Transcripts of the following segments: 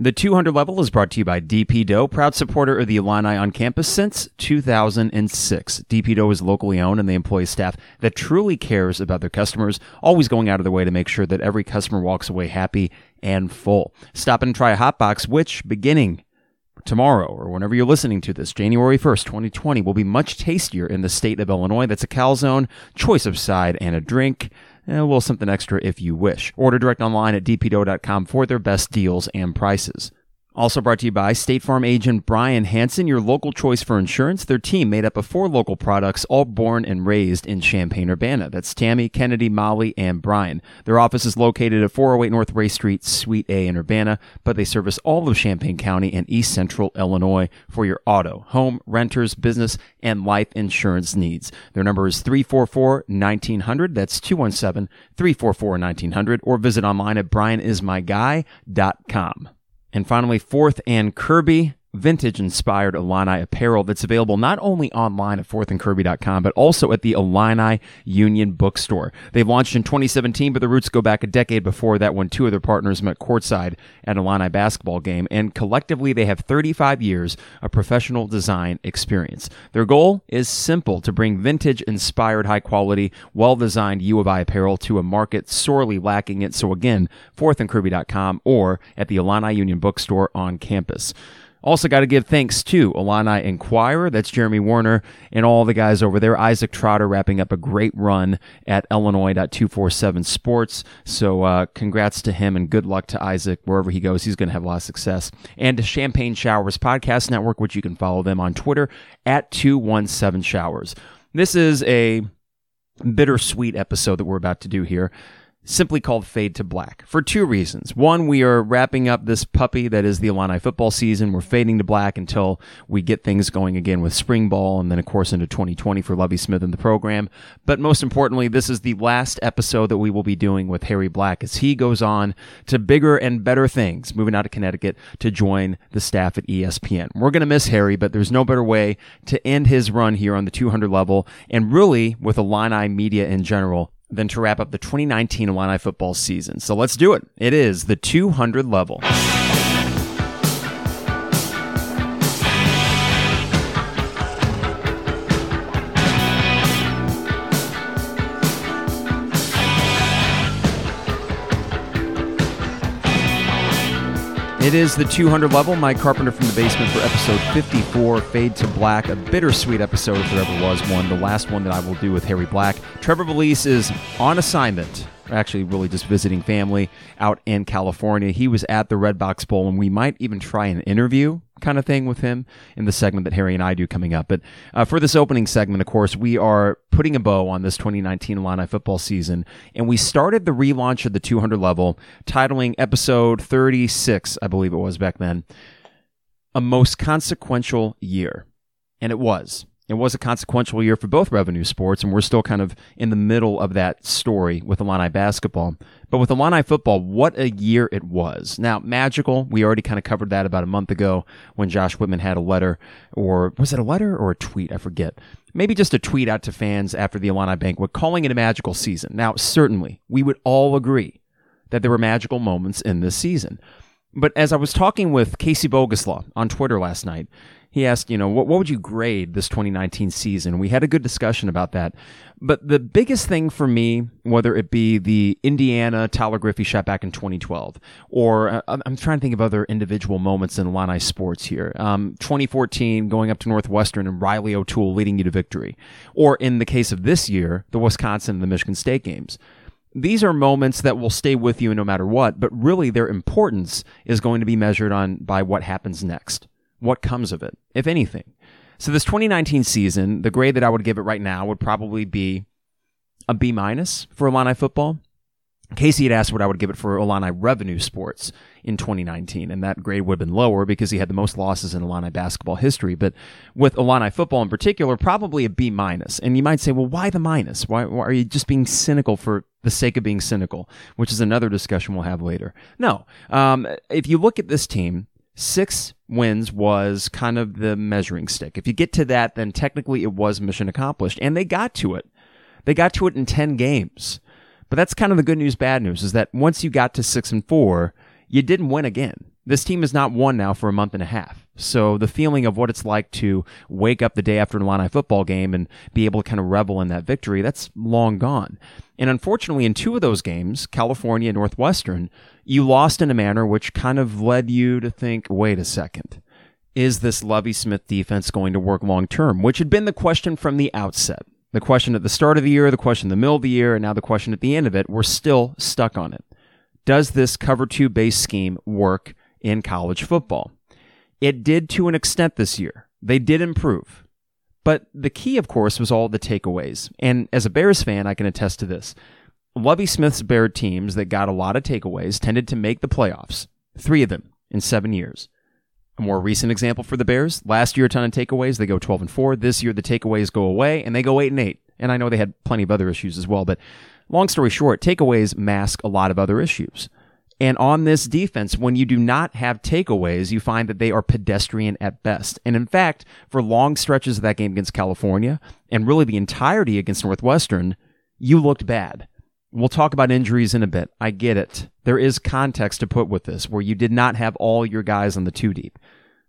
The 200 level is brought to you by DP Dough, proud supporter of the Illini on campus since 2006. DP Dough is locally owned and they employ staff that truly cares about their customers, always going out of their way to make sure that every customer walks away happy and full. Stop and try a hot box, which beginning tomorrow or whenever you're listening to this, January 1st, 2020, will be much tastier in the state of Illinois. That's a calzone, choice of side and a drink Eh, a little something extra if you wish. Order direct online at dpdough.com for their best deals and prices. Also brought to you by State Farm agent Brian Hanson, your local choice for insurance. Their team made up of four local products, all born and raised in Champaign, Urbana. That's Tammy, Kennedy, Molly, and Brian. Their office is located at 408 North Race Street, Suite A in Urbana, but they service all of Champaign County and East Central Illinois for your auto, home, renters, business, and life insurance needs. Their number is 344-1900. That's 217-344-1900 or visit online at brianismyguy.com. And finally, fourth and Kirby vintage inspired Illini apparel that's available not only online at fourthandkirby.com, but also at the Illini Union Bookstore. They've launched in 2017, but the roots go back a decade before that when two of their partners met courtside at an Illini basketball game. And collectively, they have 35 years of professional design experience. Their goal is simple to bring vintage inspired, high quality, well designed U of I apparel to a market sorely lacking it. So again, fourthandkirby.com or at the Illini Union Bookstore on campus. Also, got to give thanks to Illini Inquirer, that's Jeremy Warner, and all the guys over there. Isaac Trotter wrapping up a great run at Illinois.247 Sports. So, uh, congrats to him and good luck to Isaac wherever he goes. He's going to have a lot of success. And to Champaign Showers Podcast Network, which you can follow them on Twitter at 217 Showers. This is a bittersweet episode that we're about to do here simply called Fade to Black for two reasons. One, we are wrapping up this puppy that is the Illini football season. We're fading to black until we get things going again with spring ball and then, of course, into 2020 for Lovie Smith and the program. But most importantly, this is the last episode that we will be doing with Harry Black as he goes on to bigger and better things, moving out of Connecticut to join the staff at ESPN. We're going to miss Harry, but there's no better way to end his run here on the 200 level and really with Illini media in general than to wrap up the 2019 Illini football season. So let's do it. It is the 200 level. It is the 200 level. Mike Carpenter from the basement for episode 54, Fade to Black. A bittersweet episode if there ever was one. The last one that I will do with Harry Black. Trevor Valise is on assignment actually really just visiting family out in California. He was at the Redbox Bowl, and we might even try an interview kind of thing with him in the segment that Harry and I do coming up. But uh, for this opening segment, of course, we are putting a bow on this 2019 Illini football season, and we started the relaunch of the 200 level, titling episode 36, I believe it was back then, a most consequential year. And it was. It was a consequential year for both revenue sports, and we're still kind of in the middle of that story with Illini basketball. But with Illini football, what a year it was. Now, magical, we already kind of covered that about a month ago when Josh Whitman had a letter, or was it a letter or a tweet? I forget. Maybe just a tweet out to fans after the Illini banquet calling it a magical season. Now, certainly, we would all agree that there were magical moments in this season. But as I was talking with Casey Boguslaw on Twitter last night, he asked, you know, what, what would you grade this 2019 season? We had a good discussion about that. But the biggest thing for me, whether it be the Indiana Tyler Griffey shot back in 2012, or uh, I'm trying to think of other individual moments in Illini sports here. Um, 2014, going up to Northwestern and Reilly O'Toole leading you to victory. Or in the case of this year, the Wisconsin and the Michigan State games these are moments that will stay with you no matter what, but really their importance is going to be measured on by what happens next what comes of it, if anything. So this 2019 season, the grade that I would give it right now would probably be a B minus for Illini football. Casey had asked what I would give it for Illini revenue sports in 2019, and that grade would have been lower because he had the most losses in Illini basketball history. But with Illini football in particular, probably a B minus. And you might say, well, why the minus? Why, why are you just being cynical for the sake of being cynical? Which is another discussion we'll have later. No, um, if you look at this team, six wins was kind of the measuring stick. If you get to that, then technically it was mission accomplished. And they got to it. They got to it in 10 games. But that's kind of the good news, bad news is that once you got to six and four, you didn't win again. This team has not won now for a month and a half. So the feeling of what it's like to wake up the day after an Illini football game and be able to kind of revel in that victory, that's long gone. And unfortunately, in two of those games, California and Northwestern, you lost in a manner which kind of led you to think, wait a second. Is this Lovie Smith defense going to work long term? Which had been the question from the outset. The question at the start of the year, the question in the middle of the year, and now the question at the end of it. We're still stuck on it. Does this cover two base scheme work in college football. It did to an extent this year. They did improve. But the key, of course, was all the takeaways. And as a Bears fan, I can attest to this. Lovie Smith's Bear teams that got a lot of takeaways tended to make the playoffs, three of them in seven years. A more recent example for the Bears, last year a ton of takeaways, they go 12 and 4. This year the takeaways go away and they go 8 and 8. And I know they had plenty of other issues as well, but long story short, takeaways mask a lot of other issues. And on this defense, when you do not have takeaways, you find that they are pedestrian at best. And in fact, for long stretches of that game against California, and really the entirety against Northwestern, you looked bad. We'll talk about injuries in a bit. I get it. There is context to put with this, where you did not have all your guys on the two deep.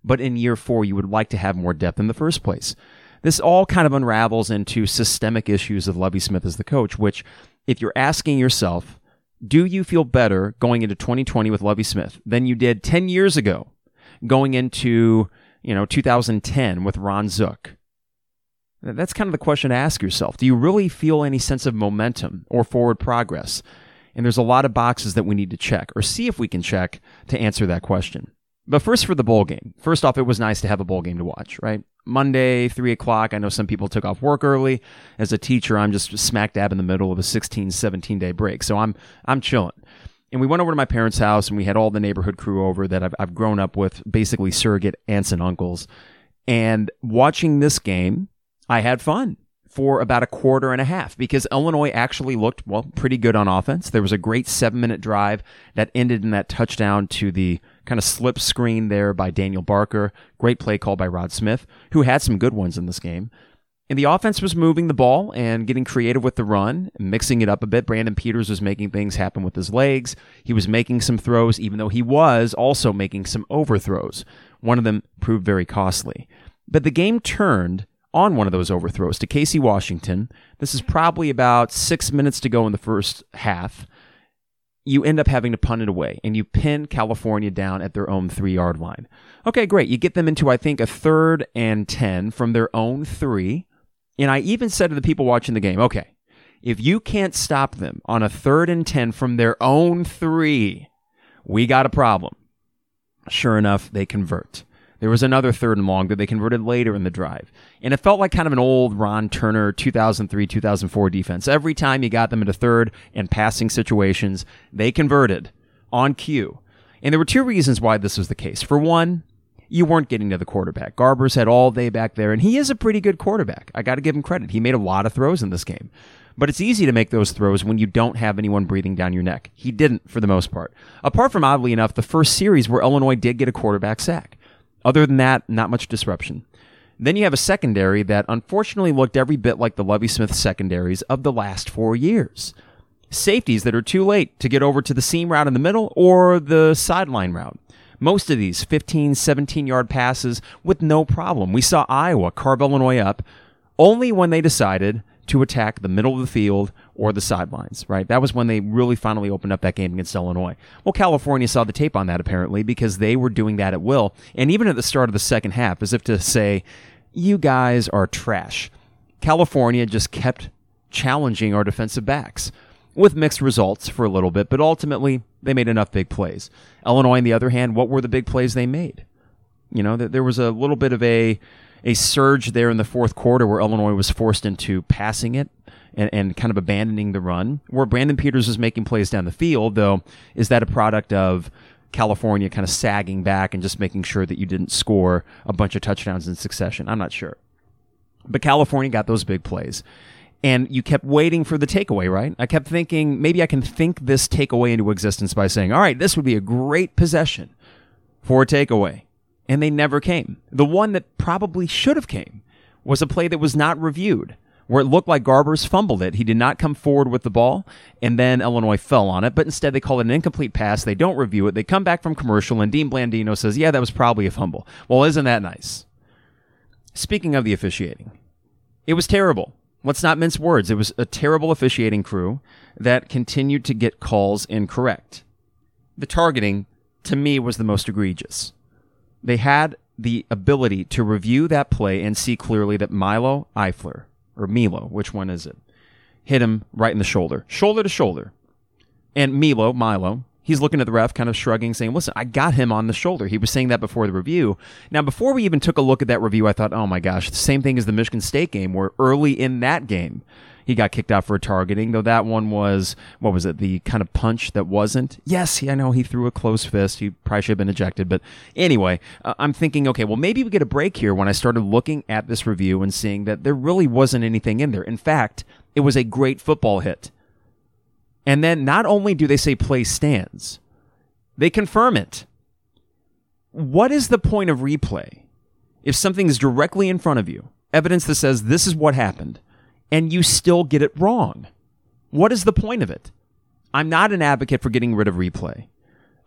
But in year four, you would like to have more depth in the first place. This all kind of unravels into systemic issues of Lovie Smith as the coach, which, if you're asking yourself, do you feel better going into 2020 with Lovie Smith than you did 10 years ago going into, you know, 2010 with Ron Zook? That's kind of the question to ask yourself. Do you really feel any sense of momentum or forward progress? And there's a lot of boxes that we need to check or see if we can check to answer that question. But first, for the bowl game. First off, it was nice to have a bowl game to watch, right? Monday, 3 o'clock. I know some people took off work early. As a teacher, I'm just smack dab in the middle of a 16, 17 day break. So I'm, I'm chilling. And we went over to my parents' house and we had all the neighborhood crew over that I've, I've grown up with, basically surrogate aunts and uncles. And watching this game, I had fun for about a quarter and a half because Illinois actually looked, well, pretty good on offense. There was a great seven minute drive that ended in that touchdown to the kind of slip screen there by Daniel Barker. Great play call by Rod Smith, who had some good ones in this game. And the offense was moving the ball and getting creative with the run, mixing it up a bit. Brandon Peters was making things happen with his legs. He was making some throws, even though he was also making some overthrows. One of them proved very costly. But the game turned on one of those overthrows to Casey Washington. This is probably about six minutes to go in the first half you end up having to punt it away and you pin California down at their own three yard line. Okay, great. You get them into, I think, a third and 10 from their own three. And I even said to the people watching the game, okay, if you can't stop them on a third and 10 from their own three, we got a problem. Sure enough, they convert. There was another third and long that they converted later in the drive. And it felt like kind of an old Ron Turner 2003 2004 defense. Every time you got them into third and passing situations, they converted on cue. And there were two reasons why this was the case. For one, you weren't getting to the quarterback. Garbers had all day back there, and he is a pretty good quarterback. I got to give him credit. He made a lot of throws in this game. But it's easy to make those throws when you don't have anyone breathing down your neck. He didn't for the most part. Apart from, oddly enough, the first series where Illinois did get a quarterback sack. Other than that, not much disruption. Then you have a secondary that unfortunately looked every bit like the Lovie Smith secondaries of the last four years. Safeties that are too late to get over to the seam route in the middle or the sideline route. Most of these 15, 17 yard passes with no problem. We saw Iowa carve Illinois up only when they decided to attack the middle of the field or the sidelines, right? That was when they really finally opened up that game against Illinois. Well, California saw the tape on that apparently because they were doing that at will. And even at the start of the second half, as if to say, you guys are trash. California just kept challenging our defensive backs with mixed results for a little bit, but ultimately they made enough big plays. Illinois, on the other hand, what were the big plays they made? You know, there was a little bit of a a surge there in the fourth quarter where Illinois was forced into passing it and, and kind of abandoning the run. Where Brandon Peters was making plays down the field, though, is that a product of California kind of sagging back and just making sure that you didn't score a bunch of touchdowns in succession? I'm not sure. But California got those big plays. And you kept waiting for the takeaway, right? I kept thinking maybe I can think this takeaway into existence by saying, all right, this would be a great possession for a takeaway and they never came. The one that probably should have came was a play that was not reviewed, where it looked like Garbers fumbled it. He did not come forward with the ball, and then Illinois fell on it, but instead they call it an incomplete pass. They don't review it. They come back from commercial, and Dean Blandino says, Yeah, that was probably a fumble. Well, isn't that nice? Speaking of the officiating, it was terrible. Let's not mince words. It was a terrible officiating crew that continued to get calls incorrect. The targeting, to me, was the most egregious. They had the ability to review that play and see clearly that Milo Eifler, or Milo, which one is it, hit him right in the shoulder, shoulder to shoulder. And Milo, Milo, he's looking at the ref, kind of shrugging, saying, Listen, I got him on the shoulder. He was saying that before the review. Now, before we even took a look at that review, I thought, Oh my gosh, the same thing as the Michigan State game, where early in that game, he got kicked out for targeting, though that one was, what was it, the kind of punch that wasn't? Yes, I know he threw a closed fist. He probably should have been ejected. But anyway, uh, I'm thinking, okay, well, maybe we get a break here when I started looking at this review and seeing that there really wasn't anything in there. In fact, it was a great football hit. And then not only do they say play stands, they confirm it. What is the point of replay if something is directly in front of you, evidence that says this is what happened, and you still get it wrong? What is the point of it? I'm not an advocate for getting rid of replay.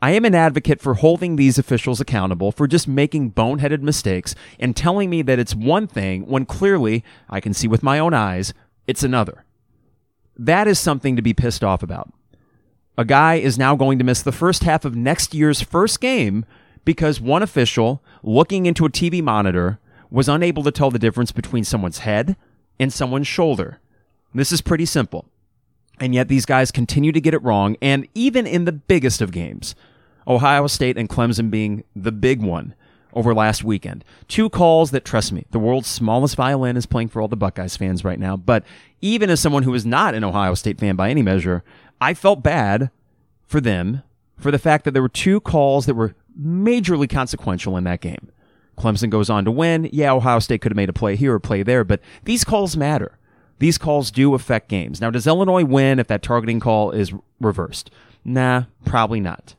I am an advocate for holding these officials accountable for just making boneheaded mistakes and telling me that it's one thing when clearly I can see with my own eyes it's another. That is something to be pissed off about. A guy is now going to miss the first half of next year's first game because one official looking into a TV monitor was unable to tell the difference between someone's head and someone's shoulder. This is pretty simple. And yet these guys continue to get it wrong, and even in the biggest of games, Ohio State and Clemson being the big one over last weekend. Two calls that, trust me, the world's smallest violin is playing for all the Buckeyes fans right now. But even as someone who is not an Ohio State fan by any measure, I felt bad for them for the fact that there were two calls that were majorly consequential in that game. Clemson goes on to win. Yeah, Ohio State could have made a play here or play there, but these calls matter. These calls do affect games. Now, does Illinois win if that targeting call is reversed? Nah, probably not.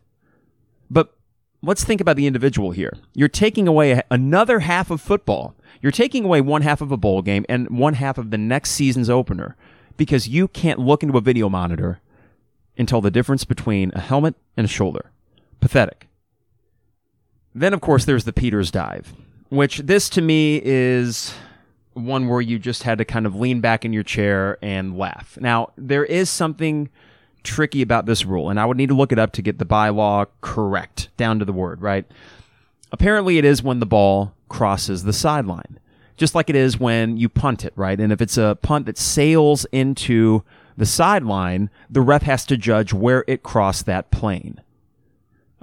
But let's think about the individual here. You're taking away another half of football. You're taking away one half of a bowl game and one half of the next season's opener because you can't look into a video monitor and tell the difference between a helmet and a shoulder. Pathetic. Then, of course, there's the Peters dive, which this to me is one where you just had to kind of lean back in your chair and laugh. Now, there is something tricky about this rule, and I would need to look it up to get the bylaw correct, down to the word, right? Apparently, it is when the ball crosses the sideline, just like it is when you punt it, right? And if it's a punt that sails into the sideline, the ref has to judge where it crossed that plane.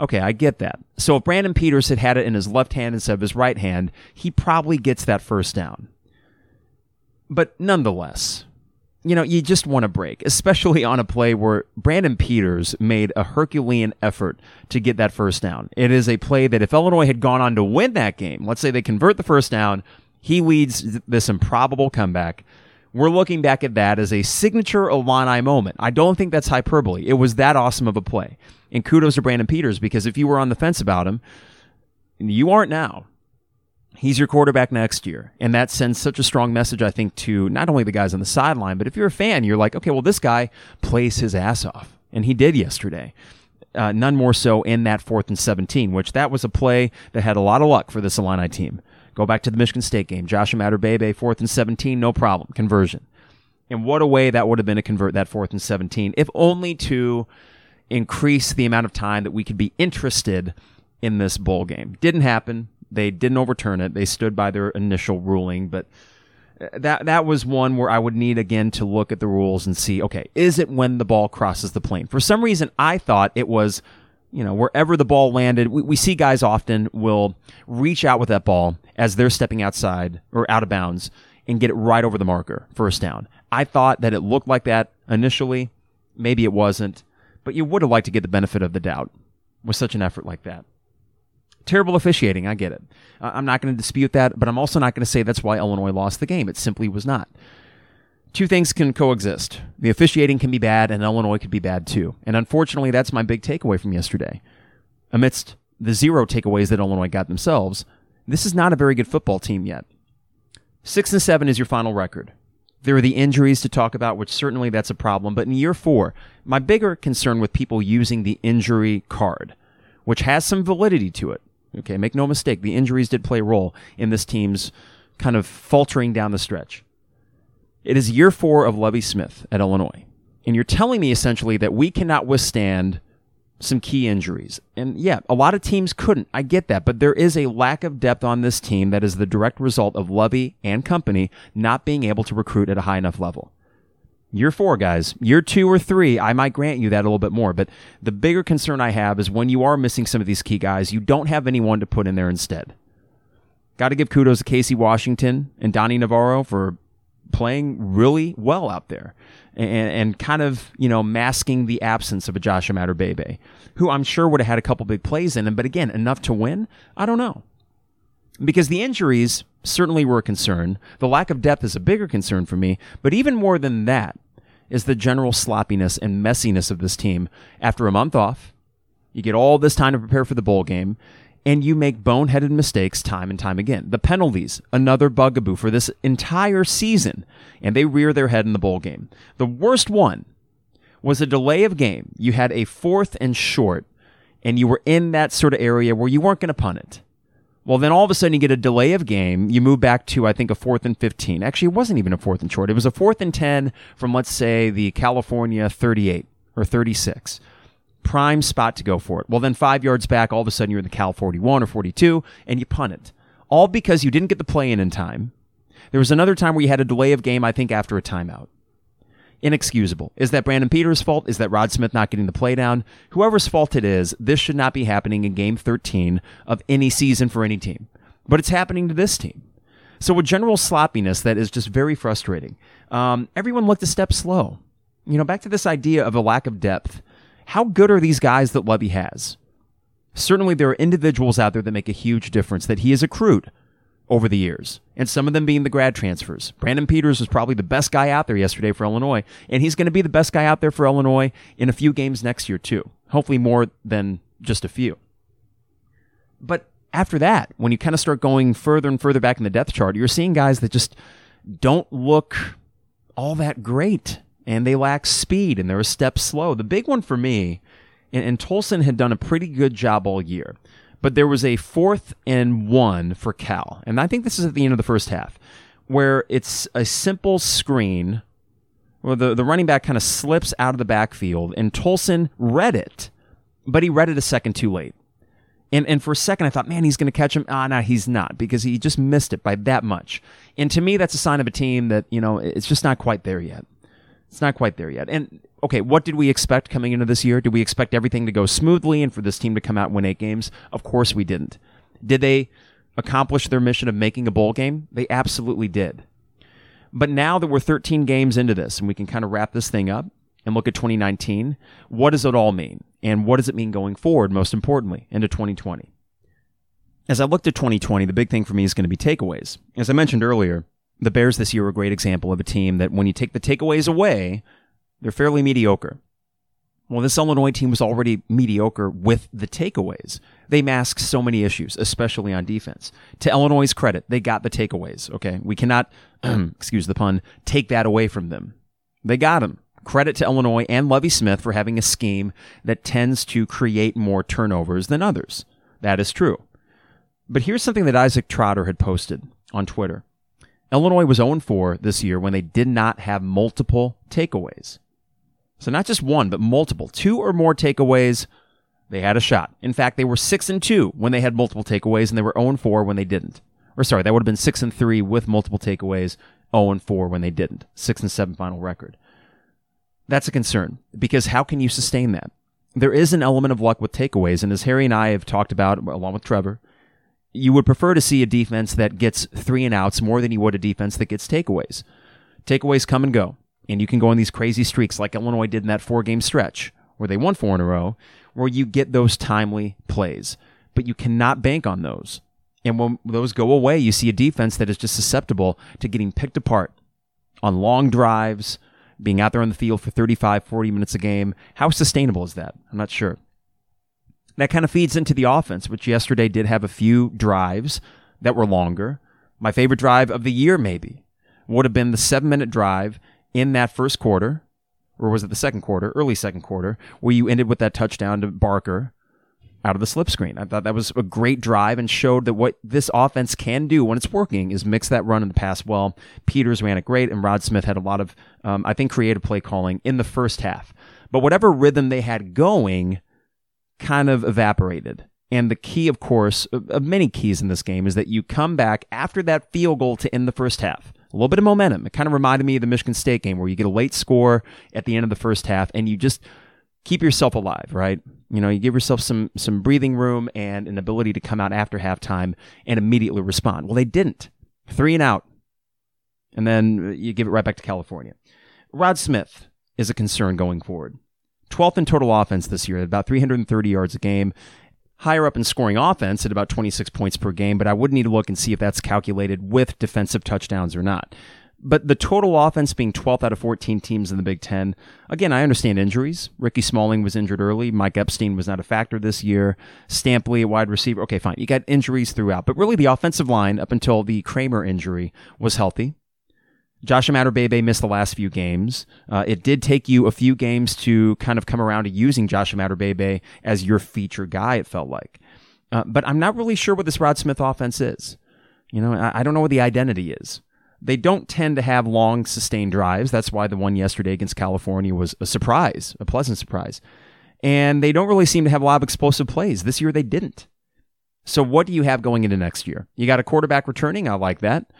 Okay, I get that. So if Brandon Peters had had it in his left hand instead of his right hand, he probably gets that first down. But nonetheless, you know, you just want to break, especially on a play where Brandon Peters made a Herculean effort to get that first down. It is a play that if Illinois had gone on to win that game, let's say they convert the first down, he leads this improbable comeback. We're looking back at that as a signature Illini moment. I don't think that's hyperbole. It was that awesome of a play. And kudos to Brandon Peters because if you were on the fence about him, you aren't now. He's your quarterback next year. And that sends such a strong message, I think, to not only the guys on the sideline, but if you're a fan, you're like, okay, well, this guy plays his ass off. And he did yesterday. Uh, none more so in that fourth and 17, which that was a play that had a lot of luck for this Illini team. Go back to the Michigan State game. Josh Imatorbhebhe, fourth and 17, no problem. Conversion. And what a way that would have been to convert that fourth and 17, if only to increase the amount of time that we could be interested in this bowl game. Didn't happen. They didn't overturn it. They stood by their initial ruling, but uh, that that was one where I would need again to look at the rules and see, okay, is it when the ball crosses the plane? For some reason, I thought it was, you know, wherever the ball landed. We, we see guys often will reach out with that ball as they're stepping outside or out of bounds and get it right over the marker, first down. I thought that it looked like that initially. Maybe it wasn't but you would have liked to get the benefit of the doubt with such an effort like that. Terrible officiating, I get it. I'm not going to dispute that, but I'm also not going to say that's why Illinois lost the game. It simply was not. Two things can coexist. The officiating can be bad, and Illinois could be bad too. And unfortunately, that's my big takeaway from yesterday. Amidst the zero takeaways that Illinois got themselves, this is not a very good football team yet. Six and seven is your final record. There are the injuries to talk about, which certainly that's a problem. But in year four, my bigger concern with people using the injury card, which has some validity to it. Okay, make no mistake, the injuries did play a role in this team's kind of faltering down the stretch. It is year four of Lovie Smith at Illinois. And you're telling me essentially that we cannot withstand some key injuries. And yeah, a lot of teams couldn't. I get that. But there is a lack of depth on this team that is the direct result of Lovie and company not being able to recruit at a high enough level. Year four, guys. Year two or three, I might grant you that a little bit more. But the bigger concern I have is when you are missing some of these key guys, you don't have anyone to put in there instead. Got to give kudos to Casey Washington and Donny Navarro for playing really well out there and, and kind of, you know, masking the absence of a Josh Imatorbhebhe, who I'm sure would have had a couple big plays in him. But again, enough to win? I don't know. Because the injuries certainly were a concern. The lack of depth is a bigger concern for me. But even more than that is the general sloppiness and messiness of this team after a month off. You get all this time to prepare for the bowl game and you make boneheaded mistakes time and time again. The penalties, another bugaboo for this entire season, and they rear their head in the bowl game. The worst one was a delay of game. You had a fourth and short, and you were in that sort of area where you weren't going to punt it. Well, then all of a sudden you get a delay of game. You move back to, I think, a fourth and 15. Actually, it wasn't even a fourth and short. It was a fourth and 10 from, let's say, the California 38 or 36 prime spot to go for it. Well, then five yards back, all of a sudden you're in the Cal 41 or 42 and you punt it. All because you didn't get the play in in time. There was another time where you had a delay of game, I think, after a timeout. Inexcusable. Is that Brandon Peters' fault? Is that Rod Smith not getting the play down? Whoever's fault it is, this should not be happening in game 13 of any season for any team. But it's happening to this team. So, a general sloppiness that is just very frustrating. Um, everyone looked a step slow. You know, back to this idea of a lack of depth how good are these guys that Lovie has? Certainly, there are individuals out there that make a huge difference that he has accrued over the years, and some of them being the grad transfers. Brandon Peters was probably the best guy out there yesterday for Illinois, and he's going to be the best guy out there for Illinois in a few games next year, too. Hopefully, more than just a few. But after that, when you kind of start going further and further back in the depth chart, you're seeing guys that just don't look all that great and they lack speed and they're a step slow. The big one for me, and, and Tolson had done a pretty good job all year, but there was a fourth and one for Cal. And I think this is at the end of the first half, where it's a simple screen where the, the running back kind of slips out of the backfield, and Tolson read it, but he read it a second too late. And, and for a second, I thought, man, he's going to catch him. Ah, no, he's not because he just missed it by that much. And to me, that's a sign of a team that, you know, it's just not quite there yet. It's not quite there yet. And okay, what did we expect coming into this year? Did we expect everything to go smoothly and for this team to come out and win eight games? Of course we didn't. Did they accomplish their mission of making a bowl game? They absolutely did. But now that we're 13 games into this and we can kind of wrap this thing up and look at 2019, what does it all mean? And what does it mean going forward, most importantly, into 2020? As I looked at 2020, the big thing for me is going to be takeaways. As I mentioned earlier, the Bears this year are a great example of a team that when you take the takeaways away, they're fairly mediocre. Well, this Illinois team was already mediocre with the takeaways. They mask so many issues, especially on defense. To Illinois' credit, they got the takeaways. Okay. We cannot, excuse the pun, take that away from them. They got them. Credit to Illinois and Lovie Smith for having a scheme that tends to create more turnovers than others. That is true. But here's something that Isaac Trotter had posted on Twitter. Illinois was 0 4 this year when they did not have multiple takeaways. So not just one, but multiple. Two or more takeaways, they had a shot. In fact, they were 6 and 2 when they had multiple takeaways, and they were 0 4 when they didn't. Or sorry, that would have been 6 and 3 with multiple takeaways, 0 4 when they didn't. 6 and 7 final record. That's a concern because how can you sustain that? There is an element of luck with takeaways, and as Harry and I have talked about, along with Trevor, you would prefer to see a defense that gets three and outs more than you would a defense that gets takeaways. Takeaways come and go, and you can go on these crazy streaks like Illinois did in that four game stretch where they won four in a row, where you get those timely plays. But you cannot bank on those. And when those go away, you see a defense that is just susceptible to getting picked apart on long drives, being out there on the field for 35, 40 minutes a game. How sustainable is that? I'm not sure. That kind of feeds into the offense, which yesterday did have a few drives that were longer. My favorite drive of the year, maybe, would have been the seven minute drive in that first quarter, or was it the second quarter, early second quarter, where you ended with that touchdown to Barker out of the slip screen. I thought that was a great drive and showed that what this offense can do when it's working is mix that run and the pass well. Peters ran it great, and Rod Smith had a lot of, um, I think, creative play calling in the first half. But whatever rhythm they had going kind of evaporated. And the key, of course, of many keys in this game is that you come back after that field goal to end the first half. A little bit of momentum. It kind of reminded me of the Michigan State game where you get a late score at the end of the first half and you just keep yourself alive, right? You know, you give yourself some some breathing room and an ability to come out after halftime and immediately respond. Well, they didn't. Three and out. And then you give it right back to California. Rod Smith is a concern going forward. 12th in total offense this year, at about 330 yards a game. Higher up in scoring offense at about 26 points per game, but I would need to look and see if that's calculated with defensive touchdowns or not. But the total offense being 12th out of 14 teams in the Big Ten, again, I understand injuries. Ricky Smalling was injured early. Mike Epstein was not a factor this year. Stampley, wide receiver. Okay, fine. You got injuries throughout. But really, the offensive line, up until the Kramer injury, was healthy. Josh Imatorbhebhe missed the last few games. Uh, it did take you a few games to kind of come around to using Josh Imatorbhebhe as your feature guy, it felt like. Uh, but I'm not really sure what this Rod Smith offense is. You know, I, I don't know what the identity is. They don't tend to have long, sustained drives. That's why the one yesterday against California was a surprise, a pleasant surprise. And they don't really seem to have a lot of explosive plays. This year they didn't. So what do you have going into next year? You got a quarterback returning. I like that.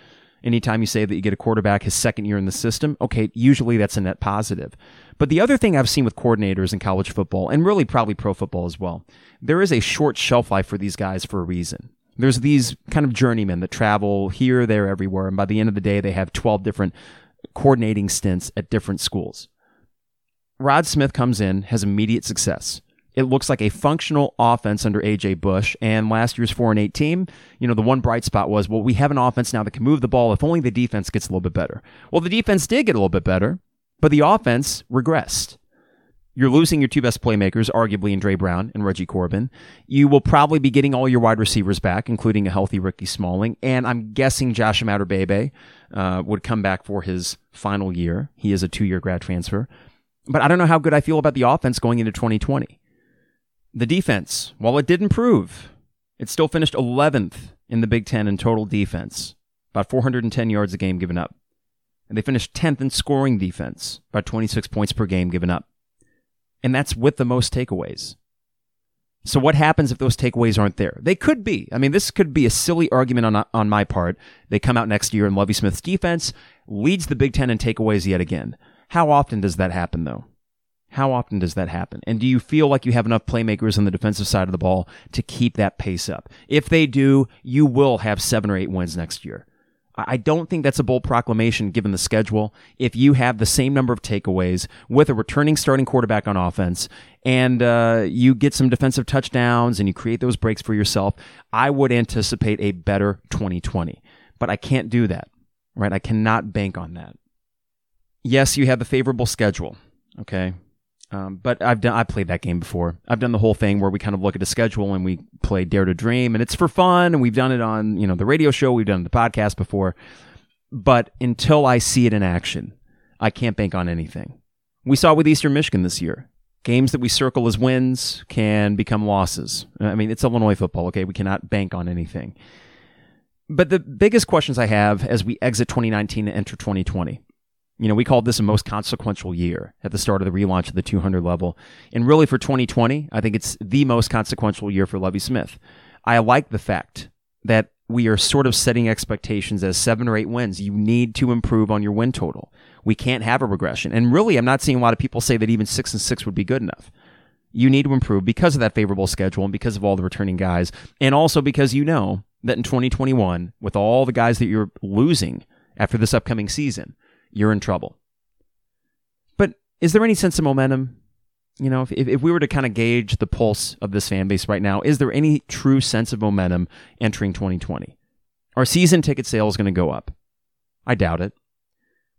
Anytime you say that you get a quarterback his second year in the system, okay, usually that's a net positive. But the other thing I've seen with coordinators in college football, and really probably pro football as well, there is a short shelf life for these guys for a reason. There's these kind of journeymen that travel here, there, everywhere, and by the end of the day, they have 12 different coordinating stints at different schools. Rod Smith comes in, has immediate success it looks like a functional offense under AJ Bush. And last year's four and eight team, you know, the one bright spot was, well, we have an offense now that can move the ball if only the defense gets a little bit better. Well, the defense did get a little bit better, but the offense regressed. You're losing your two best playmakers, arguably in Dre Brown and Reggie Corbin. You will probably be getting all your wide receivers back, including a healthy Ricky Smalling. And I'm guessing Josh Imatorbhebhe uh, would come back for his final year. He is a two-year grad transfer. But I don't know how good I feel about the offense going into 2020. The defense, while it did improve, it still finished 11th in the Big Ten in total defense, about 410 yards a game given up. And they finished 10th in scoring defense, about 26 points per game given up. And that's with the most takeaways. So what happens if those takeaways aren't there? They could be. I mean, this could be a silly argument on, on my part. They come out next year and Lovie Smith's defense leads the Big Ten in takeaways yet again. How often does that happen though? How often does that happen? And do you feel like you have enough playmakers on the defensive side of the ball to keep that pace up? If they do, you will have seven or eight wins next year. I don't think that's a bold proclamation given the schedule. If you have the same number of takeaways with a returning starting quarterback on offense and uh, you get some defensive touchdowns and you create those breaks for yourself, I would anticipate a better 2020. But I can't do that, right? I cannot bank on that. Yes, you have the favorable schedule. Okay. Um, but I've done I played that game before. I've done the whole thing where we kind of look at a schedule and we play Dare to Dream, and it's for fun. And we've done it on you know the radio show, we've done the podcast before. But until I see it in action, I can't bank on anything. We saw with Eastern Michigan this year. Games that we circle as wins can become losses. I mean, it's Illinois football, okay? We cannot bank on anything. But the biggest questions I have as we exit 2019 and enter 2020 you know, we called this a most consequential year at the start of the relaunch of the 200 level. And really for 2020, I think it's the most consequential year for Lovie Smith. I like the fact that we are sort of setting expectations as seven or eight wins. You need to improve on your win total. We can't have a regression. And really, I'm not seeing a lot of people say that even six and six would be good enough. You need to improve because of that favorable schedule and because of all the returning guys. And also because you know that in 2021, with all the guys that you're losing after this upcoming season, you're in trouble. But is there any sense of momentum? You know, if, if we were to kind of gauge the pulse of this fan base right now, is there any true sense of momentum entering 2020? Are season ticket sales going to go up? I doubt it.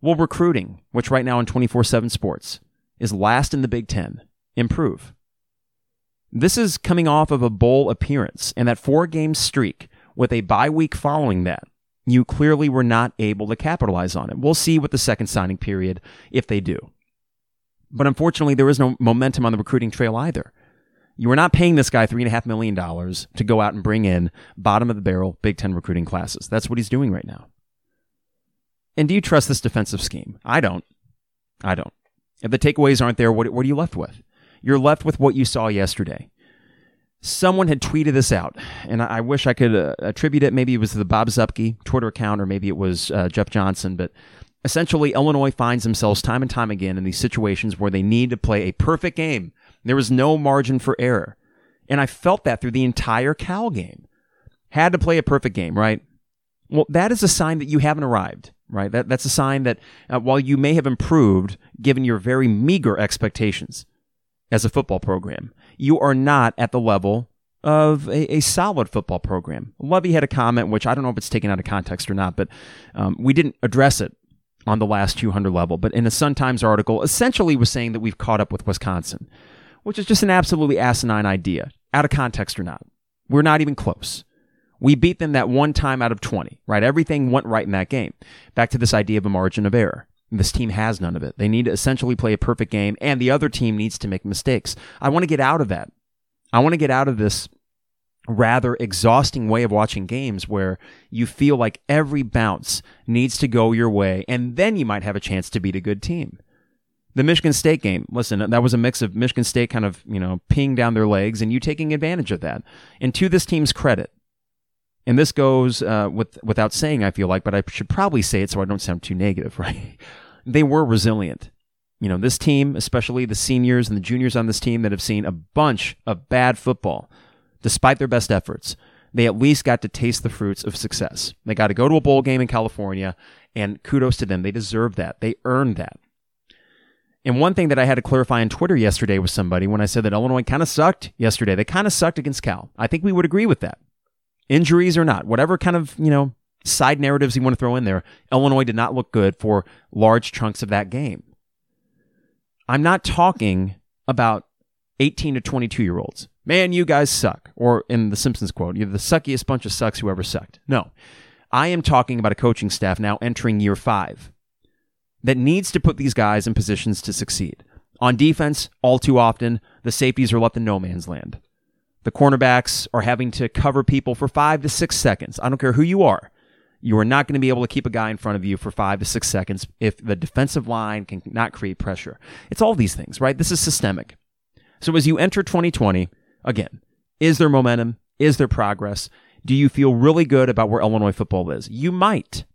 Will recruiting, which right now in 24 7 sports is last in the Big Ten, improve? This is coming off of a bowl appearance and that four game streak with a bye week following that You clearly were not able to capitalize on it. We'll see with the second signing period if they do. But unfortunately, there is no momentum on the recruiting trail either. You are not paying this guy $3.5 million to go out and bring in bottom of the barrel Big Ten recruiting classes. That's what he's doing right now. And do you trust this defensive scheme? I don't. I don't. If the takeaways aren't there, what, what are you left with? You're left with what you saw yesterday. Someone had tweeted this out, and I, wish I could uh, attribute it. Maybe it was the Bob Zuppke Twitter account, or maybe it was uh, Jeff Johnson. But essentially, Illinois finds themselves time and time again in these situations where they need to play a perfect game. There was no margin for error. And I felt that through the entire Cal game. Had to play a perfect game, right? Well, that is a sign that you haven't arrived right? That, that's a sign that uh, while you may have improved given your very meager expectations as a football program, you are not at the level of a, a solid football program. Lovie had a comment, which I don't know if it's taken out of context or not, but um, we didn't address it on the last 200 level. But in a Sun Times article, essentially was saying that we've caught up with Wisconsin, which is just an absolutely asinine idea, out of context or not. We're not even close. We beat them that one time out of 20, right? Everything went right in that game. Back to this idea of a margin of error. This team has none of it. They need to essentially play a perfect game, and the other team needs to make mistakes. I want to get out of that. I want to get out of this rather exhausting way of watching games where you feel like every bounce needs to go your way, and then you might have a chance to beat a good team. The Michigan State game, listen, that was a mix of Michigan State kind of, you know, peeing down their legs and you taking advantage of that. And to this team's credit, and this goes uh, with without saying, I feel like, but I should probably say it so I don't sound too negative, right? they were resilient. You know, this team, especially the seniors and the juniors on this team that have seen a bunch of bad football, despite their best efforts, they at least got to taste the fruits of success. They got to go to a bowl game in California, and kudos to them. They deserve that. They earned that. And one thing that I had to clarify on Twitter yesterday with somebody when I said that Illinois kind of sucked yesterday, they kind of sucked against Cal. I think we would agree with that injuries or not, whatever kind of, you know, side narratives you want to throw in there, Illinois did not look good for large chunks of that game. I'm not talking about 18 to 22 year olds. Man, you guys suck. Or in the Simpsons quote, you're the suckiest bunch of sucks who ever sucked. No. I am talking about a coaching staff now entering year five that needs to put these guys in positions to succeed. On defense, all too often, the safeties are left in no man's land. The cornerbacks are having to cover people for five to six seconds. I don't care who you are. You are not going to be able to keep a guy in front of you for five to six seconds if the defensive line can not create pressure. It's all these things, right? This is systemic. So as you enter 2020, again, is there momentum? Is there progress? Do you feel really good about where Illinois football is? You might.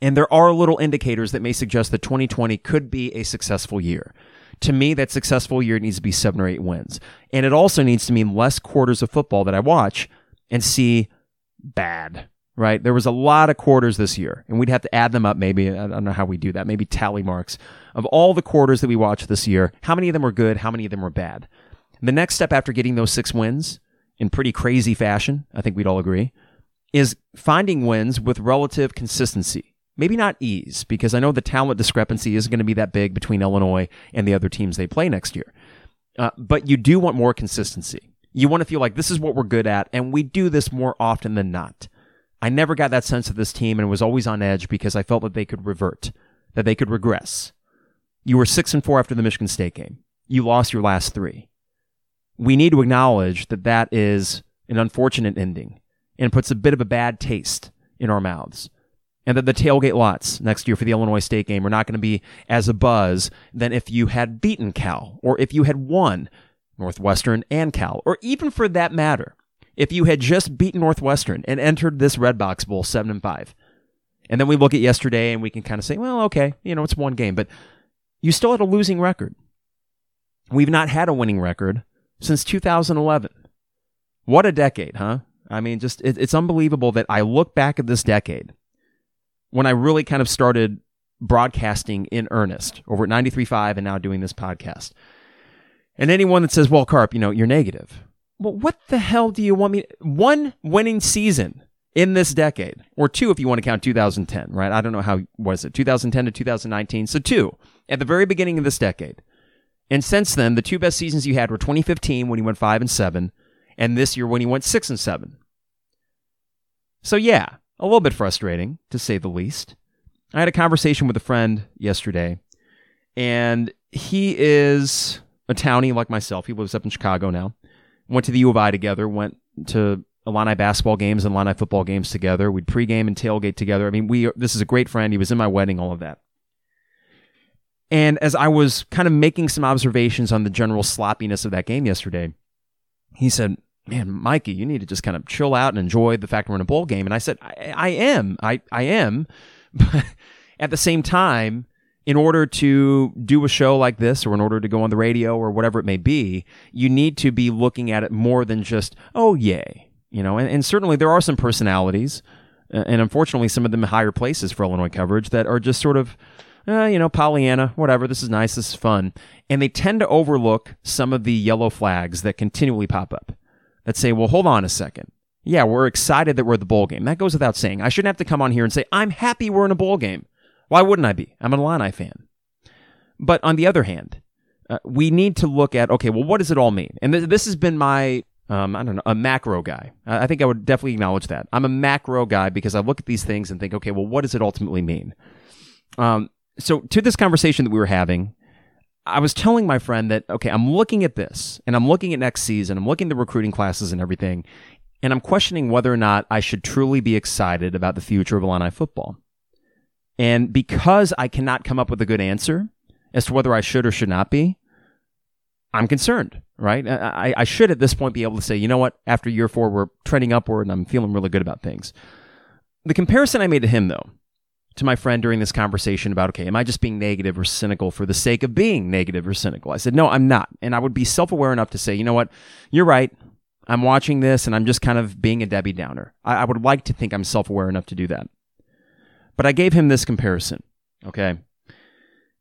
And there are little indicators that may suggest that 2020 could be a successful year. To me, that successful year needs to be seven or eight wins. And it also needs to mean less quarters of football that I watch and see bad, right? There was a lot of quarters this year, and we'd have to add them up maybe. I don't know how we do that. Maybe tally marks of all the quarters that we watched this year. How many of them were good? How many of them were bad? The next step after getting those six wins in pretty crazy fashion, I think we'd all agree, is finding wins with relative consistency maybe not ease, because I know the talent discrepancy isn't going to be that big between Illinois and the other teams they play next year. Uh, but you do want more consistency. You want to feel like this is what we're good at, and we do this more often than not. I never got that sense of this team, and was always on edge because I felt that they could revert, that they could regress. You were six and four after the Michigan State game. You lost your last three. We need to acknowledge that that is an unfortunate ending and puts a bit of a bad taste in our mouths and that the tailgate lots next year for the Illinois State game are not going to be as a buzz than if you had beaten Cal or if you had won Northwestern and Cal, or even for that matter, if you had just beaten Northwestern and entered this Redbox Bowl 7 and 5. And then we look at yesterday and we can kind of say, well, okay, you know, it's one game, but you still had a losing record. We've not had a winning record since 2011. What a decade, huh? I mean, just it, it's unbelievable that I look back at this decade when I really kind of started broadcasting in earnest over at 93.5 and now doing this podcast. And anyone that says, well, Carp, you know, you're negative. Well, what the hell do you want me? One winning season in this decade, or two if you want to count 2010, right? I don't know how was it 2010 to 2019. So two at the very beginning of this decade. And since then, the two best seasons you had were 2015 when you went five and seven, and this year when you went six and seven. So yeah, a little bit frustrating, to say the least. I had a conversation with a friend yesterday, and he is a townie like myself. He lives up in Chicago now. Went to the U of I together, went to Illini basketball games and Illini football games together. We'd pregame and tailgate together. I mean, we this is a great friend. He was in my wedding, all of that. And as I was kind of making some observations on the general sloppiness of that game yesterday, he said, Man, Mikey, you need to just kind of chill out and enjoy the fact we're in a bowl game. And I said, I, I am. I, I am. But at the same time, in order to do a show like this or in order to go on the radio or whatever it may be, you need to be looking at it more than just, oh, yay. You know, and, and certainly there are some personalities, uh, and unfortunately, some of them higher places for Illinois coverage that are just sort of, uh, you know, Pollyanna, whatever, this is nice, this is fun. And they tend to overlook some of the yellow flags that continually pop up that say, well, hold on a second. Yeah, we're excited that we're at the bowl game. That goes without saying. I shouldn't have to come on here and say, I'm happy we're in a bowl game. Why wouldn't I be? I'm an Illini fan. But on the other hand, uh, we need to look at okay, well, what does it all mean? And th- this has been my um, I don't know, a macro guy. I think I would definitely acknowledge that. I'm a macro guy because I look at these things and think, okay, well, what does it ultimately mean? Um, so to this conversation that we were having, I was telling my friend that, okay, I'm looking at this and I'm looking at next season, I'm looking at the recruiting classes and everything, and I'm questioning whether or not I should truly be excited about the future of Illini football. And because I cannot come up with a good answer as to whether I should or should not be, I'm concerned, right? I, I should at this point be able to say, you know what, after year four, we're trending upward and I'm feeling really good about things. The comparison I made to him, though, to my friend during this conversation about, okay, am I just being negative or cynical for the sake of being negative or cynical? I said, no, I'm not. And I would be self aware enough to say, you know what, you're right. I'm watching this and I'm just kind of being a Debbie Downer. I, I would like to think I'm self aware enough to do that. But I gave him this comparison. Okay.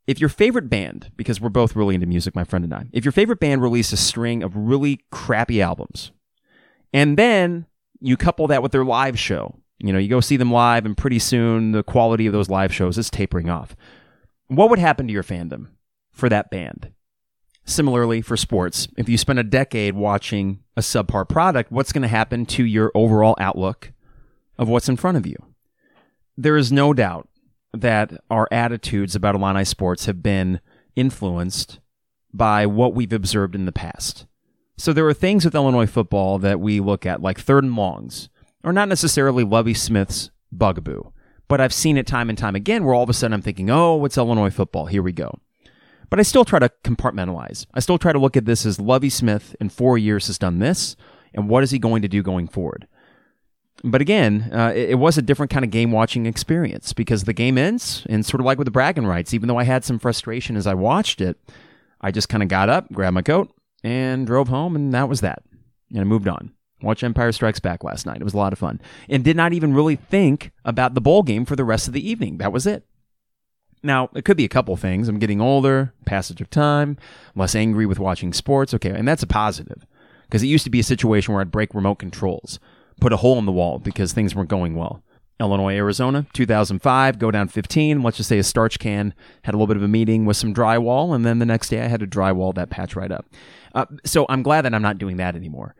If your favorite band, because we're both really into music, my friend and I, if your favorite band released a string of really crappy albums, and then you couple that with their live show, you know, you go see them live, and pretty soon the quality of those live shows is tapering off. What would happen to your fandom for that band? Similarly, for sports, if you spend a decade watching a subpar product, what's going to happen to your overall outlook of what's in front of you? there is no doubt that our attitudes about Illini sports have been influenced by what we've observed in the past. So there are things with Illinois football that we look at, like third and longs, or not necessarily Lovie Smith's bugaboo, but I've seen it time and time again where all of a sudden I'm thinking, oh, it's Illinois football. Here we go. But I still try to compartmentalize. I still try to look at this as Lovey Smith in four years has done this, and what is he going to do going forward? But again, uh, it, it, was a different kind of game watching experience because the game ends, and sort of like with the bragging rights, even though I had some frustration as I watched it, I just kind of got up, grabbed my coat, and drove home, and that was that. And I moved on. Watched Empire Strikes Back last night. It was a lot of fun. And did not even really think about the bowl game for the rest of the evening. That was it. Now, it could be a couple things. I'm getting older, passage of time, less angry with watching sports. Okay, and that's a positive. Because it used to be a situation where I'd break remote controls put a hole in the wall because things weren't going well. Illinois, Arizona, 2005, go down 15. Let's just say a starch can had a little bit of a meeting with some drywall, and then the next day I had to drywall that patch right up. Uh, so I'm glad that I'm not doing that anymore.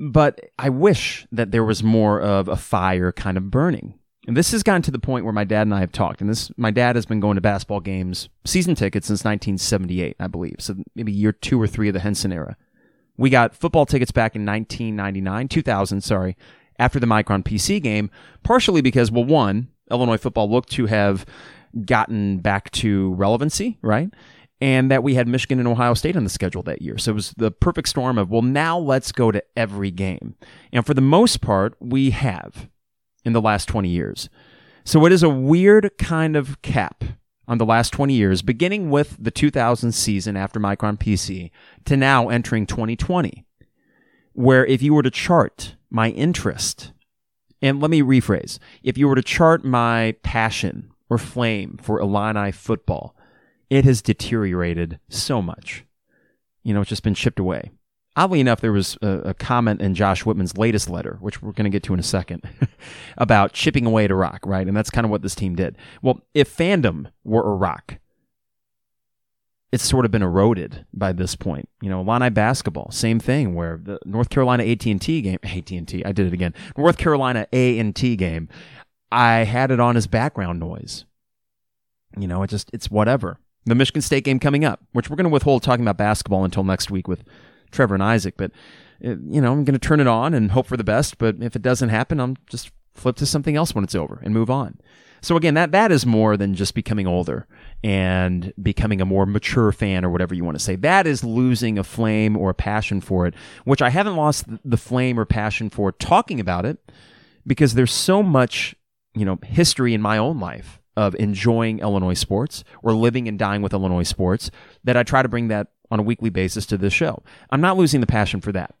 But I wish that there was more of a fire kind of burning. And this has gotten to the point where my dad and I have talked. And this, my dad has been going to basketball games, season tickets since 1978, I believe. So maybe year two or three of the Henson era. We got football tickets back in 1999, 2000, sorry, after the Micron PC game, partially because, well, one, Illinois football looked to have gotten back to relevancy, right? And that we had Michigan and Ohio State on the schedule that year. So it was the perfect storm of, well, now let's go to every game. And for the most part, we have in the last 20 years. So it is a weird kind of cap on the last 20 years, beginning with the 2000 season after Micron PC to now entering 2020, where if you were to chart my interest, and let me rephrase, if you were to chart my passion or flame for Illini football, it has deteriorated so much. You know, it's just been chipped away oddly enough, there was a, a, comment in Josh Whitman's latest letter, which we're going to get to in a second, about chipping away at a rock, right? And that's kind of what this team did. Well, if fandom were a rock, it's sort of been eroded by this point. You know, Illini basketball, same thing. Where the North Carolina AT and T game, AT and T, I did it again. North Carolina A and T game. I had it on as background noise. You know, it just, it's whatever. The Michigan State game coming up, which we're going to withhold talking about basketball until next week with Trevor and Isaac. But, you know, I'm going to turn it on and hope for the best. But if it doesn't happen, I'm just flip to something else when it's over and move on. So again, that that is more than just becoming older and becoming a more mature fan or whatever you want to say. That is losing a flame or a passion for it, which I haven't lost the flame or passion for talking about it because there's so much, you know, history in my own life of enjoying Illinois sports or living and dying with Illinois sports that I try to bring that on a weekly basis to this show. I'm not losing the passion for that.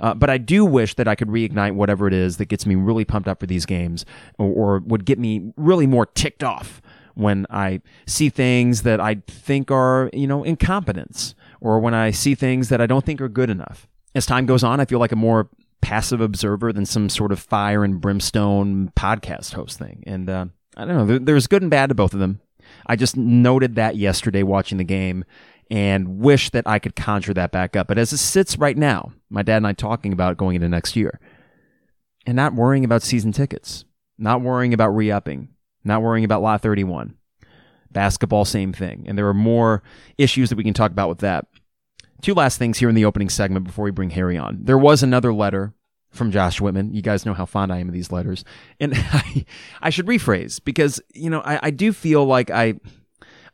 Uh, but I do wish that I could reignite whatever it is that gets me really pumped up for these games or, or would get me really more ticked off when I see things that I think are, you know, incompetence or when I see things that I don't think are good enough. As time goes on, I feel like a more passive observer than some sort of fire and brimstone podcast host thing. And uh, I don't know, there, there's good and bad to both of them. I just noted that yesterday watching the game and wish that I could conjure that back up. But as it sits right now, my dad and I talking about going into next year and not worrying about season tickets, not worrying about re upping, not worrying about Lot 31. Basketball, same thing. And there are more issues that we can talk about with that. Two last things here in the opening segment before we bring Harry on. There was another letter from Josh Whitman. You guys know how fond I am of these letters. And I, I should rephrase because, you know, I, I do feel like I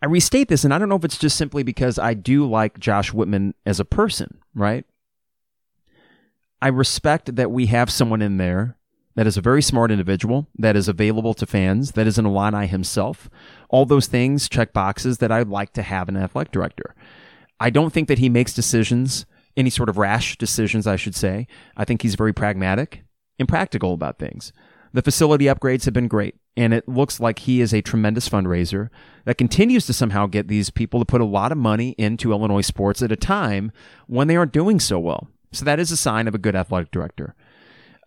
I restate this, and I don't know if it's just simply because I do like Josh Whitman as a person, right? I respect that we have someone in there that is a very smart individual, that is available to fans, that is an Illini himself. All those things check boxes that I'd like to have an athletic director. I don't think that he makes decisions, any sort of rash decisions, I should say. I think he's very pragmatic and practical about things. The facility upgrades have been great, and it looks like he is a tremendous fundraiser that continues to somehow get these people to put a lot of money into Illinois sports at a time when they aren't doing so well. So that is a sign of a good athletic director.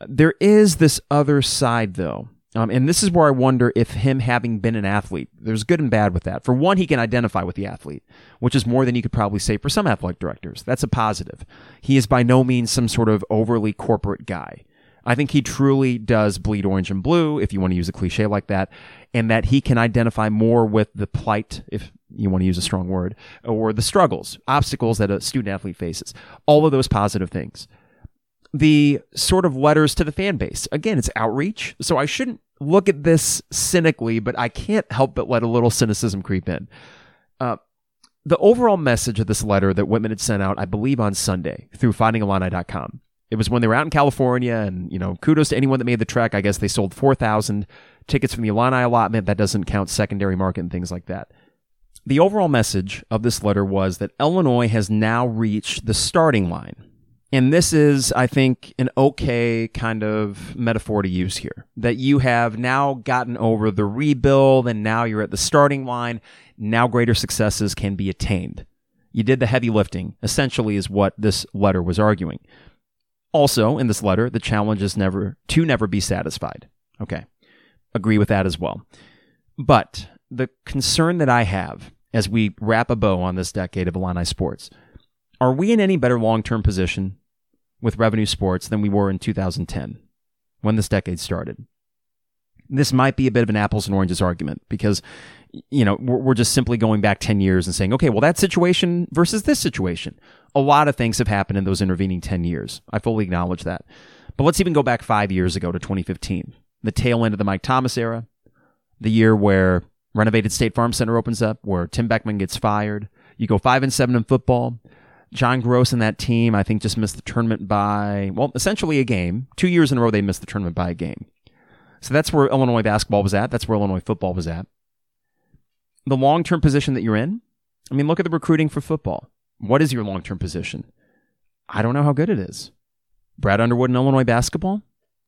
There is this other side, though. Um, and this is where I wonder if him having been an athlete, there's good and bad with that. For one, he can identify with the athlete, which is more than you could probably say for some athletic directors. That's a positive. He is by no means some sort of overly corporate guy. I think he truly does bleed orange and blue, if you want to use a cliche like that, and that he can identify more with the plight, if you want to use a strong word, or the struggles, obstacles that a student athlete faces. All of those positive things. The sort of letters to the fan base. Again, it's outreach. So I shouldn't look at this cynically, but I can't help but let a little cynicism creep in. Uh, the overall message of this letter that Whitman had sent out, I believe on Sunday through fightingillini.com, it was when they were out in California, and you know, kudos to anyone that made the trek. I guess they sold four thousand tickets from the Illini allotment. That doesn't count secondary market and things like that. The overall message of this letter was that Illinois has now reached the starting line. And this is, I think, an okay kind of metaphor to use here. That you have now gotten over the rebuild and now you're at the starting line. Now greater successes can be attained. You did the heavy lifting, essentially, is what this letter was arguing. Also, in this letter, the challenge is never to never be satisfied. Okay. Agree with that as well. But the concern that I have as we wrap a bow on this decade of Illini sports, are we in any better long term position with revenue sports than we were in 2010 when this decade started? This might be a bit of an apples and oranges argument because you know, we're, just simply going back 10 years and saying, okay, well, that situation versus this situation. A lot of things have happened in those intervening 10 years. I fully acknowledge that. But let's even go back five years ago to 2015, the tail end of the Mike Thomas era, the year where renovated State Farm Center opens up, where Tim Beckman gets fired. You go five and seven in football. John Groce and that team, I think, just missed the tournament by, well, essentially a game. Two years in a row, they missed the tournament by a game. So that's where Illinois basketball was at. That's where Illinois football was at the long term position that you're in, I mean, look at the recruiting for football. What is your long term position? I don't know how good it is. Brad Underwood in Illinois basketball?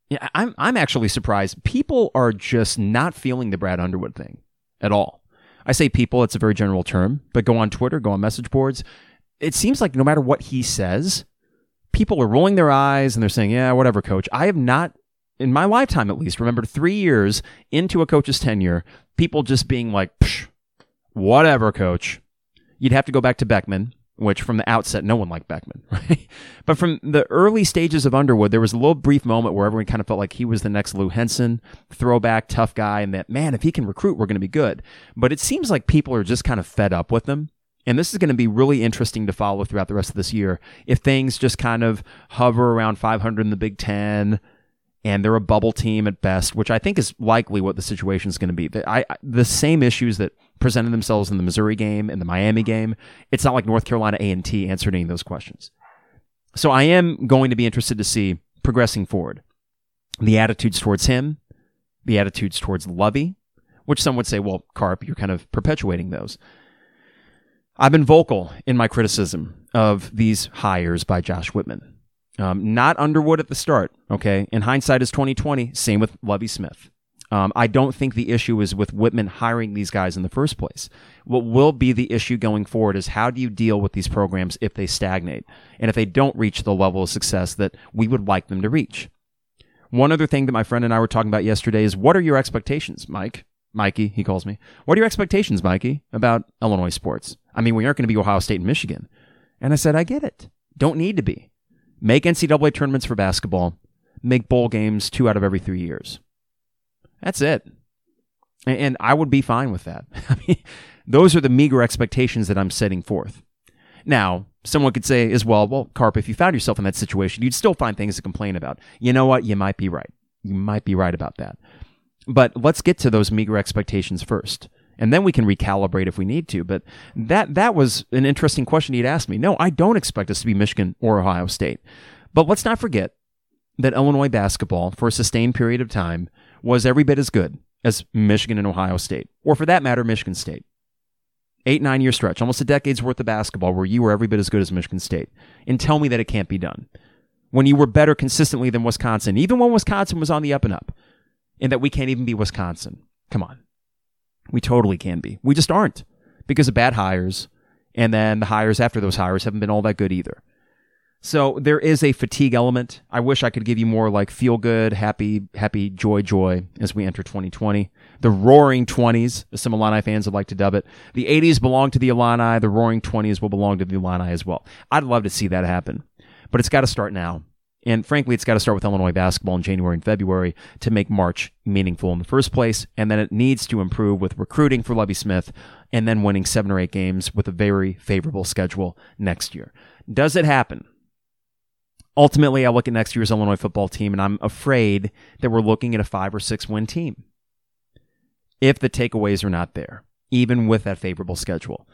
Yeah, I'm, I'm actually surprised. People are just not feeling the Brad Underwood thing at all. I say people, it's a very general term, but go on Twitter, go on message boards. It seems like no matter what he says, people are rolling their eyes and they're saying, yeah, whatever, coach. I have not, in my lifetime at least, remembered three years into a coach's tenure, people just being like, whatever, coach. You'd have to go back to Beckman. which from the outset, no one liked Beckman, right? But from the early stages of Underwood, there was a little brief moment where everyone kind of felt like he was the next Lou Henson, throwback, tough guy, and that, man, if he can recruit, we're going to be good. But it seems like people are just kind of fed up with him. And this is going to be really interesting to follow throughout the rest of this year. If things just kind of hover around 500 in the Big Ten, and they're a bubble team at best, which I think is likely what the situation is going to be. The, I, the same issues that presented themselves in the Missouri game and the Miami game, it's not like North Carolina A&T answered any of those questions. So I am going to be interested to see progressing forward the attitudes towards him, the attitudes towards Lovie, which some would say, well, Carp, you're kind of perpetuating those. I've been vocal in my criticism of these hires by Josh Whitman. Um, not Underwood at the start. Okay. In hindsight is 2020. Same with Lovie Smith. Um, I don't think the issue is with Whitman hiring these guys in the first place. What will be the issue going forward is how do you deal with these programs if they stagnate and if they don't reach the level of success that we would like them to reach. One other thing that my friend and I were talking about yesterday is what are your expectations, Mike? Mikey, he calls me. What are your expectations, Mikey, about Illinois sports? I mean, we aren't going to be Ohio State and Michigan. And I said, I get it. Don't need to be. Make NCAA tournaments for basketball. Make bowl games two out of every three years. That's it. And I would be fine with that. I mean, those are the meager expectations that I'm setting forth. Now, someone could say as well, well, Carp, if you found yourself in that situation, you'd still find things to complain about. You know what? You might be right. You might be right about that. But let's get to those meager expectations first. And then we can recalibrate if we need to. But that that was an interesting question he'd asked me. No, I don't expect us to be Michigan or Ohio State. But let's not forget that Illinois basketball, for a sustained period of time, was every bit as good as Michigan and Ohio State, or for that matter, Michigan State. Eight, nine year stretch, almost a decade's worth of basketball where you were every bit as good as Michigan State. And tell me that it can't be done. When you were better consistently than Wisconsin, even when Wisconsin was on the up and up, and that we can't even be Wisconsin. Come on. We totally can be. We just aren't because of bad hires. And then the hires after those hires haven't been all that good either. So there is a fatigue element. I wish I could give you more like feel good, happy, happy, joy, joy as we enter 2020. The roaring 20s, as some Illini fans would like to dub it. The 80s belong to the Illini. The roaring 20s will belong to the Illini as well. I'd love to see that happen, but it's got to start now. And frankly, it's got to start with Illinois basketball in January and February to make March meaningful in the first place. And then it needs to improve with recruiting for Lovie Smith and then winning seven or eight games with a very favorable schedule next year. Does it happen? ultimately, I look at next year's Illinois football team and I'm afraid that we're looking at a five or six win team if the takeaways are not there, even with that favorable schedule.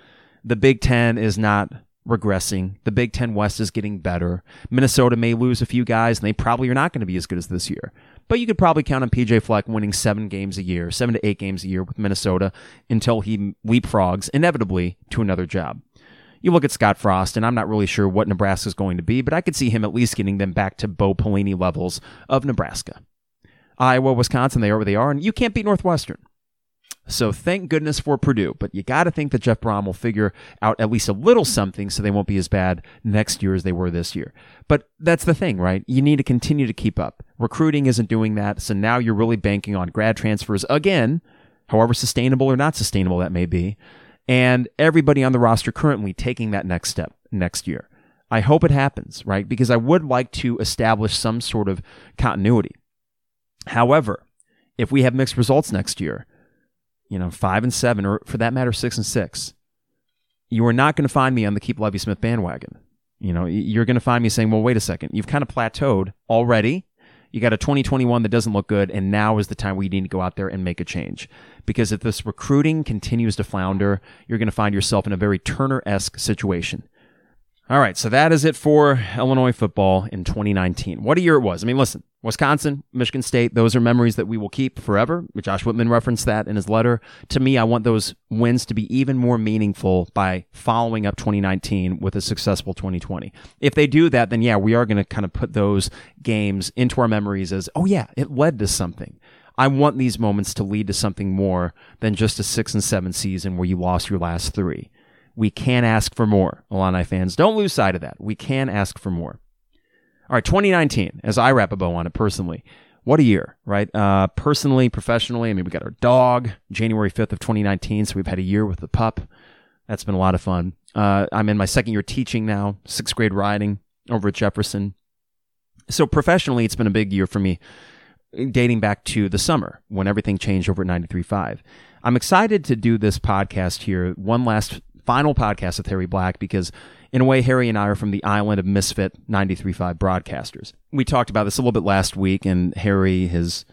The Big Ten is not regressing. The Big Ten West is getting better. Minnesota may lose a few guys, and they probably are not going to be as good as this year. But you could probably count on PJ Fleck winning seven games a year, seven to eight games a year with Minnesota until he leapfrogs inevitably to another job. You look at Scott Frost, and I'm not really sure what Nebraska is going to be, but I could see him at least getting them back to Bo Pelini levels of Nebraska. Iowa, Wisconsin, they are where they are, and you can't beat Northwestern. So thank goodness for Purdue, but you got to think that Jeff Brohm will figure out at least a little something so they won't be as bad next year as they were this year. But that's the thing, right? You need to continue to keep up. Recruiting isn't doing that, so now you're really banking on grad transfers again, however sustainable or not sustainable that may be and everybody on the roster currently taking that next step next year. I hope it happens, right? Because I would like to establish some sort of continuity. However, if we have mixed results next year, you know, five and seven, or for that matter, six and six, you are not going to find me on the keep Lovie Smith bandwagon. You know, you're going to find me saying, well, wait a second, you've kind of plateaued already. You got a 2021 that doesn't look good, and now is the time we need to go out there and make a change. Because if this recruiting continues to flounder, you're going to find yourself in a very Turner esque situation. All right, so that is it for Illinois football in 2019. What a year it was. I mean, listen, Wisconsin, Michigan State, those are memories that we will keep forever. Josh Whitman referenced that in his letter. To me, I want those wins to be even more meaningful by following up 2019 with a successful 2020. If they do that, then yeah, we are going to kind of put those games into our memories as, oh yeah, it led to something. I want these moments to lead to something more than just a six and seven season where you lost your last three. We can ask for more, Illini fans. Don't lose sight of that. We can ask for more. All right, 2019, as I wrap a bow on it personally, what a year, right? Uh, personally, professionally, I mean, we got our dog January 5th of 2019, so we've had a year with the pup. That's been a lot of fun. Uh, I'm in my second year teaching now, sixth grade riding over at Jefferson. So professionally, it's been a big year for me, dating back to the summer when everything changed over at 93.5. I'm excited to do this podcast here, one last final podcast with Harry Black, because in a way, Harry and I are from the island of misfit 93.5 broadcasters. We talked about this a little bit last week, and Harry, his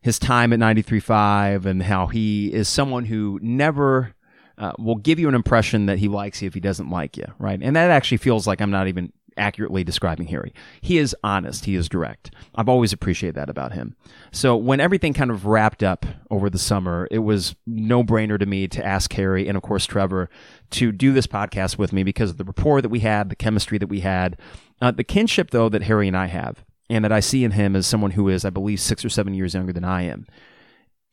his time at 93.5 and how he is someone who never uh, will give you an impression that he likes you if he doesn't like you, right? And that actually feels like I'm not even accurately describing Harry. He is honest, he is direct. I've always appreciated that about him. So when everything kind of wrapped up over the summer, it was no brainer to me to ask Harry and of course Trevor to do this podcast with me because of the rapport that we had, the chemistry that we had, uh, the kinship though that Harry and I have and that I see in him as someone who is, I believe, six or seven years younger than I am.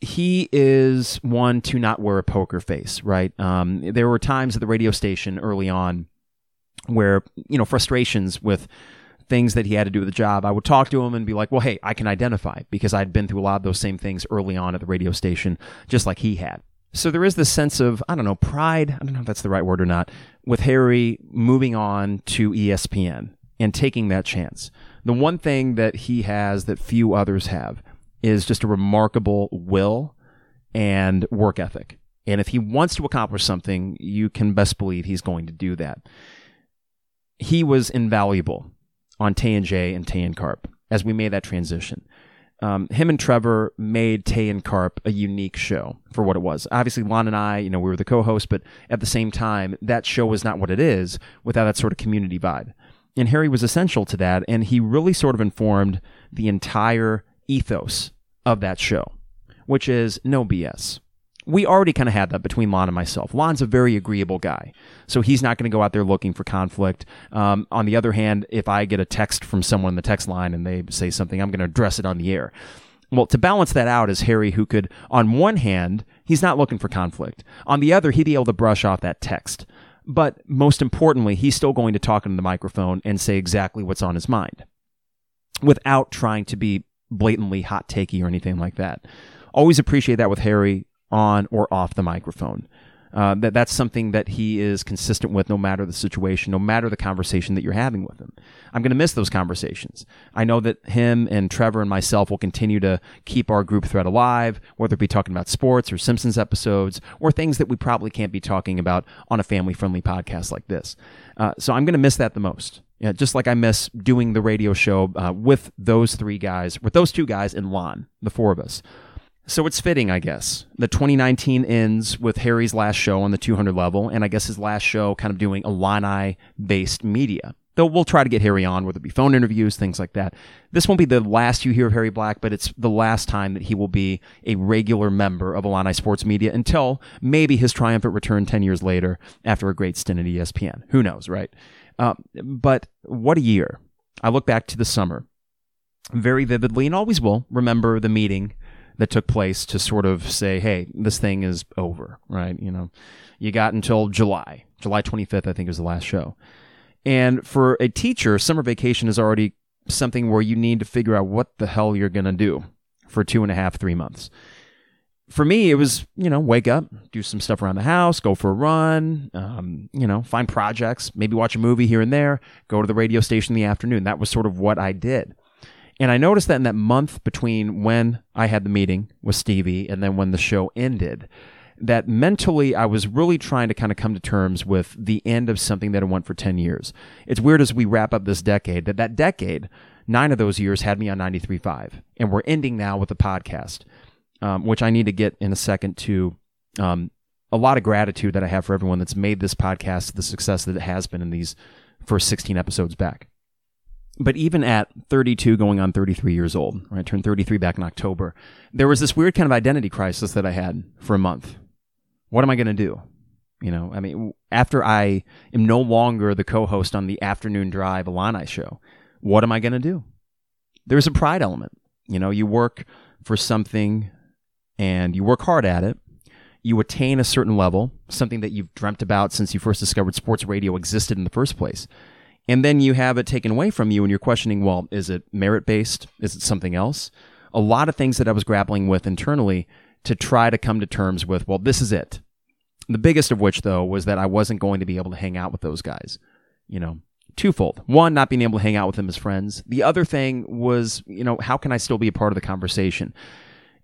He is one to not wear a poker face, right? Um, there were times at the radio station early on where, you know, frustrations with things that he had to do with the job, I would talk to him and be like, well, hey, I can identify because I'd been through a lot of those same things early on at the radio station, just like he had. So there is this sense of, I don't know, pride. I don't know if that's the right word or not, with Harry moving on to ESPN and taking that chance. The one thing that he has that few others have is just a remarkable will and work ethic. And if he wants to accomplish something, you can best believe he's going to do that. He was invaluable on Tay and Jay and Tay and Carp as we made that transition. Um, him and Trevor made Tay and Carp a unique show for what it was. Obviously, Lon and I, you know, we were the co-hosts, but at the same time, that show was not what it is without that sort of community vibe. And Harry was essential to that. And he really sort of informed the entire ethos of that show, which is no BS. We already kind of had that between Lon and myself. Lon's a very agreeable guy, so he's not going to go out there looking for conflict. Um, on the other hand, if I get a text from someone in the text line and they say something, I'm going to address it on the air. Well, to balance that out is Harry, who could, on one hand, he's not looking for conflict. On the other, he'd be able to brush off that text. But most importantly, he's still going to talk into the microphone and say exactly what's on his mind without trying to be blatantly hot takey or anything like that. Always appreciate that with Harry on or off the microphone. Uh, that that's something that he is consistent with no matter the situation, no matter the conversation that you're having with him. I'm going to miss those conversations. I know that him and Trevor and myself will continue to keep our group thread alive, whether it be talking about sports or Simpsons episodes or things that we probably can't be talking about on a family friendly podcast like this. Uh, so I'm going to miss that the most. Yeah, just like I miss doing the radio show uh, with those three guys, with those two guys and Lon, the four of us. So it's fitting, I guess. The 2019 ends with Harry's last show on the 200 level, and I guess his last show kind of doing Illini based media. Though we'll try to get Harry on, whether it be phone interviews, things like that. This won't be the last you hear of Harry Black, but it's the last time that he will be a regular member of Illini sports media until maybe his triumphant return 10 years later after a great stint at ESPN. Who knows, right? Uh, but what a year. I look back to the summer very vividly and always will remember the meeting that took place to sort of say, hey, this thing is over, right? You know, you got until July. July 25th, I think, was the last show. And for a teacher, summer vacation is already something where you need to figure out what the hell you're going to do for two and a half, three months. For me, it was, you know, wake up, do some stuff around the house, go for a run, um, you know, find projects, maybe watch a movie here and there, go to the radio station in the afternoon. That was sort of what I did. And I noticed that in that month between when I had the meeting with Stevie and then when the show ended, that mentally I was really trying to kind of come to terms with the end of something that I went for 10 years. It's weird as we wrap up this decade that that decade, nine of those years had me on 93.5. And we're ending now with the podcast, um, which I need to get in a second to um, a lot of gratitude that I have for everyone that's made this podcast the success that it has been in these first 16 episodes back but even at 32 going on 33 years old right, i turned 33 back in october there was this weird kind of identity crisis that i had for a month. What am i going to do? You know i mean after i am no longer the co-host on the afternoon drive Illini show what am i going to do there's a pride element. You know you work for something and you work hard at it. You attain a certain level something that you've dreamt about since you first discovered sports radio existed in the first place and then you have it taken away from you and you're questioning well is it merit based is it something else a lot of things that i was grappling with internally to try to come to terms with well this is it The biggest of which, though, was that I wasn't going to be able to hang out with those guys. You know, twofold. One, not being able to hang out with them as friends. The other thing was, you know, how can I still be a part of the conversation?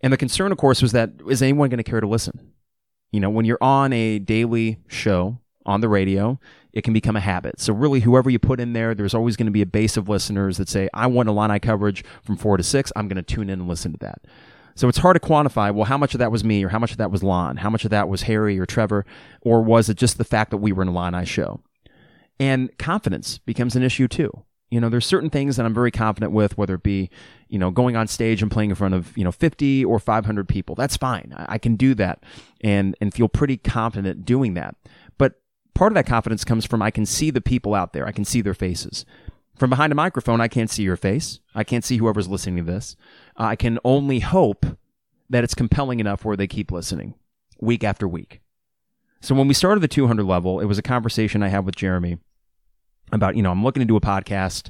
And the concern, of course, was that is anyone going to care to listen? You know, when you're on a daily show on the radio, it can become a habit. So really, whoever you put in there, there's always going to be a base of listeners that say, I want Illini coverage from four to six. I'm going to tune in and listen to that. So it's hard to quantify, well, how much of that was me or how much of that was Lon? How much of that was Harry or Trevor? Or was it just the fact that we were in a Illini show? And confidence becomes an issue too. You know, there's certain things that I'm very confident with, whether it be, you know, going on stage and playing in front of, you know, 50 or 500 people. That's fine. I, I can do that and, and feel pretty confident doing that. Part of that confidence comes from I can see the people out there. I can see their faces. From behind a microphone, I can't see your face. I can't see whoever's listening to this. Uh, I can only hope that it's compelling enough where they keep listening week after week. So when we started the 200 level, it was a conversation I had with Jeremy about, you know, I'm looking to do a podcast.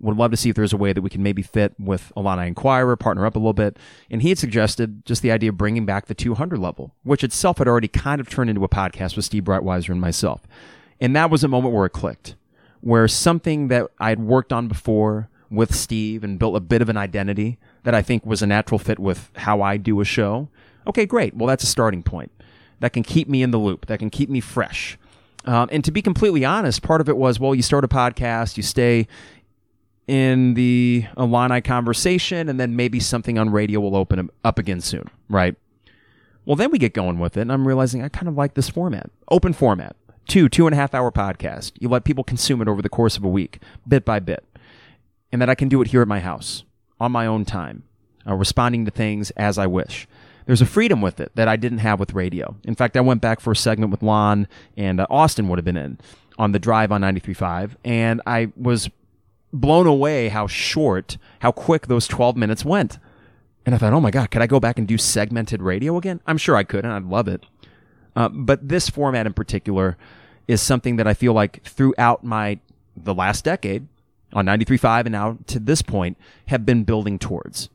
Would love to see if there's a way that we can maybe fit with Illini Inquirer, partner up a little bit. And he had suggested just the idea of bringing back the 200 level, which itself had already kind of turned into a podcast with Steve Breitweiser and myself. And that was a moment where it clicked, where something that I had worked on before with Steve and built a bit of an identity that I think was a natural fit with how I do a show. Okay, great. Well, that's a starting point. That can keep me in the loop. That can keep me fresh. Um, and to be completely honest, part of it was, well, you start a podcast, you stay in the Illini conversation, and then maybe something on radio will open up again soon, right? Well, then we get going with it, and I'm realizing I kind of like this format. Open format. Two, two and a half hour podcast. You let people consume it over the course of a week, bit by bit. And that I can do it here at my house, on my own time, uh, responding to things as I wish there's a freedom with it that I didn't have with radio. In fact, I went back for a segment with Lon and uh, Austin would have been in on the drive on 93.5, and I was blown away how short, how quick those 12 minutes went. And I thought, oh my God, could I go back and do segmented radio again? I'm sure I could, and I'd love it. Uh, but this format in particular is something that I feel like throughout my the last decade on 93.5 and now to this point have been building towards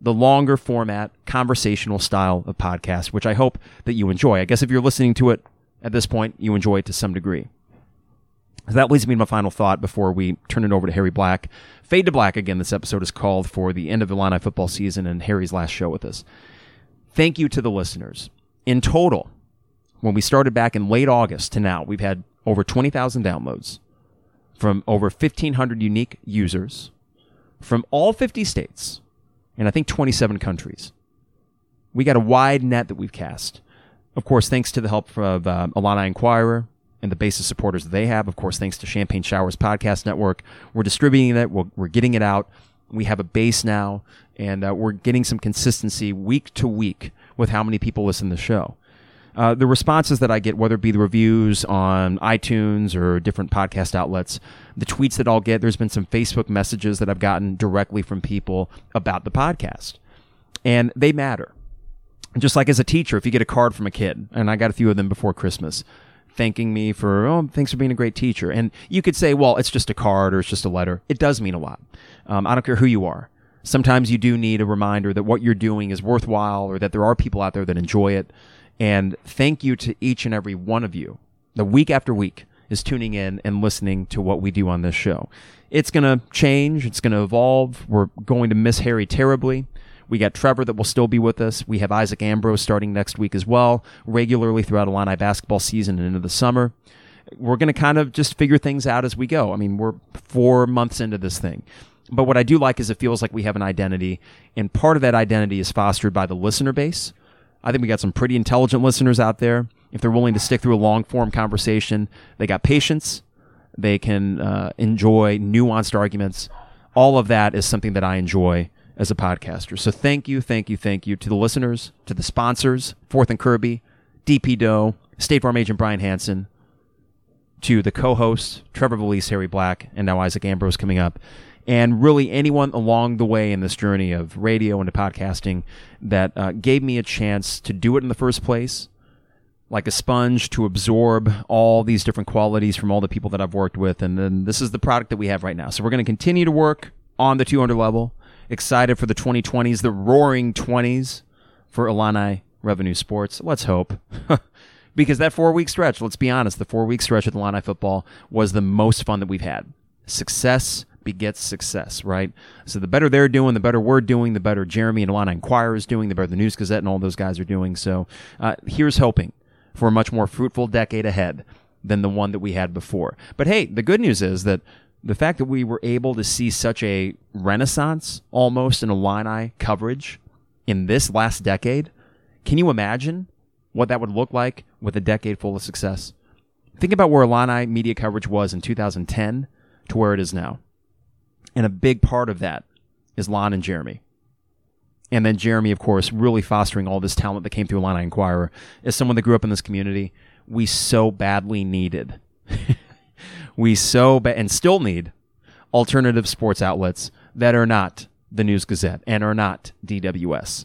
the longer format, conversational style of podcast, which I hope that you enjoy. I guess if you're listening to it at this point, you enjoy it to some degree. So that leads me to my final thought before we turn it over to Harry Black. Fade to Black again. This episode is called for the end of Illini football season and Harry's last show with us. Thank you to the listeners. In total, when we started back in late August to now, we've had over 20,000 downloads from over 1,500 unique users from all 50 states and I think 27 countries. We got a wide net that we've cast. Of course, thanks to the help of uh, Inquirer and the base of supporters they have. Of course, thanks to Champaign Showers Podcast Network. We're distributing it, we're, we're getting it out. We have a base now, and uh, we're getting some consistency week to week with how many people listen to the show. Uh, the responses that I get, whether it be the reviews on iTunes or different podcast outlets, the tweets that I'll get, there's been some Facebook messages that I've gotten directly from people about the podcast. And they matter. Just like as a teacher, if you get a card from a kid, and I got a few of them before Christmas, thanking me for, oh, thanks for being a great teacher. And you could say, well, it's just a card or it's just a letter. It does mean a lot. Um, I don't care who you are. Sometimes you do need a reminder that what you're doing is worthwhile or that there are people out there that enjoy it. And thank you to each and every one of you. The week after week is tuning in and listening to what we do on this show. It's going to change. It's going to evolve. We're going to miss Harry terribly. We got Trevor that will still be with us. We have Isaac Ambrose starting next week as well, regularly throughout Illini basketball season and into the summer. We're going to kind of just figure things out as we go. I mean, we're four months into this thing. But what I do like is it feels like we have an identity, and part of that identity is fostered by the listener base. I think we got some pretty intelligent listeners out there. If they're willing to stick through a long form conversation, they got patience. They can uh, enjoy nuanced arguments. All of that is something that I enjoy as a podcaster. So thank you, thank you, thank you to the listeners, to the sponsors, Fourth and Kirby, DP Dough, State Farm agent Brian Hanson, to the co-hosts Trevor Valise, Harry Black, and now Isaac Ambrose coming up and really anyone along the way in this journey of radio into podcasting that uh, gave me a chance to do it in the first place, like a sponge to absorb all these different qualities from all the people that I've worked with. And then this is the product that we have right now. So we're going to continue to work on the 200 level. Excited for the 2020s, the roaring 20s for Illini Revenue Sports. Let's hope. because that four week stretch, let's be honest, the four week stretch the Illini football was the most fun that we've had. Success begets success, right? So the better they're doing, the better we're doing, the better Jeremy and Illini Inquirer is doing, the better the News Gazette and all those guys are doing. So uh, here's hoping for a much more fruitful decade ahead than the one that we had before. But hey, the good news is that the fact that we were able to see such a renaissance almost in Illini coverage in this last decade, can you imagine what that would look like with a decade full of success? Think about where Illini media coverage was in 2010 to where it is now. And a big part of that is Lon and Jeremy. And then Jeremy, of course, really fostering all this talent that came through Illini Inquirer. As someone that grew up in this community, we so badly needed. We so ba- and still need alternative sports outlets that are not the News Gazette and are not DWS.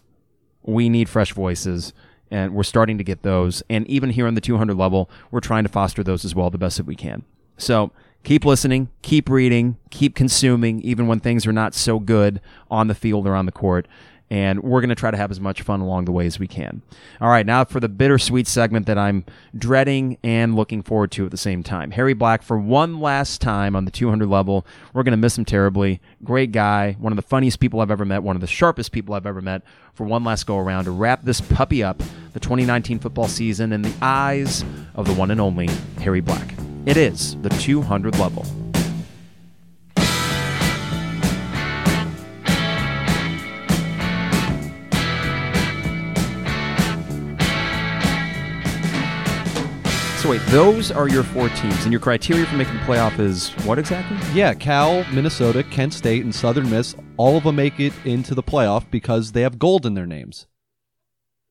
We need fresh voices, and we're starting to get those. And even here on the 200 level, we're trying to foster those as well the best that we can. So keep listening, keep reading, keep consuming, even when things are not so good on the field or on the court. And we're going to try to have as much fun along the way as we can. All right, now for the bittersweet segment that I'm dreading and looking forward to at the same time. Harry Black, for one last time on the 200 level, we're going to miss him terribly. Great guy, one of the funniest people I've ever met, one of the sharpest people I've ever met, for one last go around to wrap this puppy up, the 2019 football season, in the eyes of the one and only Harry Black. It is the 200 level. So wait, those are your four teams, and your criteria for making the playoff is what exactly? Yeah, Cal, Minnesota, Kent State, and Southern Miss, all of them make it into the playoff because they have gold in their names.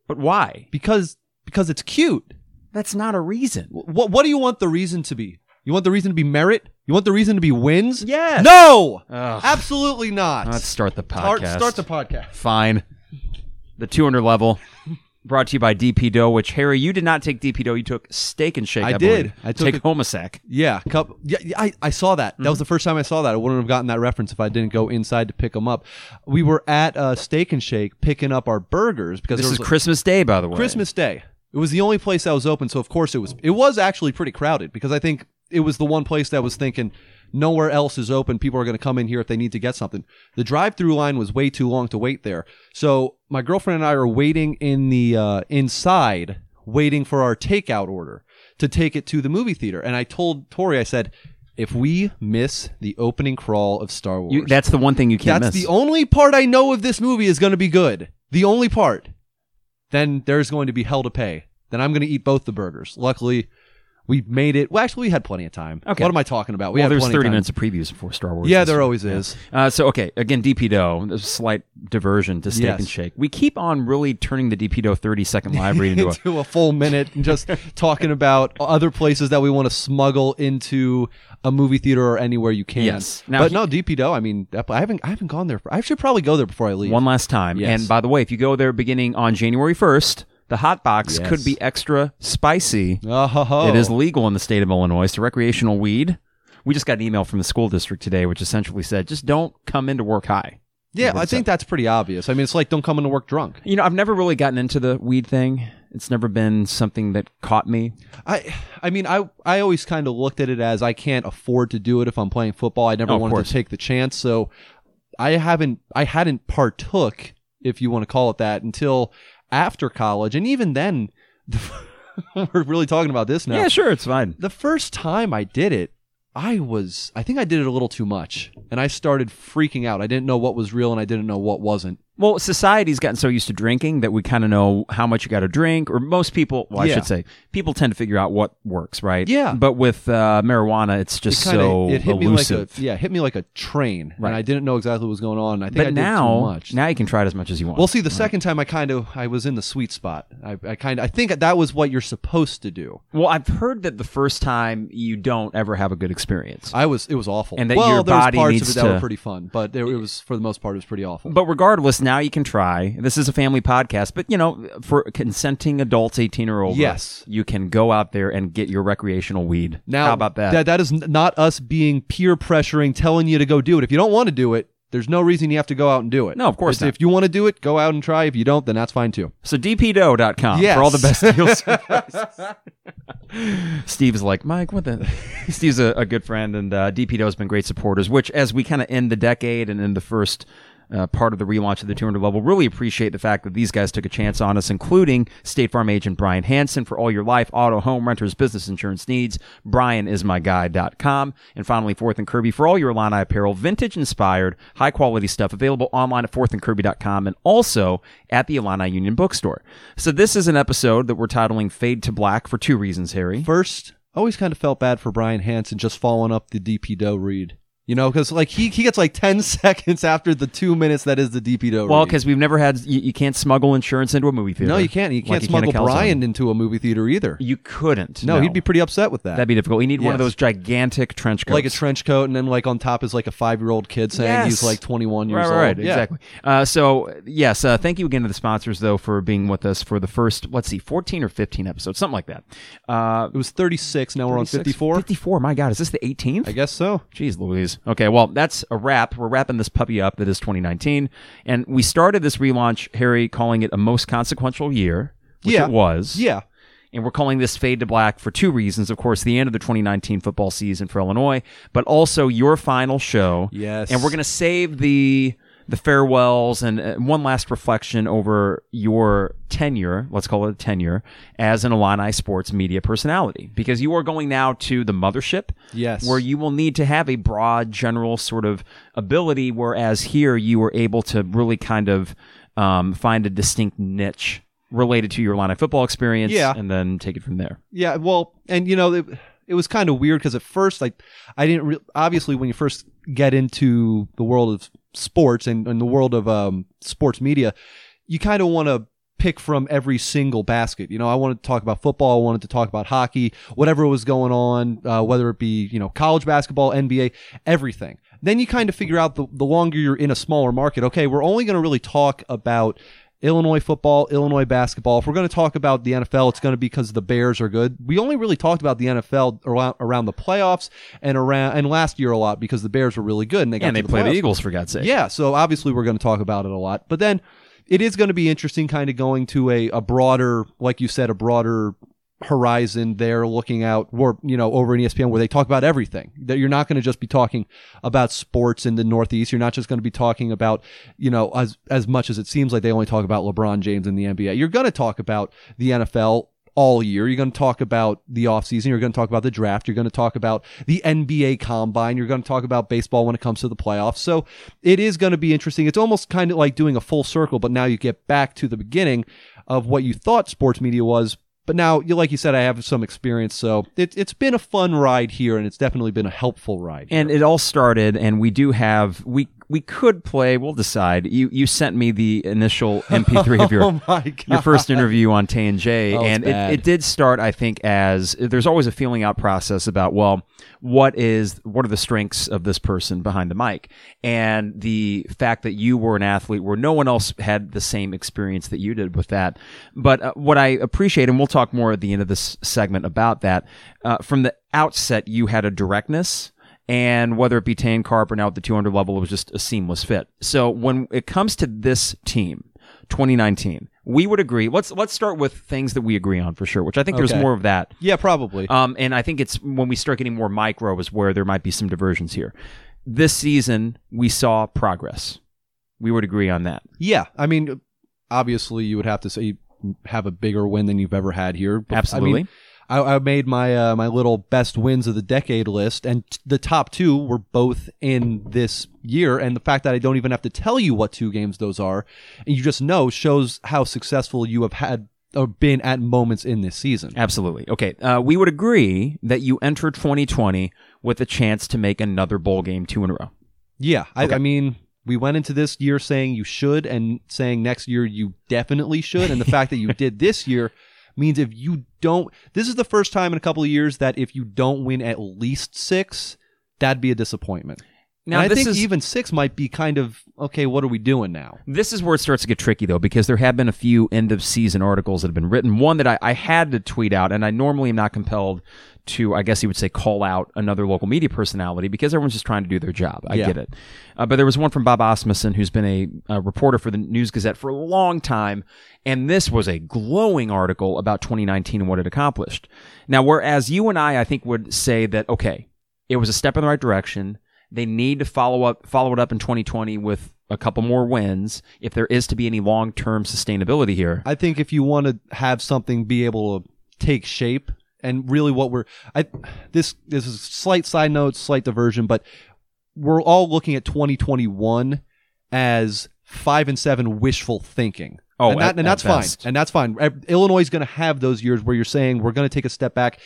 But why? Because because it's cute. That's not a reason. What what do you want the reason to be? You want the reason to be merit? You want the reason to be wins? Yes. No. Ugh. Absolutely not. Let's start the Start, podcast. start the podcast. Fine. The 200 level. Brought to you by DP Dough, which Harry, you did not take DP Dough. You took Steak and Shake. I, I did. I took take it- Homasac. Yeah, cup. Yeah, I, I saw that. That was the first time I saw that. I wouldn't have gotten that reference if I didn't go inside to pick them up. We were at uh, Steak and Shake picking up our burgers because This is was a- Christmas Day, by the way. Christmas Day. It was the only place that was open, so of course it was. It was actually pretty crowded because I think it was the one place that was thinking nowhere else is open. People are going to come in here if they need to get something. The drive-through line was way too long to wait there, so my girlfriend and I are waiting in the uh, inside, waiting for our takeout order to take it to the movie theater. And I told Tori, I said, if we miss the opening crawl of Star Wars, You, that's the one thing you can't miss. that's miss. the only part I know of this movie is going to be good. The only part. Then there's going to be hell to pay. Then I'm going to eat both the burgers. Luckily, we made it. Well, actually, we had plenty of time. Okay. What am I talking about? We well, had there's 30 of time. minutes of previews before Star Wars. Yeah, there always is. Uh, so okay, again, DP Dough. There's a slight diversion to Steak Yes. and Shake. We keep on really turning the DP Dough 30 second live read into a a full minute and just talking about other places that we want to smuggle into a movie theater or anywhere you can. Yes. Now but he- no, DP Dough. I mean, I haven't I haven't gone there. For, I should probably go there before I leave. one last time. Yes. And by the way, if you go there beginning on January 1st, the hot box Yes. could be extra spicy. Oh, ho, ho. It is legal in the state of Illinois. It's a recreational weed. We just got an email from the school district today, which essentially said, just don't come into work high. Yeah, I think that's pretty obvious. I mean, it's like don't come into work drunk. You know, I've never really gotten into the weed thing. It's never been something that caught me. I I mean I I always kind of looked at it as I can't afford to do it if I'm playing football. I never Oh, wanted to take the chance, so I haven't I hadn't partook, if you want to call it that, until after college, and even then, we're really talking about this now. Yeah, sure, it's fine. The first time I did it, I was I think I did it a little too much, and I started freaking out. I didn't know what was real, and I didn't know what wasn't. Well, society's gotten so used to drinking that we kind of know how much you got to drink, or most people, well, I Yeah. should say, people tend to figure out what works, right? Yeah. But with uh, marijuana, it's just Kinda- so it hit elusive. me like a yeah, it hit me like a train, Right. and I didn't know exactly what was going on. I think I but did now, too much. now you can try it as much as you want. Well, see, the second time I kind of I was in the sweet spot. I, I kind of I think that was what you're supposed to do. well, I've heard that the first time you don't ever have a good experience. I was it was awful. And that well, your there was body parts needs of it that to- were pretty fun, but there, it was for the most part it was pretty awful. But regardless, now you can try. This is a family podcast, but you know, for consenting adults, eighteen or over, Yes. you can go out there and get your recreational weed. now, how about that? That that is n- not us being peer pressuring, telling you to go do it. If you don't want to do it, There's no reason you have to go out and do it. No, of course If- not. If you want to do it, go out and try. If you don't, then that's fine too. So dpdough.com Yes. for all the best deals. Steve's like, Mike, what the? Steve's a, a good friend, and uh, DP Dough has been great supporters, which as we kind of end the decade and in the first uh, part of the relaunch of the 200 level, really appreciate the fact that these guys took a chance on us, including State Farm agent Brian Hansen for all your life, auto, home, renters, business insurance needs. Brian is my BrianIsMyGuy.com. And finally, Fourth and Kirby for all your Illini apparel, vintage inspired, high quality stuff available online at fourthandkirby.com and also at the Illini Union Bookstore. So this is an episode that we're titling Fade to Black for two reasons, Harry. First, always kind of felt bad for Brian Hansen just following up the DP Dough read. You know, because like he, he gets like 10 seconds after the two minutes that is the DP Dough Well, because we've never had, you, you can't smuggle insurance into a movie theater. No, you can't. You can't can smuggle a calzone. Brian into a movie theater either. You couldn't. No, he'd be pretty upset with that. That'd be difficult. You need one of those gigantic trench coats. like a trench coat, and then like on top is like a five year old kid saying Yes. he's like 21 years Right, old. right, right. Yeah. exactly. Uh, so yes, uh, thank you again to the sponsors though for being with us for the first let's see, fourteen or fifteen episodes, something like that. Uh, It was 36. Now we're on 54. Fifty-four. My God, is this the eighteenth? I guess so. Jeez Louise. Okay, well, that's a wrap. We're wrapping this puppy up that is 2019. And we started this relaunch, Harry, calling it a most consequential year, which Yeah. it was. Yeah. And we're calling this Fade to Black for two reasons. Of course, the end of the 2019 football season for Illinois, but also your final show. Yes. And we're going to save the the farewells and uh, one last reflection over your tenure, let's call it a tenure, as an Illini sports media personality. Because you are going now to the mothership Yes. where you will need to have a broad, general sort of ability, whereas here you were able to really kind of um, find a distinct niche related to your of football experience Yeah. and then take it from there. Yeah, well, and you know, it, it was kind of weird because at first, like, I didn't re- obviously when you first get into the world of sports and, and the world of um, sports media, you kind of want to pick from every single basket. You know, I wanted to talk about football, I wanted to talk about hockey, whatever was going on, uh, whether it be you know college basketball, NBA, everything. Then you kind of figure out the, the longer you're in a smaller market, okay, we're only going to really talk about Illinois football, Illinois basketball. If we're going to talk about the NFL, it's going to be because the Bears are good. We only really talked about the NFL around, around the playoffs and around and last year a lot because the Bears were really good and they got and to they the play the. Eagles for God's sake. Yeah, so obviously we're going to talk about it a lot. But then it is going to be interesting kind of going to a, a broader, like you said, a broader horizon there looking out or you know over in ESPN where they talk about everything that you're not going to just be talking about sports in the northeast you're not just going to be talking about you know as as much as it seems like they only talk about LeBron James in the NBA you're going to talk about the NFL all year. You're going to talk about the offseason. You're going to talk about the draft. You're going to talk about the NBA combine. You're going to talk about baseball when it comes to the playoffs. So it is going to be interesting. It's almost kind of like doing a full circle, but now you get back to the beginning of what you thought sports media was. But now, you like you said, I have some experience, so it, it's been a fun ride here, and it's definitely been a helpful ride. And it all started, and we do have we we could play. We'll decide. You you sent me the initial MP3 of your oh your first interview on Tay and J, Oh, and it, it did start, I think, as there's always a feeling out process about well, what is what are the strengths of this person behind the mic, and the fact that you were an athlete where no one else had the same experience that you did with that. But uh, what I appreciate, and we'll talk more at the end of this segment about that, uh, from the outset, you had a directness and whether it be Tan Carp or now at the 200 level, it was just a seamless fit. So when it comes to this team, 2019, we would agree. Let's let's start with things that we agree on for sure, which I think there's more of that. yeah, probably. Um, and I think it's when we start getting more micro is where there might be some diversions here. This season, we saw progress. We would agree on that. Yeah, I mean, obviously, you would have to say you have a bigger win than you've ever had here. Absolutely. I, mean, I, I made my uh, my little best wins of the decade list, and t- the top two were both in this year. And the fact that I don't even have to tell you what two games those are, and you just know, shows how successful you have had or been at moments in this season. Absolutely. Okay. Uh, we would agree that you enter 2020 with a chance to make another bowl game two in a row. Yeah, I, Okay. I mean, we went into this year saying you should, and saying next year you definitely should, and the fact that you did this year means if you don't, this is the first time in a couple of years that if you don't win at least six, that'd be a disappointment. Now, and I think is even six might be kind of okay. What are we doing now? This is where it starts to get tricky, though, because there have been a few end of season articles that have been written. One that I, I had to tweet out, and I normally am not compelled to, I guess you would say, call out another local media personality because everyone's just trying to do their job. I Yeah. get it. Uh, but there was one from Bob Asmussen, who's been a, a reporter for the News Gazette for a long time. And this was a glowing article about 2019 and what it accomplished. Now, whereas you and I, I think, would say that, okay, it was a step in the right direction. They need to follow up, follow it up in 2020 with a couple more wins if there is to be any long term sustainability here. I think if you want to have something be able to take shape and really what we're I this this is a slight side note, slight diversion, but we're all looking at 2021 as 5 and 7 wishful thinking. Oh, and, that, at- and that's fine. And that's fine. Illinois is going to have those years where you're saying we're going to take a step back,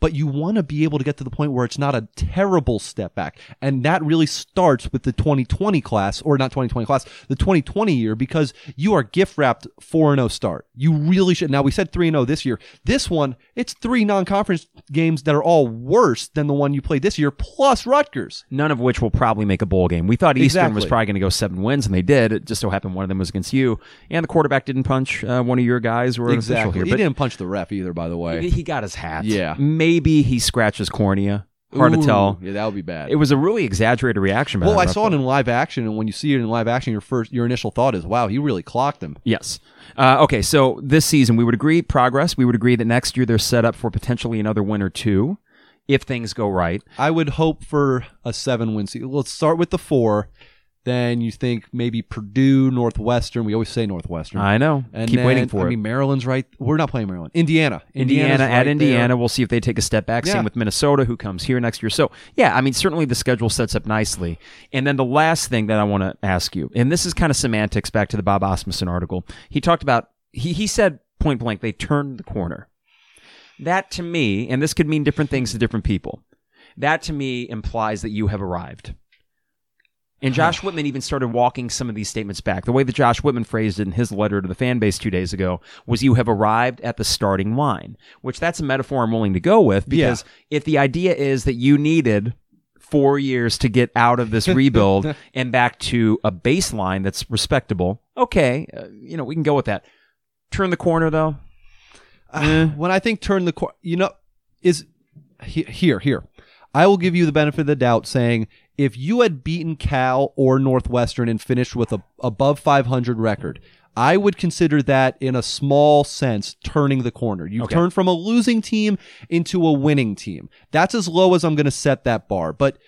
but you want to be able to get to the point where it's not a terrible step back. And that really starts with the 2020 class, or not 2020 class, the 2020 year, because you are gift wrapped 4 0 start. You really should. Now, we said 3 0 this year. This one, it's three non conference games that are all worse than the one you played this year, plus Rutgers. None of which will probably make a bowl game. We thought Eastern was probably going to go seven wins, and they did. It just so happened one of them was against you, and the quarterback didn't punch uh, one of your guys or Exactly. here. He didn't punch the ref either, by the way. he got his hat. Yeah. maybe he scratched his cornea. Hard to tell. Yeah, that would be bad. It was a really exaggerated reaction. By Well, I saw it in live action, and when you see it in live action, your first, your initial thought is, "Wow, he really clocked him." Yes. Uh, okay, so this season we would agree progress. We would agree that next year they're set up for potentially another win or two, if things go right. I would hope for a seven-win season. Let's start with the four. Then you think maybe Purdue, Northwestern. We always say Northwestern. I know. and Keep then- waiting for I it. mean, Maryland's right. We're not playing Maryland. Indiana. Indiana Indiana's at Indiana. there. We'll see if they take a step back. Yeah. Same with Minnesota, who comes here next year. So, yeah, I mean, certainly the schedule sets up nicely. And then the last thing that I want to ask you, and this is kind of semantics back to the Bob Asmussen article. He talked about, he, he said point blank, they turned the corner. That to me, and this could mean different things to different people, that to me implies that you have arrived. And Josh Whitman even started walking some of these statements back. The way that Josh Whitman phrased it in his letter to the fan base two days ago was you have arrived at the starting line, which that's a metaphor I'm willing to go with because if the idea is that you needed four years to get out of this rebuild and back to a baseline that's respectable, okay, uh, you know, we can go with that. Turn the corner though. Uh, when I think turn the corner, you know, is he- here, here. I will give you the benefit of the doubt saying if you had beaten Cal or Northwestern and finished with a above 500 record, I would consider that in a small sense turning the corner. You've Okay. turned from a losing team into a winning team. That's as low as I'm going to set that bar. But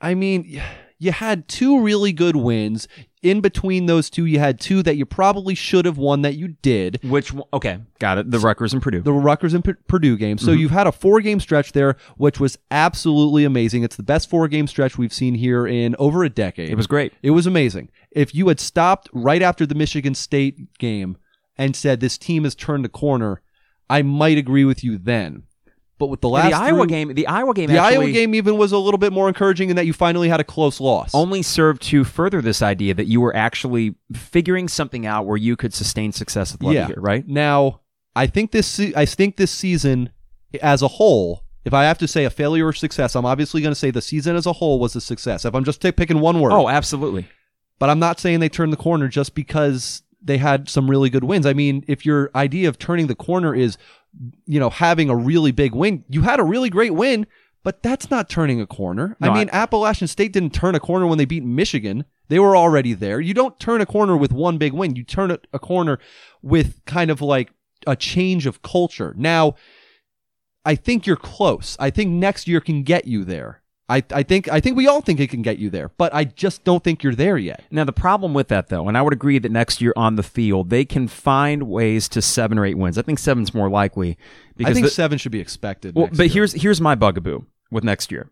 I mean, you had two really good wins. In between those two, you had two that you probably should have won that you did Which okay, got it. The Rutgers and Purdue. the Rutgers and P- Purdue game. Mm-hmm. So you've had a four game stretch there, which was absolutely amazing. It's the best four game stretch we've seen here in over a decade. it was great. It was amazing. If you had stopped right after the Michigan State game and said this team has turned a corner, I might agree with you then. But with the last the Iowa three- game, the Iowa game, the actually Iowa game even was a little bit more encouraging in that you finally had a close loss. only served to further this idea that you were actually figuring something out where you could sustain success with Lovie yeah. here, right? Now, I think this I think this season as a whole, if I have to say a failure or success, I'm obviously going to say the season as a whole was a success. If I'm just t- picking one word. Oh, absolutely. But I'm not saying they turned the corner just because they had some really good wins. I mean, if your idea of turning the corner is, you know, having a really big win, you had a really great win, but that's not turning a corner. No, I mean, Appalachian State didn't turn a corner when they beat Michigan. They were already there. You don't turn a corner with one big win. You turn a, a corner with kind of like a change of culture. Now, I think you're close. I think next year can get you there. I, I think I think we all think it can get you there, but I just don't think you're there yet. Now the problem with that though, and I would agree that next year on the field they can find ways to seven or eight wins. I think seven's more likely because I think the- seven should be expected. Well, but year. here's here's my bugaboo with next year.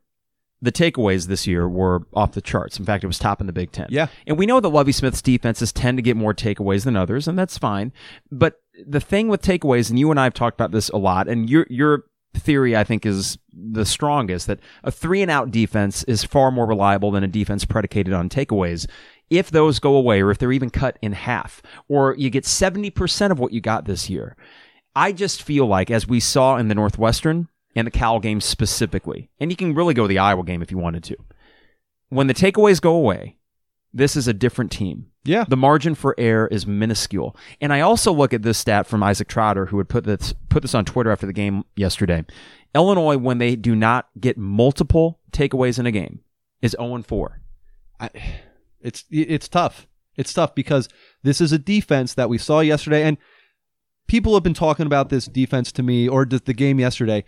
The takeaways this year were off the charts. In fact, it was top in the Big Ten. Yeah. And we know that Lovie Smith's defenses tend to get more takeaways than others, and that's fine. But the thing with takeaways, and you and I have talked about this a lot, and your your theory I think is the strongest that a three and out defense is far more reliable than a defense predicated on takeaways. If those go away, or if they're even cut in half, or you get seventy percent of what you got this year, I just feel like, as we saw in the Northwestern and the Cal game specifically, and you can really go the Iowa game if you wanted to, when the takeaways go away, this is a different team. Yeah, The margin for error is minuscule. And I also look at this stat from Isaac Trotter, who had put this put this on Twitter after the game yesterday. Illinois, when they do not get multiple takeaways in a game, is 0 4. I, it's it's tough. It's tough because this is a defense that we saw yesterday, and people have been talking about this defense to me or the game yesterday.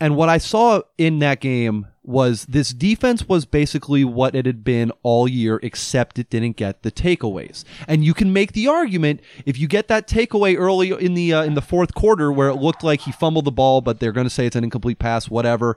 And what I saw in that game was this defense was basically what it had been all year, except it didn't get the takeaways. And you can make the argument if you get that takeaway early in the uh, in the fourth quarter where it looked like he fumbled the ball, but they're going to say it's an incomplete pass, whatever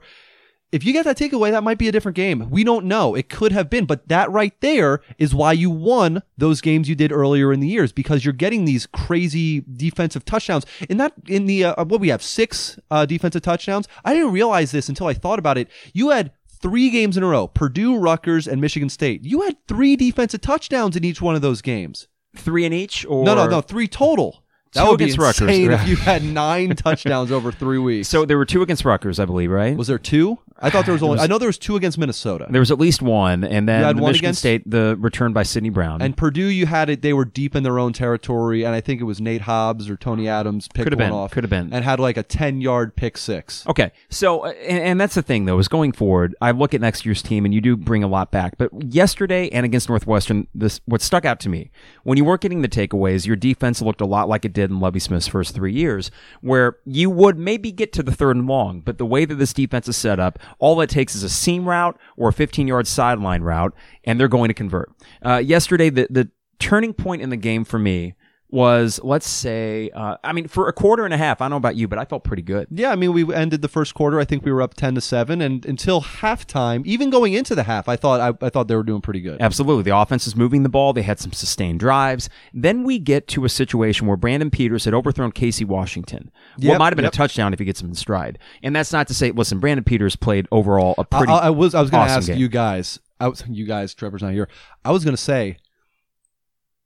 if you get that takeaway, that might be a different game. We don't know. It could have been, but that right there is why you won those games you did earlier in the years because you're getting these crazy defensive touchdowns. In that, in the uh, what we have six uh, defensive touchdowns. I didn't realize this until I thought about it. You had three games in a row: Purdue, Rutgers, and Michigan State. You had three defensive touchdowns in each one of those games. Three in each, or no, no, no, three total. That Two would be Rutgers. if you had nine touchdowns over three weeks. So there were two against Rutgers, I believe, right? was there two? I thought there was only. I know there was two against Minnesota. there was at least one, and then You had the one Michigan against- State, the return by Sidney Brown. And Purdue, you had it. They were deep in their own territory, and I think it was Nate Hobbs or Tony Adams picked Could have one been, off. could have been. and had like a ten-yard pick six. Okay, so uh, and, and that's the thing though is going forward. I look at next year's team, and you do bring a lot back. But yesterday and against Northwestern, this what stuck out to me when you weren't getting the takeaways, your defense looked a lot like it did in Lovie Smith's first three years, where you would maybe get to the third and long, but the way that this defense is set up, all it takes is a seam route or a 15-yard sideline route, and they're going to convert. Uh, yesterday, the the turning point in the game for me was let's say uh, I mean for a quarter and a half. I don't know about you, but I felt pretty good. Yeah, I mean, we ended the first quarter. I think we were up ten to seven, and until halftime, even going into the half, I thought I, I thought they were doing pretty good. Absolutely. The offense is moving the ball. They had some sustained drives. Then we get to a situation where Brandon Peters had overthrown Casey Washington. what might have been yep. a touchdown if he gets him in stride. And that's not to say, listen, Brandon Peters played overall a pretty. I- I was I was going to awesome ask game. you guys. I was you guys. Trevor's not here. I was going to say,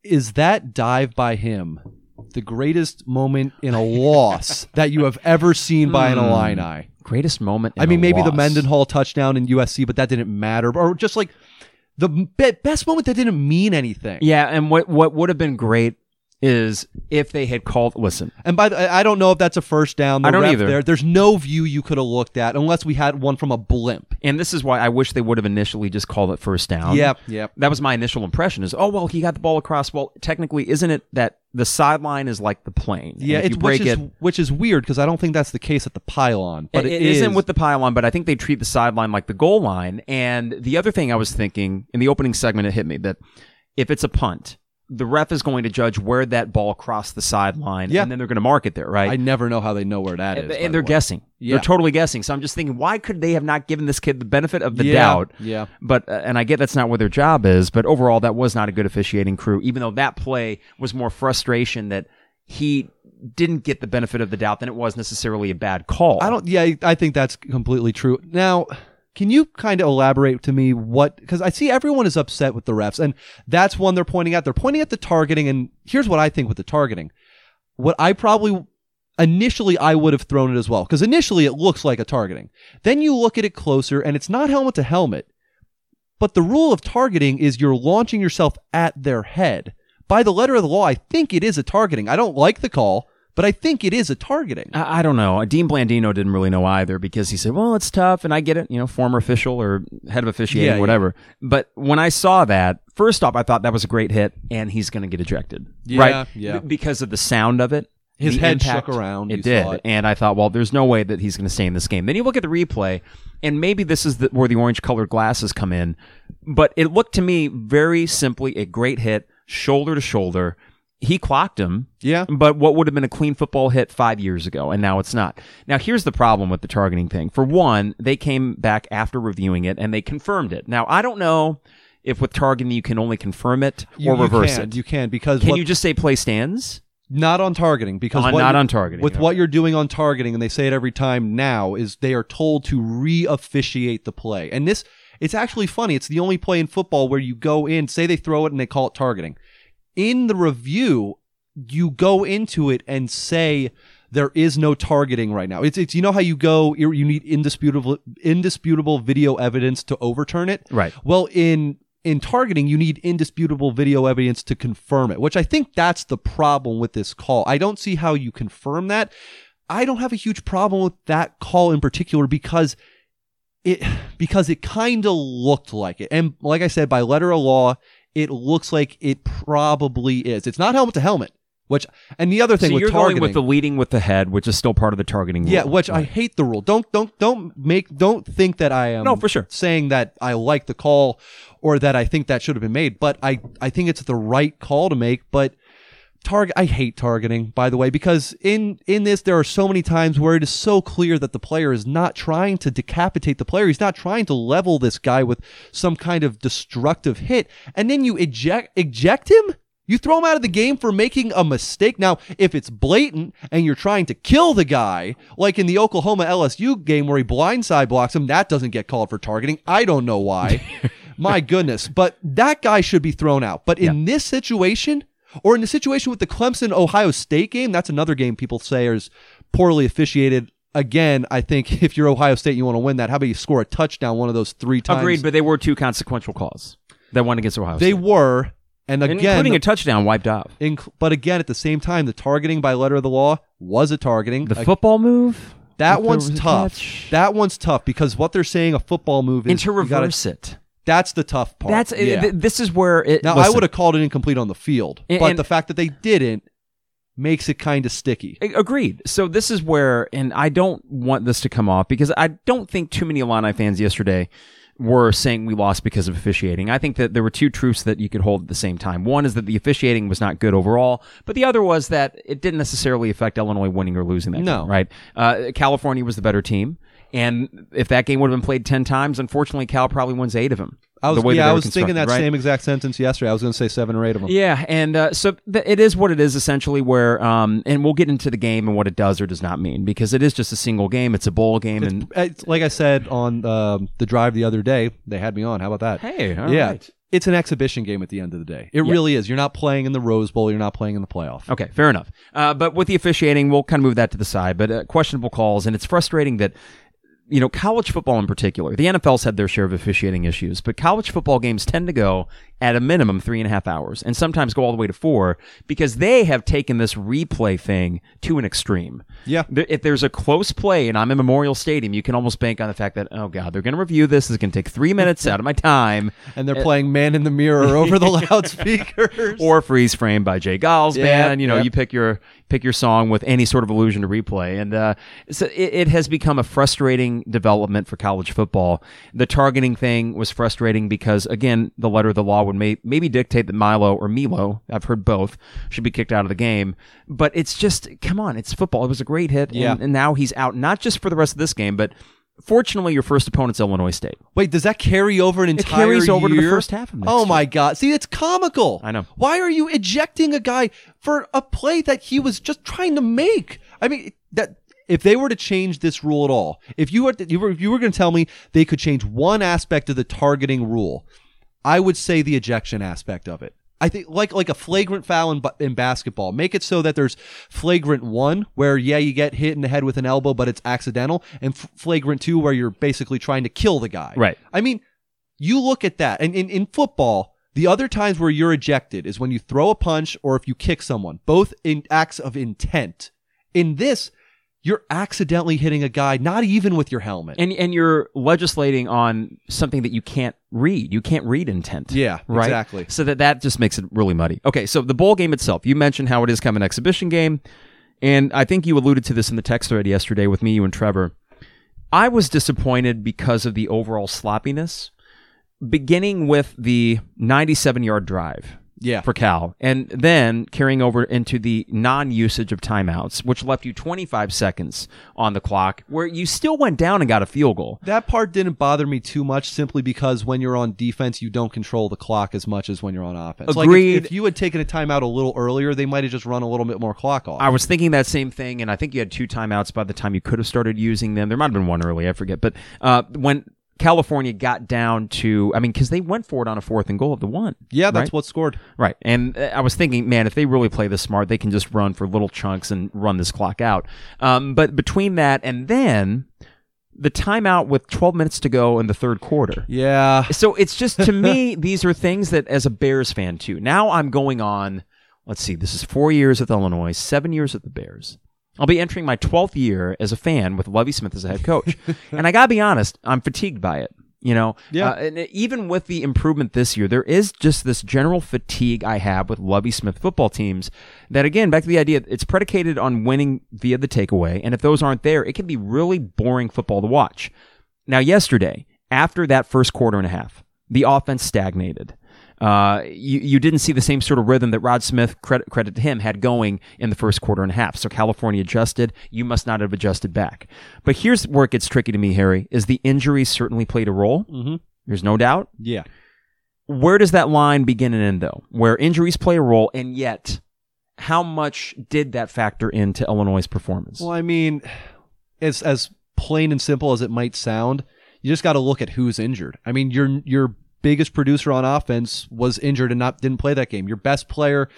is that dive by him the greatest moment in a loss that you have ever seen by an Hmm. Illini? greatest moment. in I mean, maybe the. Mendenhall touchdown in USC, but that didn't matter. Or just like the be- best moment that didn't mean anything. Yeah, and what what would have been great is if they had called. Listen, And by the, I don't know if that's a first down. The I don't either. There, there's no view you could have looked at unless we had one from a blimp. and this is why I wish they would have initially just called it first down. Yep, yep. That was my initial impression. Is oh well, he got the ball across. Well, technically, isn't it that the sideline is like the plane? Yeah, it's which is it. which is weird because I don't think that's the case at the pylon, but it, it it isn't is- with the pylon, but I think they treat the sideline like the goal line. And the other thing I was thinking in the opening segment, it hit me that if it's a punt, the ref is going to judge where that ball crossed the sideline, Yeah. and then they're going to mark it there, right? I never know how they know where that is. and by and they're way. guessing. Yeah. They're totally guessing. So I'm just thinking, why could they have not given this kid the benefit of the Yeah, doubt? yeah. But uh, and I get that's not what their job is. But overall, that was not a good officiating crew. Even though that play was more frustration that he didn't get the benefit of the doubt than it was necessarily a bad call. I don't. Yeah, I think that's completely true. Now, can you kind of elaborate to me what? Because I see everyone is upset with the refs, and that's one they're pointing at. They're pointing at the targeting, and here's what I think with the targeting. What I probably initially I would have thrown it as well because initially it looks like a targeting. Then you look at it closer, and it's not helmet to helmet. But the rule of targeting is you're launching yourself at their head. By the letter of the law, I think it is a targeting. I don't like the call, but I think it is a targeting. I, I don't know. Dean Blandino didn't really know either because he said, "Well, it's tough," and I get it. You know, former official or head of officiating, Yeah, yeah. whatever. But when I saw that, first off, I thought that was a great hit, and he's going to get ejected, Yeah, right? yeah. B- because of the sound of it. His head impact, shook around, It did, it. and I thought, well, there's no way that he's going to stay in this game. Then you look at the replay, and maybe this is the, where the orange-colored glasses come in. But it looked to me very simply a great hit, shoulder to shoulder. He clocked him, Yeah. but what would have been a clean football hit five years ago, and now it's not. Now, here's the problem with the targeting thing. For one, they came back after reviewing it and they confirmed it. Now, I don't know if with targeting you can only confirm it or you reverse can, it. You can because can what- you just say play stands? not on targeting because uh, On- not on targeting, With okay. what you're doing on targeting, and they say it every time now, is they are told to re-officiate the play. And this, it's actually funny. It's the only play in football where you go in, say they throw it, and they call it targeting. In the review, you go into it and say there is no targeting right now. It's it's you know how you go you you need indisputable indisputable video evidence to overturn it. Right. Well, in in targeting, you need indisputable video evidence to confirm it, which I think that's the problem with this call. I don't see how you confirm that. I don't have a huge problem with that call in particular because it because it kind of looked like it. And like I said, by letter of law, it looks like it probably is. It's not helmet to helmet. Which and the other thing so with you're targeting, going with the leading with the head, which is still part of the targeting. yeah, rule. which I hate the rule. Don't don't don't make don't think that I am No, for sure. saying that I like the call or that I think that should have been made, but I I think it's the right call to make, but target I hate targeting by the way because in in this there are so many times where it is so clear that the player is not trying to decapitate the player he's not trying to level this guy with some kind of destructive hit and then you eject eject him you throw him out of the game for making a mistake. Now, if it's blatant and you're trying to kill the guy, like in the Oklahoma LSU game where he blindside blocks him, that doesn't get called for targeting. I don't know why. My goodness. But that guy should be thrown out. But in this situation, or in the situation with the Clemson Ohio State game, that's another game people say is poorly officiated. Again, I think if you're Ohio State, you want to win that. How about you score a touchdown one of those three times? agreed, but they were two consequential calls that won against Ohio State. They were, and And again, including a touchdown wiped off. Inc- but again, at the same time, the targeting by letter of the law was a targeting. The football move. that one's tough. That one's tough because what they're saying a football move is and to you gotta- reverse it. That's the tough part. That's yeah. th- this is where it. now I would have called it incomplete on the field, And- but and- the fact that they didn't makes it kind of sticky. Agreed. So this is where, and I don't want this to come off because I don't think too many Illini fans yesterday were saying we lost because of officiating. I think that there were two truths that you could hold at the same time. One is that the officiating was not good overall, but the other was that it didn't necessarily affect Illinois winning or losing that No. game, right? Uh, California was the better team. And if that game would have been played 10 times, unfortunately, Cal probably wins eight of them. I was the yeah, I was thinking that right? same exact sentence yesterday. I was going to say seven or eight of them. Yeah, and uh, so th- it is what it is essentially. Where um, and we'll get into the game and what it does or does not mean because it is just a single game. It's a bowl game, and It's, like I said on um, the drive the other day, they had me on. How about that? hey, all yeah, right. it's an exhibition game at the end of the day. It Yeah. really is. You're not playing in the Rose Bowl. You're not playing in the playoff. Okay, fair enough. Uh, but with the officiating, we'll kind of move that to the side. But uh, questionable calls, and it's frustrating that you know college football in particular. The NFL's had their share of officiating issues, but college football games tend to go at a minimum three and a half hours, and sometimes go all the way to four because they have taken this replay thing to an extreme. Yeah. If there's a close play and I'm in Memorial Stadium, you can almost bank on the fact that oh god, they're going to review this. It's going to take three minutes out of my time. And they're playing Man in the Mirror over the loudspeakers. or freeze frame by J. Geils Yep, band. You know, yep. you pick your pick your song with any sort of allusion to replay, and uh, so it, it has become a frustrating development for college football. The targeting thing was frustrating because again, the letter of the law would may, maybe dictate that Milo or Milo, I've heard both, should be kicked out of the game. But it's just come on, it's football. It was a great hit, and- Yeah. and now he's out not just for the rest of this game, but. Fortunately, your first opponent's Illinois State. Wait, does that carry over an entire year? It carries over to the first half of next Oh year. my god! See, it's comical. I know. Why are you ejecting a guy for a play that he was just trying to make? I mean, that if they were to change this rule at all, if you were to, you were if you were going to tell me they could change one aspect of the targeting rule, I would say the ejection aspect of it. I think like like a flagrant foul in, in basketball. Make it so that there's flagrant one where yeah you get hit in the head with an elbow but it's accidental, and f- flagrant two where you're basically trying to kill the guy. Right. I mean, you look at that, and in, in football, the other times where you're ejected is when you throw a punch or if you kick someone, both in acts of intent. In this, you're accidentally hitting a guy, not even with your helmet. And and you're legislating on something that you can't read. You can't read intent. Yeah, right? exactly. So that that just makes it really muddy. Okay, so the bowl game itself. You mentioned how it is kind of an exhibition game, and I think you alluded to this in the text thread yesterday with me, you and Trevor. I was disappointed because of the overall sloppiness, beginning with the 97 yard drive yeah. for Cal, and then carrying over into the non-usage of timeouts, which left you 25 seconds on the clock, where you still went down and got a field goal. that part didn't bother me too much simply because when you're on defense, you don't control the clock as much as when you're on offense. Like if- Agreed. if, you had taken a timeout a little earlier, they might have just run a little bit more clock off. I was thinking that same thing, and I think you had two timeouts by the time you could have started using them. There might have been one early, I forget. But uh, when California got down to, I mean, because they went for it on a fourth and goal of the one. yeah, that's right? what scored. Right. And uh, I was thinking, man, if they really play this smart, they can just run for little chunks and run this clock out. Um, but between that and then the timeout with 12 minutes to go in the third quarter. Yeah. So it's just to me, these are things that as a Bears fan too. Now I'm going on, let's see, this is four years with Illinois, seven years with the Bears. I'll be entering my 12th year as a fan with Lovie Smith as a head coach. and I got to be honest, I'm fatigued by it. You know, Yeah. Uh, and even with the improvement this year, there is just this general fatigue I have with Lovie Smith football teams. That again, back to the idea, it's predicated on winning via the takeaway, and if those aren't there, it can be really boring football to watch. Now, yesterday, after that first quarter and a half, the offense stagnated. Uh, you, you didn't see the same sort of rhythm that Rod Smith, credit, credit to him, had going in the first quarter and a half. So California adjusted. You must not have adjusted back. But here's where it gets tricky to me, Harry, is the injuries certainly played a role. Mhm. There's no doubt. Yeah. Where does that line begin and end, though? Where injuries play a role, and yet, how much did that factor into Illinois' performance? Well, I mean, as as plain and simple as it might sound, you just got to look at who's injured. I mean, your your biggest producer on offense was injured and not didn't play that game. Your best player,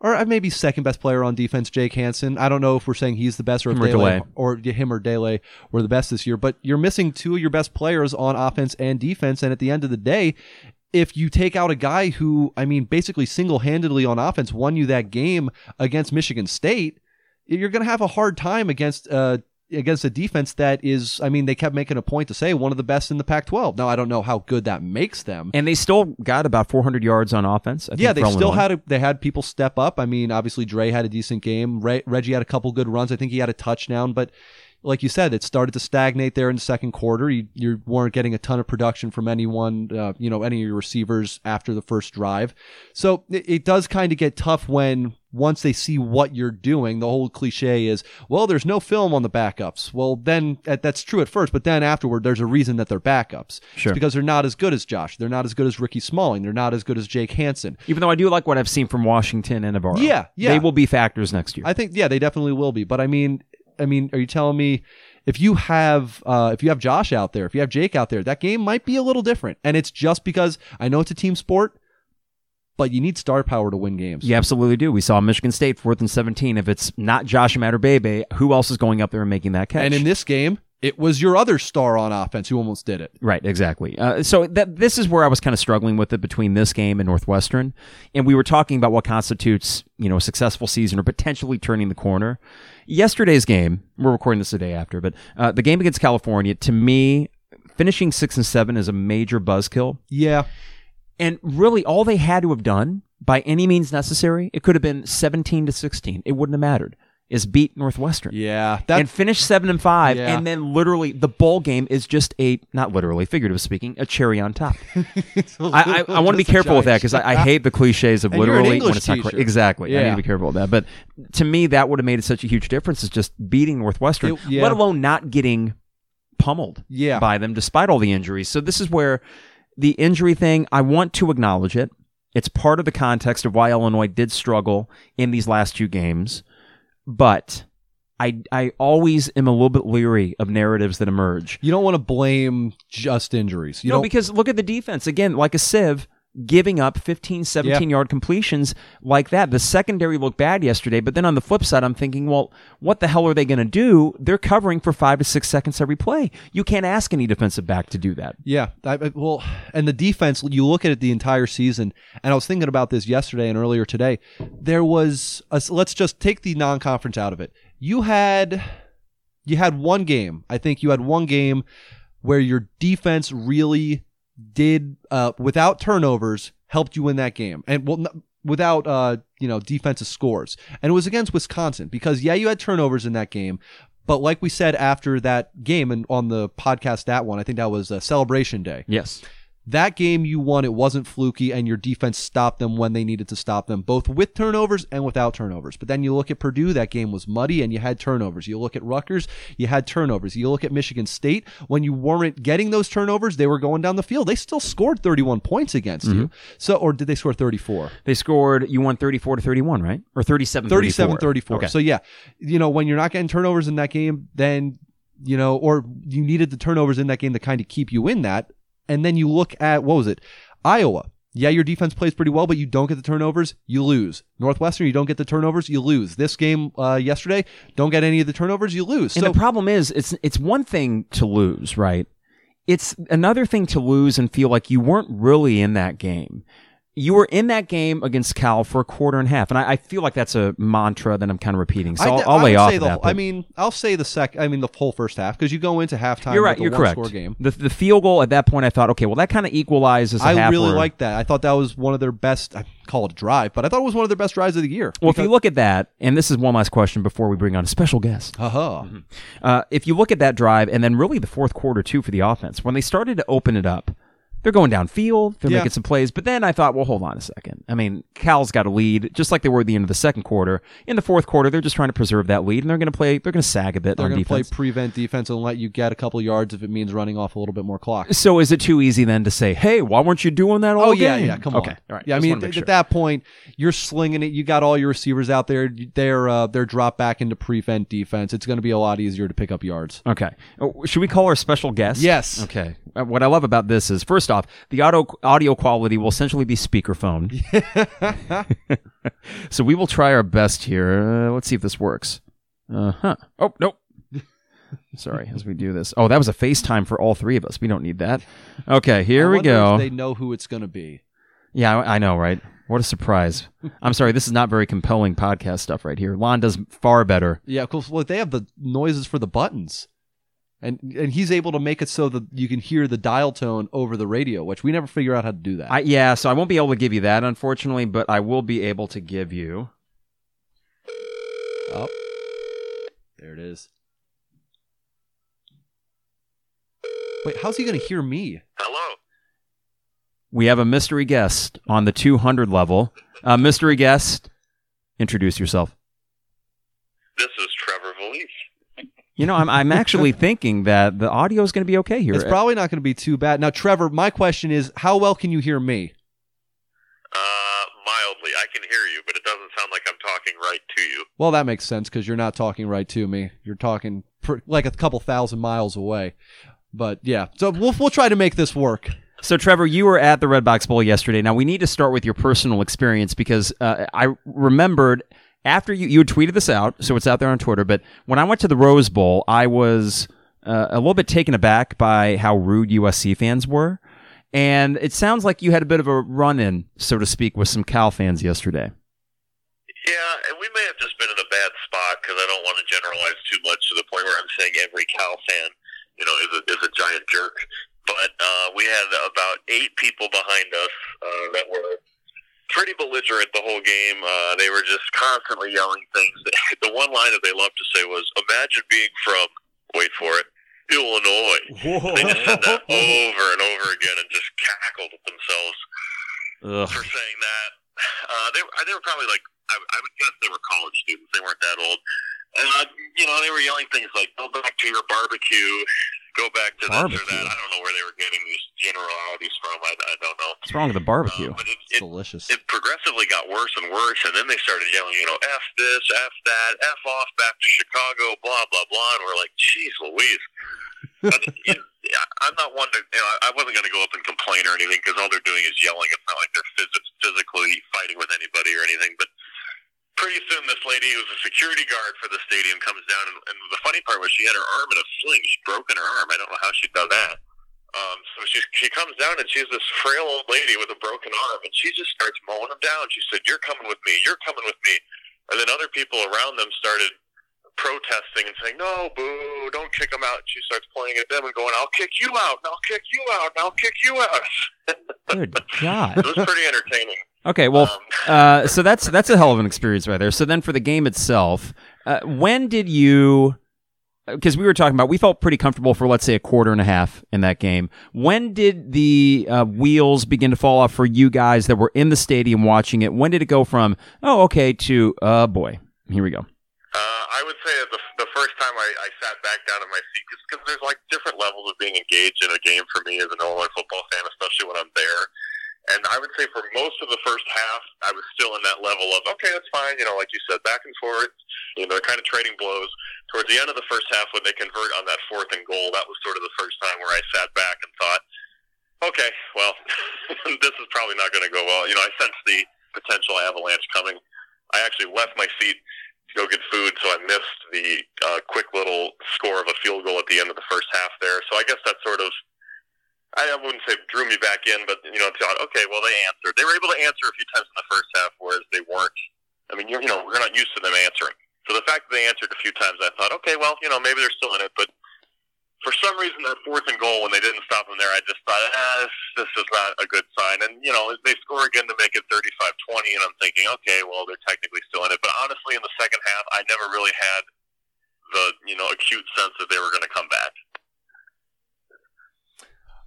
or maybe second best player on defense, Jake Hansen. I don't know if we're saying he's the best or if Him or Dele, or him or Dele were the best this year. But you're missing two of your best players on offense and defense. And at the end of the day, if you take out a guy who, I mean, basically single handedly on offense won you that game against Michigan State, you're going to have a hard time against uh, against a defense that is. I mean, they kept making a point to say one of the best in the Pac-12. Now, I don't know how good that makes them. and they still got about 400 yards on offense. I think, yeah, they still had a, they had people step up. I mean, obviously Dre had a decent game. Re- Reggie had a couple good runs. I think he had a touchdown, but like you said, it started to stagnate there in the second quarter. You, you weren't getting a ton of production from anyone, uh, you know, any of your receivers after the first drive. So it, it does kind of get tough when once they see what you're doing. The whole cliche is, well, there's no film on the backups. Well, then that's true at first, but then afterward, there's a reason that they're backups. It's Sure. because they're not as good as Josh. They're not as good as Ricky Smalling. They're not as good as Jake Hansen. Even though I do like what I've seen from Washington and Navarro. Yeah, yeah. They will be factors next year. I think yeah, they definitely will be. But I mean, I mean, are you telling me if you have uh, if you have Josh out there, if you have Jake out there, that game might be a little different. And it's just because I know it's a team sport, but you need star power to win games. You absolutely do. We saw Michigan State fourth and 17. If it's not Josh Bebe, who else is going up there and making that catch? And in this game, it was your other star on offense who almost did it. Right, exactly. Uh, so that this is where I was kind of struggling with it between this game and Northwestern, and we were talking about what constitutes you know a successful season or potentially turning the corner. Yesterday's game, we're recording this the day after, but uh, the game against California, to me, finishing six and seven is a major buzzkill. Yeah, And really, all they had to have done, by any means necessary, it could have been 17 to 16. It wouldn't have mattered. Is beat Northwestern yeah. And finish seven and five, Yeah. and then literally the bowl game is just a not literally, figurative speaking, a cherry on top. I, I, I want to be careful with that because I, I hate the cliches of And you're an literally when it's not correct. Exactly, I need to be careful with that. But to me, that would have made such a huge difference. Is just beating Northwestern, It- yeah. let alone not getting pummeled Yeah. by them despite all the injuries. So this is where the injury thing. I want to acknowledge it. It's part of the context of why Illinois did struggle in these last two games, but. I, I always am a little bit leery of narratives that emerge. you don't want to blame just injuries. You no, because look at the defense. Again, like a sieve, giving up 15, 17 yard completions like that. The secondary looked bad yesterday, but then on the flip side, I'm thinking, well, what the hell are they going to do? They're covering for five to six seconds every play. You can't ask any defensive back to do that. Yeah, I, I- well, and the defense. You look at it the entire season, and I was thinking about this yesterday and earlier today. There was, a, let's just take the non-conference out of it. You had, you had one game. I think you had one game where your defense really did, uh, without turnovers, helped you win that game, and well. n- Without uh, you know, defensive scores, and it was against Wisconsin because yeah, you had turnovers in that game, but like we said after that game and on the podcast, that one, I think that was a celebration day. Yes. That game you won, it wasn't fluky, and your defense stopped them when they needed to stop them, both with turnovers and without turnovers. But then you look at Purdue, that game was muddy and you had turnovers. You look at Rutgers, you had turnovers. You look at Michigan State, when you weren't getting those turnovers, they were going down the field. They still scored 31 points against you. Mm-hmm. So, or did they score 34? They scored, you won 34 to 31, right? Or 37 37 34. Okay. So yeah, you know, when you're not getting turnovers in that game, then you know, or you needed the turnovers in that game to kind of keep you in that. And then you look at what was it? Iowa. Yeah, your defense plays pretty well, but you don't get the turnovers, you lose. Northwestern, you don't get the turnovers, you lose. This game uh, yesterday, don't get any of the turnovers, you lose. And so the problem is, it's it's one thing to lose, right? It's another thing to lose and feel like you weren't really in that game. You were in that game against Cal for a quarter and a half, and I, I feel like that's a mantra that I'm kind of repeating. So I, I'll, I'll I lay off the, that. I mean, I'll say the sec. I mean, the whole first half because you go into halftime. you're right. You're correct. Score game. The the field goal at that point, I thought, okay, well, that kind of equalizes. I really like that. I thought that was one of their best. I call it a drive, but I thought it was one of their best drives of the year. Well, if you look at that, and this is one last question before we bring on a special guest. Haha. Uh, if you look at that drive, and then really the fourth quarter too for the offense, when they started to open it up, they're going downfield, they're Yeah. making some plays. But then I thought, well, hold on a second. I mean, Cal's got a lead, just like they were at the end of the second quarter. In the fourth quarter, they're just trying to preserve that lead, and they're going to play. They're going to sag a bit They're going to play prevent defense and let you get a couple yards if it means running off a little bit more clock. so is it too easy then to say, hey, why weren't you doing that all Oh yeah, game? yeah. Come okay. on. All right. Yeah, I mean, wanna at that point, you're slinging it. You got all your receivers out there. They're uh, they're drop back into prevent defense. It's going to be a lot easier to pick up yards. Okay. Oh, Should we call our special guest? Yes. Okay. Uh, What I love about this is, first off, the audio audio quality will essentially be speakerphone. so we will try our best here. Uh, let's see if this works. Uh huh. Oh nope. Sorry, as we do this. Oh, that was a FaceTime for all three of us. We don't need that. Okay, here we go. They know who it's going to be. Yeah, I I know, right? What a surprise. I'm sorry, this is not very compelling podcast stuff right here. Lon does far better. Yeah, because look, they have the noises for the buttons, and and he's able to make it so that you can hear the dial tone over the radio, which we never figure out how to do that. I, yeah, so I won't be able to give you that, unfortunately, but I will be able to give you. oh, there it is. Wait, how's he going to hear me? Hello. We have a mystery guest on the 200 level. Uh, mystery guest, introduce yourself. This is Trevor Valise. You know, I'm, I'm actually thinking that the audio is going to be okay here. It's probably not going to be too bad. Now, Trevor, my question is, how well can you hear me? Uh, mildly. I can hear you, but it doesn't sound like I'm talking right to you. Well, that makes sense because you're not talking right to me. You're talking pr- like a couple thousand miles away. But yeah, so we'll we'll try to make this work. So, Trevor, you were at the Redbox Bowl yesterday. Now, we need to start with your personal experience because uh, I remembered after you, you had tweeted this out, so it's out there on Twitter. But when I went to the Rose Bowl, I was uh, a little bit taken aback by how rude USC fans were. And it sounds like you had a bit of a run in, so to speak, with some Cal fans yesterday. Yeah, and we may have just been in a bad spot because I don't want to generalize too much to the point where I'm saying every Cal fan, you know, is a, is a giant jerk. But uh, we had about eight people behind us uh, that were pretty belligerent the whole game. Uh, they were just constantly yelling things. The one line that they loved to say was, "Imagine being from, wait for it, Illinois." They just said that over and over again and just cackled at themselves Ugh. for saying that. Uh, they, were- they were probably like, I, I would guess they were college students. They weren't that old. And, uh, you know, they were yelling things like, go back to your barbecue, go back to this or Barbecue? that. I don't know where they were getting these generalities from. I, I don't know. What's wrong with the barbecue? Uh, but it, It's it, delicious. it progressively got worse and worse, and then they started yelling, you know, F this, F that, F off back to Chicago, blah, blah, blah. And we're like, jeez Louise. And, you know, I'm not one to, you know, I wasn't going to go up and complain or anything because all they're doing is yelling. It's not like they're phys- physically fighting with anybody or anything. But pretty soon, this lady who's a security guard for the stadium comes down, and, and the funny part was she had her arm in a sling. She'd broken her arm. I don't know how she'd done that. Um, so she she comes down and she's this frail old lady with a broken arm, and she just starts mowing them down. She said, "You're coming with me. You're coming with me." And then other people around them started protesting and saying, "No, boo! Don't kick them out." And she starts pointing at them and going, "I'll kick you out. And I'll kick you out. And I'll kick you out." Good God. it was pretty entertaining. Okay, well, Um, uh, so that's that's a hell of an experience right there. So then for the game itself, uh, when did you? Because we were talking about, we felt pretty comfortable for let's say a quarter and a half in that game. When did the uh, wheels begin to fall off for you guys that were in the stadium watching it? When did it go from oh okay to oh boy, here we go. Uh, I would say that the, the first time I, I sat back down in my seat, because there's like different levels of being engaged in a game for me as an Illinois football fan, especially when I'm there. And I would say for most of the first half, I was still in that level of, okay, that's fine. You know, like you said, back and forth. You know, kind of trading blows. Towards the end of the first half, when they convert on that fourth and goal, that was sort of the first time where I sat back and thought, okay, well, this is probably not going to go well. You know, I sensed the potential avalanche coming. I actually left my seat to go get food, so I missed the uh, quick little score of a field goal at the end of the first half there. So I guess that sort of I wouldn't say drew me back in, but you know, thought, okay, well, they answered. They were able to answer a few times in the first half, whereas they weren't. I mean, you know, we're not used to them answering. So the fact that they answered a few times, I thought, okay, well, you know, maybe they're still in it. But for some reason, that fourth and goal, when they didn't stop them there, I just thought, ah, this, this is not a good sign. And, you know, they score again to make it 35-20, and I'm thinking, okay, well, they're technically still in it. But honestly, in the second half, I never really had the, you know, acute sense that they were going to come back.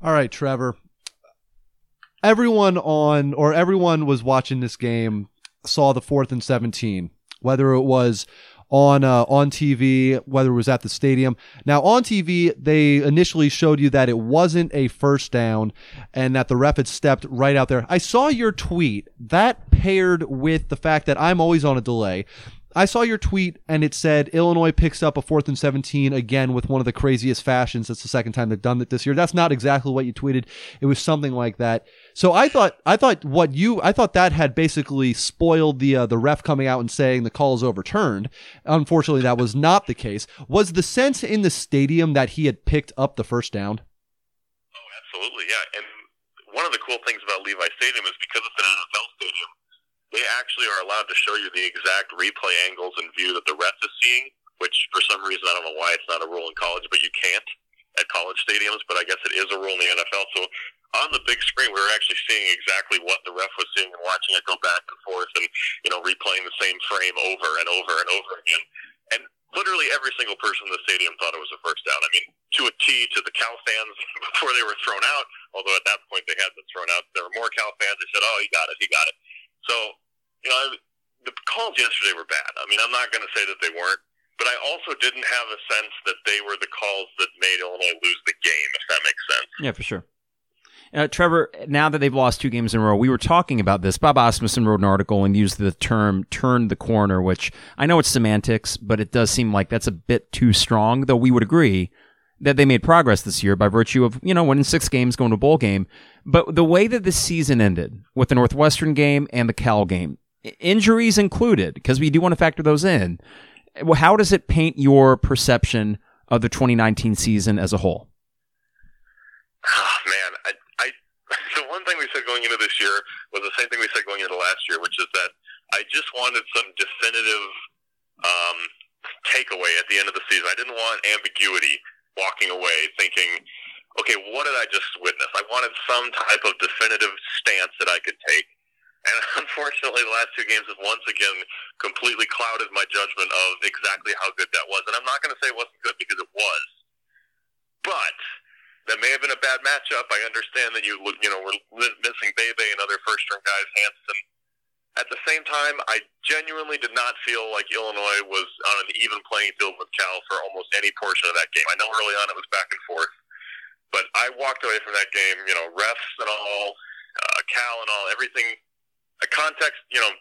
All right, Trevor. Everyone on, or everyone was watching this game saw the fourth and 17, whether it was on uh, on TV, whether it was at the stadium. Now on TV, they initially showed you that it wasn't a first down and that the ref had stepped right out there. I saw your tweet that paired with the fact that I'm always on a delay. I saw your tweet and it said Illinois picks up a fourth and 17 again with one of the craziest fashions. That's the second time they've done it this year. That's not exactly what you tweeted. It was something like that. So I thought, I thought what you, I thought that had basically spoiled the, uh, the ref coming out and saying the call is overturned. Unfortunately, that was not the case. Was the sense in the stadium that he had picked up the first down? Oh, absolutely. Yeah. And one of the cool things about Levi Stadium is because it's an NFL stadium, they actually are allowed to show you the exact replay angles and view that the ref is seeing, which for some reason I don't know why it's not a rule in college, but you can't at college stadiums. But I guess it is a rule in the NFL. So on the big screen, we were actually seeing exactly what the ref was seeing and watching it go back and forth and you know replaying the same frame over and over and over again. And literally every single person in the stadium thought it was a first down. I mean, to a T to the Cal fans before they were thrown out. Although at that point they had been thrown out, there were more Cal fans. They said, "Oh, he got it, he got it." So you know, the calls yesterday were bad. I mean, I'm not going to say that they weren't, but I also didn't have a sense that they were the calls that made Illinois lose the game, if that makes sense. Yeah, for sure. Uh, Trevor, now that they've lost two games in a row, we were talking about this. Bob Asmussen wrote an article and used the term "turn the corner," which I know it's semantics, but it does seem like that's a bit too strong. Though we would agree that they made progress this year by virtue of you know winning six games, going to a bowl game. But the way that this season ended with the Northwestern game and the Cal game, injuries included, because we do want to factor those in. How does it paint your perception of the 2019 season as a whole? Oh, man, I, I the one thing we said going into this year was the same thing we said going into last year, which is that I just wanted some definitive um, takeaway at the end of the season. I didn't want ambiguity walking away thinking, okay, what did I just witness? I wanted some type of definitive stance that I could take. And unfortunately, the last two games have once again completely clouded my judgment of exactly how good that was. And I'm not going to say it wasn't good because it was. But that may have been a bad matchup. I understand that you you know were missing Bebe and other first string guys, Hanson. At the same time, I genuinely did not feel like Illinois was on an even playing field with Cal for almost any portion of that game. I know early on it was back and forth, but I walked away from that game, you know, refs and all, uh, Cal and all, everything a context, you know,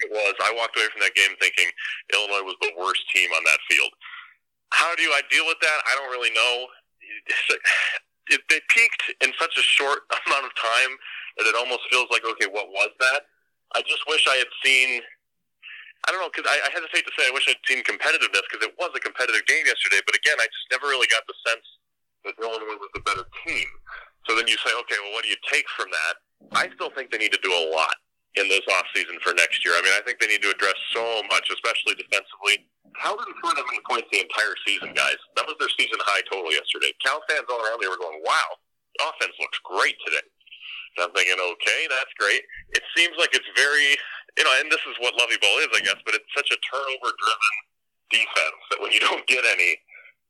it was I walked away from that game thinking Illinois was the worst team on that field. How do I deal with that? I don't really know. It, they peaked in such a short amount of time that it almost feels like, okay, what was that? I just wish I had seen. I don't know because I, I hesitate to say I wish I'd seen competitiveness because it was a competitive game yesterday. But again, I just never really got the sense that Illinois was the better team. So then you say, okay, well, what do you take from that? I still think they need to do a lot in this offseason for next year. I mean, I think they need to address so much, especially defensively. Cal didn't score that many points the entire season, guys. That was their season high total yesterday. Cal fans all around me were going, wow, offense looks great today. And I'm thinking, okay, that's great. It seems like it's very, you know, and this is what Lovie Ball is, I guess, but it's such a turnover-driven defense that when you don't get any,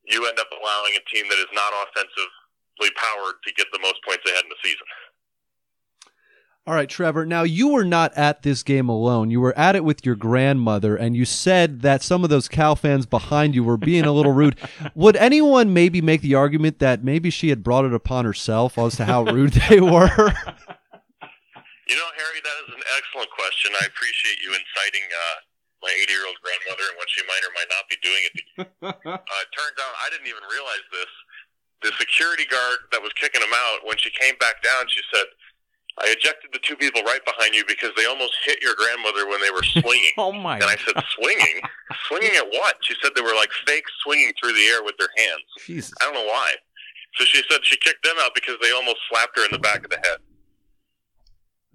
you end up allowing a team that is not offensively powered to get the most points ahead in the season. All right, Trevor. Now, you were not at this game alone. You were at it with your grandmother, and you said that some of those Cal fans behind you were being a little rude. Would anyone maybe make the argument that maybe she had brought it upon herself as to how rude they were? You know, Harry, that is an excellent question. I appreciate you inciting uh, my 80 year old grandmother and what she might or might not be doing. It, uh, it turns out I didn't even realize this. The security guard that was kicking him out, when she came back down, she said, I ejected the two people right behind you because they almost hit your grandmother when they were swinging. oh my! And I said, "Swinging? swinging at what?" She said they were like fake swinging through the air with their hands. Jesus. I don't know why. So she said she kicked them out because they almost slapped her in the back of the head.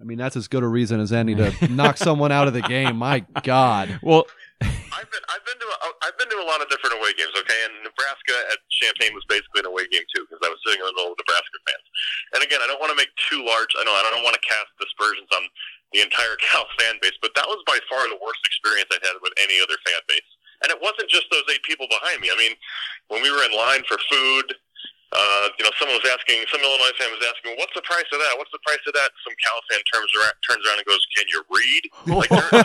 I mean, that's as good a reason as any to knock someone out of the game. My God. Well, I've been I've been to a, I've been to a lot of different away games. Okay, and Nebraska at Champaign was basically an away game too because I was sitting in the middle of Nebraska fans. And again, I don't want to make too large. I know I don't want to cast dispersions on the entire Cal fan base, but that was by far the worst experience I've had with any other fan base. And it wasn't just those eight people behind me. I mean, when we were in line for food, you know, someone was asking, some Illinois fan was asking, "What's the price of that? What's the price of that?" Some Cal fan turns around, turns around and goes, "Can you read?" Like, they're,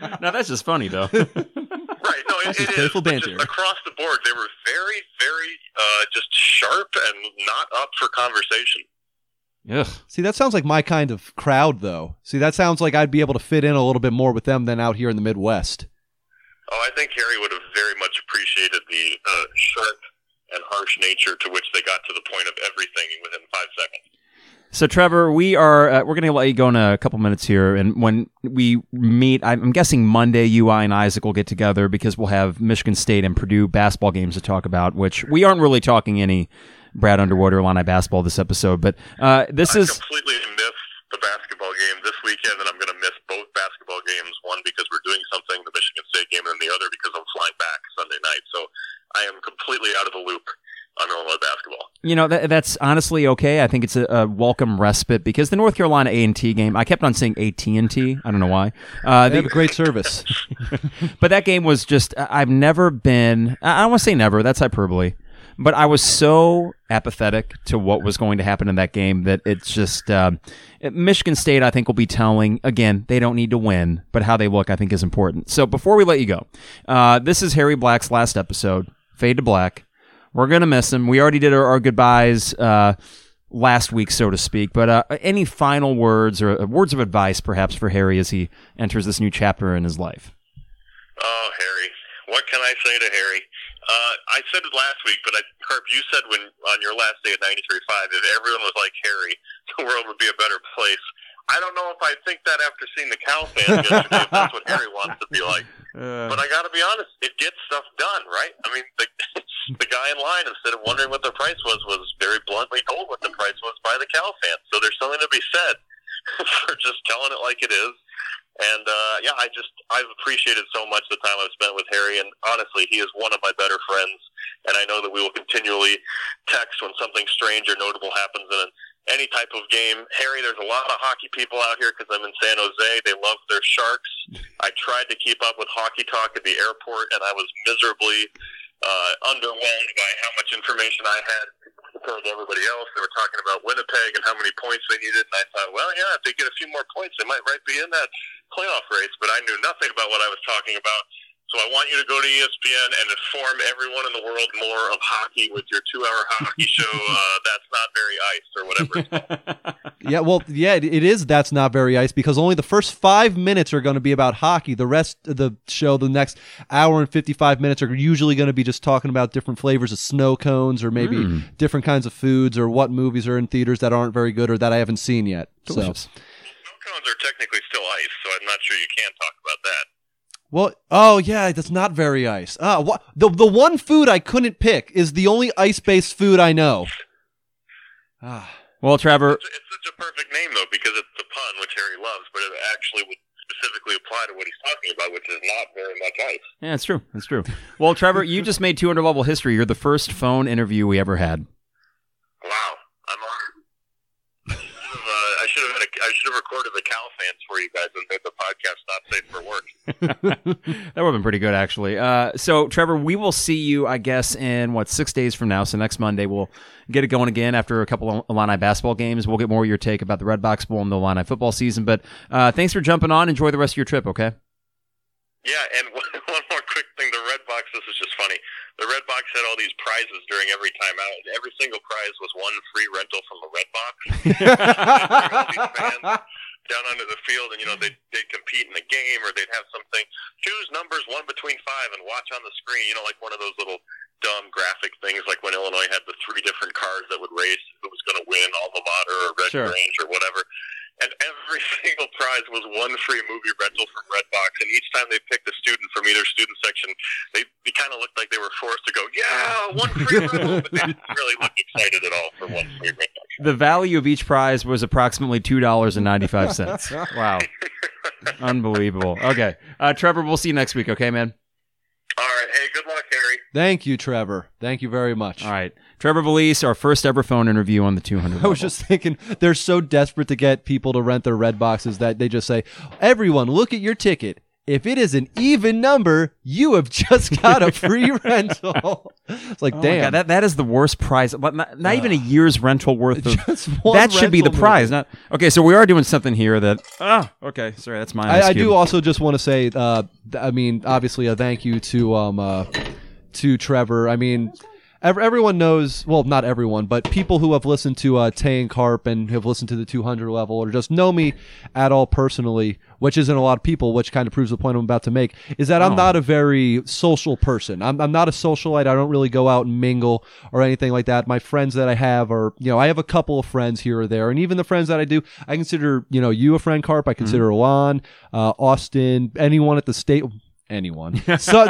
they're, now that's just funny though. right? No, it, it playful but banter. Just across the board, they were very, very uh, just sharp and not up for conversation. Ugh. See, that sounds like my kind of crowd, though. See, that sounds like I'd be able to fit in a little bit more with them than out here in the Midwest. Oh, I think Harry would have very much appreciated the uh, sharp and harsh nature to which they got to the point of everything within five seconds. So Trevor, we are uh, we're going to let you go in a couple minutes here, and when we meet, I'm I'm guessing Monday, you, I, and Isaac will get together because we'll have Michigan State and Purdue basketball games to talk about. Which we aren't really talking any Brad Underwood or Illini basketball this episode, but uh, this I is completely missed the basketball game this weekend, and I'm going to miss both basketball games. One because we're doing something, the Michigan State game, and the other because I'm flying back Sunday night. So I am completely out of the loop on Illinois basketball. You know that, that's honestly okay. I think it's a, a welcome respite because the North Carolina A and T game. I kept on saying AT and T. I don't know why. Uh, They have a great service. but that game was just. I- I've never been. I don't want to say never. That's hyperbole. But I was so apathetic to what was going to happen in that game that it's just um, Michigan State. I think will be telling again. They don't need to win, but how they look, I think, is important. So before we let you go, uh, this is Harry Black's last episode. Fade to black. We're gonna miss him. We already did our, our goodbyes uh, last week, so to speak. But uh, any final words or uh, words of advice, perhaps, for Harry as he enters this new chapter in his life? Oh, Harry. What can I say to Harry? Uh, I said it last week, but I, Herb, you said when on your last day at 93.5, if everyone was like Harry, the world would be a better place. I don't know if I think that after seeing the Cal fans yesterday, if that's what Harry wants to be like. But I got to be honest, it gets stuff done, right? I mean, the, the guy in line, instead of wondering what the price was, was very bluntly told what the price was by the Cal fans. So there's something to be said for just telling it like it is. And uh, yeah, I just I've appreciated so much the time I've spent with Harry, and honestly, he is one of my better friends. And I know that we will continually text when something strange or notable happens in any type of game. Harry, there's a lot of hockey people out here because I'm in San Jose. They love their Sharks. I tried to keep up with hockey talk at the airport, and I was miserably uh, underwhelmed by how much information I had compared to everybody else. They were talking about Winnipeg and how many points they needed, and I thought, well, yeah, if they get a few more points, they might right be in that playoff race. But I knew nothing about what I was talking about. So I want you to go to ESPN and inform everyone in the world more of hockey with your two-hour hockey show. Uh, That's not very ice or whatever. it's yeah, well, yeah, it, it is. That's not very ice because only the first five minutes are going to be about hockey. The rest of the show, the next hour and fifty-five minutes, are usually going to be just talking about different flavors of snow cones or maybe Mm. different kinds of foods or what movies are in theaters that aren't very good or that I haven't seen yet. Delicious. So, Snow cones are technically still ice, so I'm not sure you can talk about that. Well, oh yeah, that's not very ice. Ah, what the the one food I couldn't pick is the only ice-based food I know. Ah. Well, Trevor, It's, it's such a perfect name though because it's a pun, which Harry loves, but it actually would specifically apply to what he's talking about, which is not very much ice. yeah, it's true. It's true. Well, Trevor, you just made 200 level history. You're the first phone interview we ever had. Wow, I'm honored. I should have, uh, I should have, had a, I should have recorded the Cal fans for you guys and made the podcast not safe for work. that would have been pretty good, actually. Uh, so, Trevor, we will see you, I guess, in what six days from now. So next Monday, we'll get it going again after a couple of Illini basketball games. We'll get more of your take about the Redbox Bowl and the Illini football season. But uh, thanks for jumping on. Enjoy the rest of your trip. Okay. Yeah, and one, one more quick thing: the Redbox. This is just funny. The Redbox had all these prizes during every time out, and every single prize was one free rental from the Redbox. all these fans down onto the field, and you know they'd, they'd compete in a game, or they'd have something. Choose numbers one between five, and watch on the screen. You know, like one of those little dumb graphic things, like when Illinois had the three different cars that would race who was going to win, alma mater or Red Sure. Grange or whatever. And every single prize was one free movie rental from Redbox. And each time they picked a student from either student section, they, they kind of looked like they were forced to go, yeah, one free rental, but they didn't really look excited at all for one free rental. The value of each prize was approximately two dollars and ninety five cents. Wow, unbelievable. Okay, uh, Trevor, we'll see you next week. Okay, man. All right, hey, good luck, Harry. Thank you, Trevor. Thank you very much. All right, Trevor Valise, our first ever phone interview on the two hundred. I was just thinking they're so desperate to get people to rent their red boxes that they just say, "Everyone, look at your ticket. If it is an even number, you have just got a free rental." It's like, Oh damn, God, that that is the worst prize. But not, not even a year's rental worth of. That should be the prize. Not okay. So we are doing something here that. Ah, okay. Sorry, that's my. I, I do also just want to say, uh, th- I mean, obviously, a thank you to um, uh, to Trevor. I mean, ev- everyone knows, well, not everyone, but people who have listened to uh, Tay and Carp and have listened to the 200 level or just know me at all personally, which isn't a lot of people, which kind of proves the point I'm about to make, is that I'm Oh. not a very social person. I'm, I'm not a socialite. I don't really go out and mingle or anything like that. My friends that I have are, you know, I have a couple of friends here or there, and even the friends that I do, I consider, you know, you a friend, Carp. I consider Alon, uh, Austin, anyone at the state. Anyone. so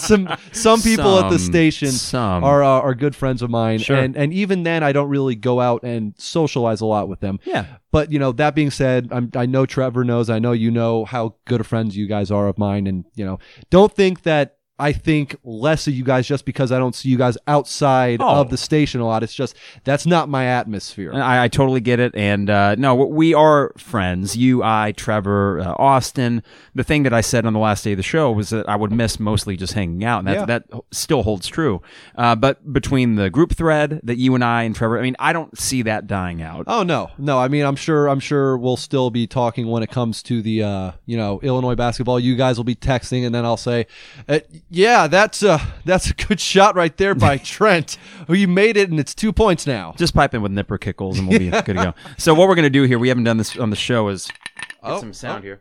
some some people at the station some. are uh, are good friends of mine, Sure. and and even then I don't really go out and socialize a lot with them. Yeah. But you know, that being said, I'm, I know Trevor knows. I know you know how good of friends you guys are of mine, and you know, don't think that I think less of you guys just because I don't see you guys outside Oh. of the station a lot. It's just that's not my atmosphere. I, I totally get it. And uh, no, we are friends. You, I, Trevor, uh, Austin. The thing that I said on the last day of the show was that I would miss mostly just hanging out, and that Yeah. that still holds true. Uh, but between the group thread that you and I and Trevor, I mean, I don't see that dying out. Oh no, no. I mean, I'm sure. I'm sure we'll still be talking when it comes to the, uh, you know, Illinois basketball. You guys will be texting, and then I'll say, uh, "Yeah, that's a that's a good shot right there by Trent. Oh, you made it, and it's two points now." Just pipe in with nipper kickles, and we'll be good to go. So what we're gonna do here, we haven't done this on the show, is get Oh, some sound oh. here.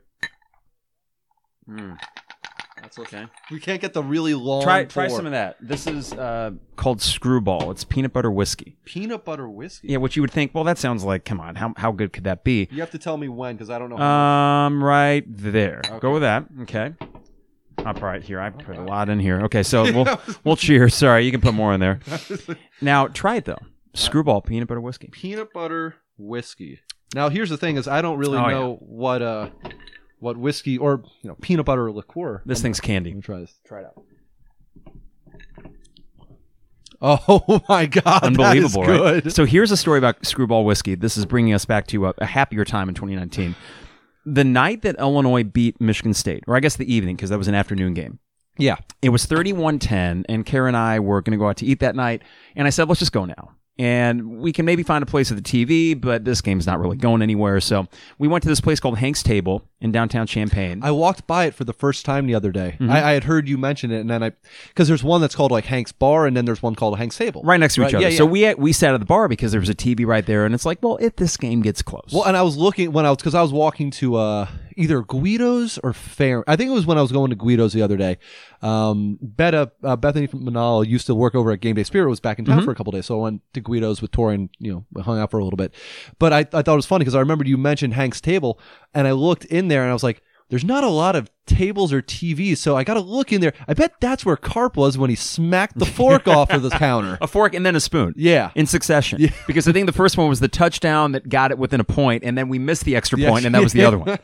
Mm, that's okay. We can't get the really long. Try try pour. some of that. This is uh, called Screwball. It's peanut butter whiskey. peanut butter whiskey. Yeah, which you would think, well, that sounds like, come on, how, how good could that be? You have to tell me when, because I don't know. Um, right there. Go with that. Okay. Up right here. I put a lot in here. Okay, so we'll we'll cheers. Sorry, you can put more in there. Now try it though. Screwball peanut butter whiskey. peanut butter whiskey. Now, here's the thing: is I don't really Oh, know what uh what whiskey or you know peanut butter liqueur. This thing's Let candy. me try this. Try it out. Oh my god! Unbelievable, that is right? So here's a story about Screwball whiskey. This is bringing us back to a, a happier time in 2019. The night that Illinois beat Michigan State, or I guess the evening, because that was an afternoon game. Yeah. It was 31-10, and Kara and I were going to go out to eat that night. And I said, let's just go now. And we can maybe find a place at the TV, but this game's not really going anywhere. So we went to this place called Hank's Table in downtown Champaign. I walked by it for the first time the other day. Mm-hmm. I, I had heard you mention it, and then I because there's one that's called like Hank's Bar, and then there's one called Hank's Table, right next to each other. yeah, yeah. So we we sat at the bar because there was a TV right there, and it's like, well, if this game gets close, Well, and I was looking when I was because I was walking to uh, either Guido's or Fair. I think it was when I was going to Guido's the other day. Um, Betta, uh, Bethany from Manal used to work over at Game Day Spirit. Was back in Mm-hmm. town for a couple days, so I went to Guido's with Tori and you know hung out for a little bit. But I, I thought it was funny because I remembered you mentioned Hank's table, and I looked in there and I was like. There's not a lot of tables or TVs, so I got to look in there. I bet that's where Carp was when he smacked the fork off of the counter. a fork and then a spoon. Yeah. in succession. Because I think the first one was the touchdown that got it within a point, and then we missed the extra point, and that was the other one.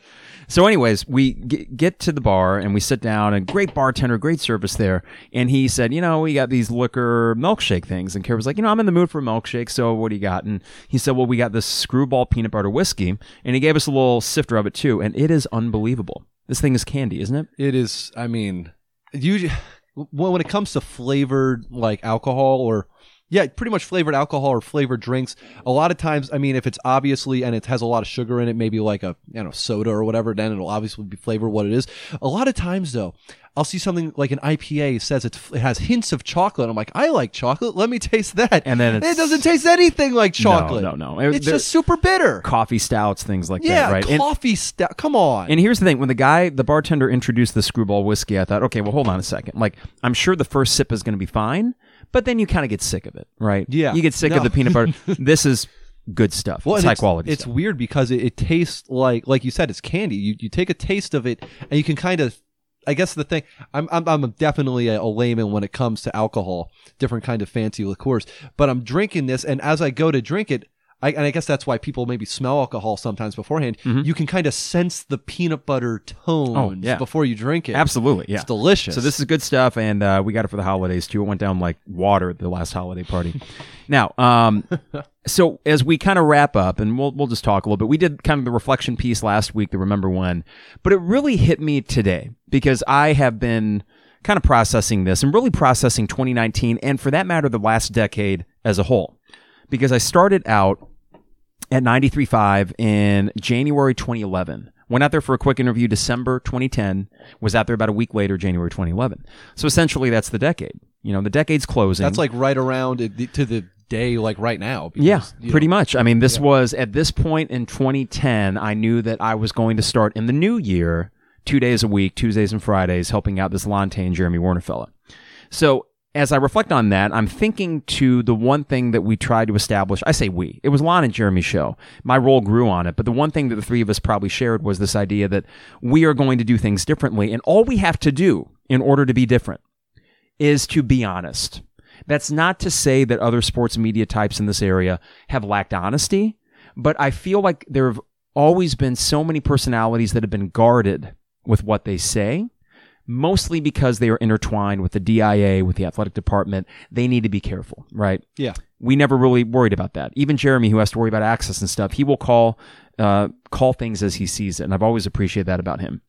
So, anyways, we g- get to the bar and we sit down, and great bartender, great service there. And he said, you know, we got these liquor milkshake things, and Kara was like, you know, I'm in the mood for a milkshake, so what do you got? And he said, well, we got this screwball peanut butter whiskey, and he gave us a little sifter of it too, and it is unbelievable. This thing is candy, isn't it? It is. I mean, usually when when it comes to flavored like alcohol or yeah, pretty much flavored alcohol or flavored drinks. A lot of times, I mean, if it's obviously and it has a lot of sugar in it, maybe like a you know soda or whatever, then it'll obviously be flavored what it is. A lot of times though. I'll see something like an IPA says it's, it has hints of chocolate. I'm like, I like chocolate. Let me taste that. And then it doesn't taste anything like chocolate. no, no. It- It's just super bitter. Coffee stouts, things like yeah, that, right? And- coffee stout. Come on. And here's the thing: when the guy, the bartender, introduced the screwball whiskey, I thought, okay, well, hold on a second. Like, I'm sure the first sip is going to be fine, but then you kind of get sick of it, right? Yeah. you get sick No. of the peanut butter. this is good stuff. Well, it's high quality. It's stuff. weird because it, it tastes like, like you said, it's candy. You you take a taste of it, and you can kind of, I guess the thing I'm I'm, I'm definitely a, a layman when it comes to alcohol, different kind of fancy liqueurs. But I'm drinking this, and as I go to drink it, I, and I guess that's why people maybe smell alcohol sometimes beforehand. You can kind of sense the peanut butter tones Mm-hmm. Oh, yeah. before you drink it. Absolutely, yeah. It's delicious. So this is good stuff, and uh, we got it for the holidays too. It went down like water at the last holiday party. now, um, so as we kind of wrap up, and we'll we'll just talk a little bit. We did kind of the reflection piece last week, the remember when, but it really hit me today because I have been kind of processing this and really processing 2019, and for that matter, the last decade as a whole, because I started out at 93.5 in January 2011. Went out there for a quick interview December 2010. Was out there about a week later, January 2011. So essentially, that's the decade. You know, the decade's closing. That's like right around to the day, like right now. because, Yeah, you pretty know, much. I mean, this was at this point in 2010, I knew that I was going to start in the new year, two days a week, Tuesdays and Fridays, helping out this Lon Tay and Jeremy Werner fella. So as I reflect on that, I'm thinking to the one thing that we tried to establish. I say we. It was Lon and Jeremy's show. My role grew on it, but the one thing that the three of us probably shared was this idea that we are going to do things differently, and all we have to do in order to be different is to be honest. That's not to say that other sports media types in this area have lacked honesty, but I feel like there have always been so many personalities that have been guarded with what they say, mostly because they are intertwined with the DIA, with the athletic department. They need to be careful, right? Yeah. we never really worried about that. Even Jeremy, who has to worry about access and stuff, he will call uh, call things as he sees it, and I've always appreciated that about him.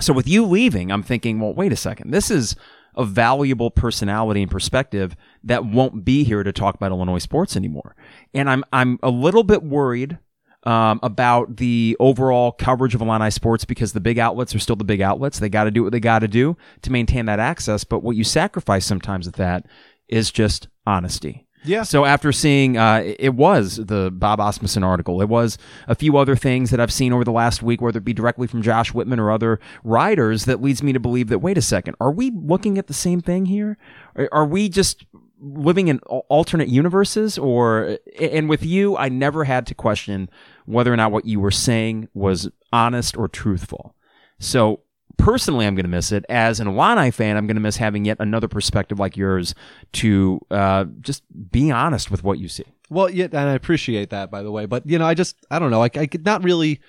So with you leaving, I'm thinking, well, wait a second. This is a valuable personality and perspective that won't be here to talk about Illinois sports anymore. And I'm I'm a little bit worried um, about the overall coverage of Illini sports because the big outlets are still the big outlets. They got to do what they got to do to maintain that access. But what you sacrifice sometimes with that is just honesty. Yeah. So after seeing, uh, it was the Bob Asmussen article. It was a few other things that I've seen over the last week, whether it be directly from Josh Whitman or other writers, that leads me to believe that wait a second, are we looking at the same thing here? Are, are we just living in alternate universes? Or and with you, I never had to question whether or not what you were saying was honest or truthful. So personally, I'm going to miss it. As an Illini fan, I'm going to miss having yet another perspective like yours to uh, just be honest with what you see. Well, yeah, and I appreciate that, by the way. But you know, I just I don't know. I, I could not really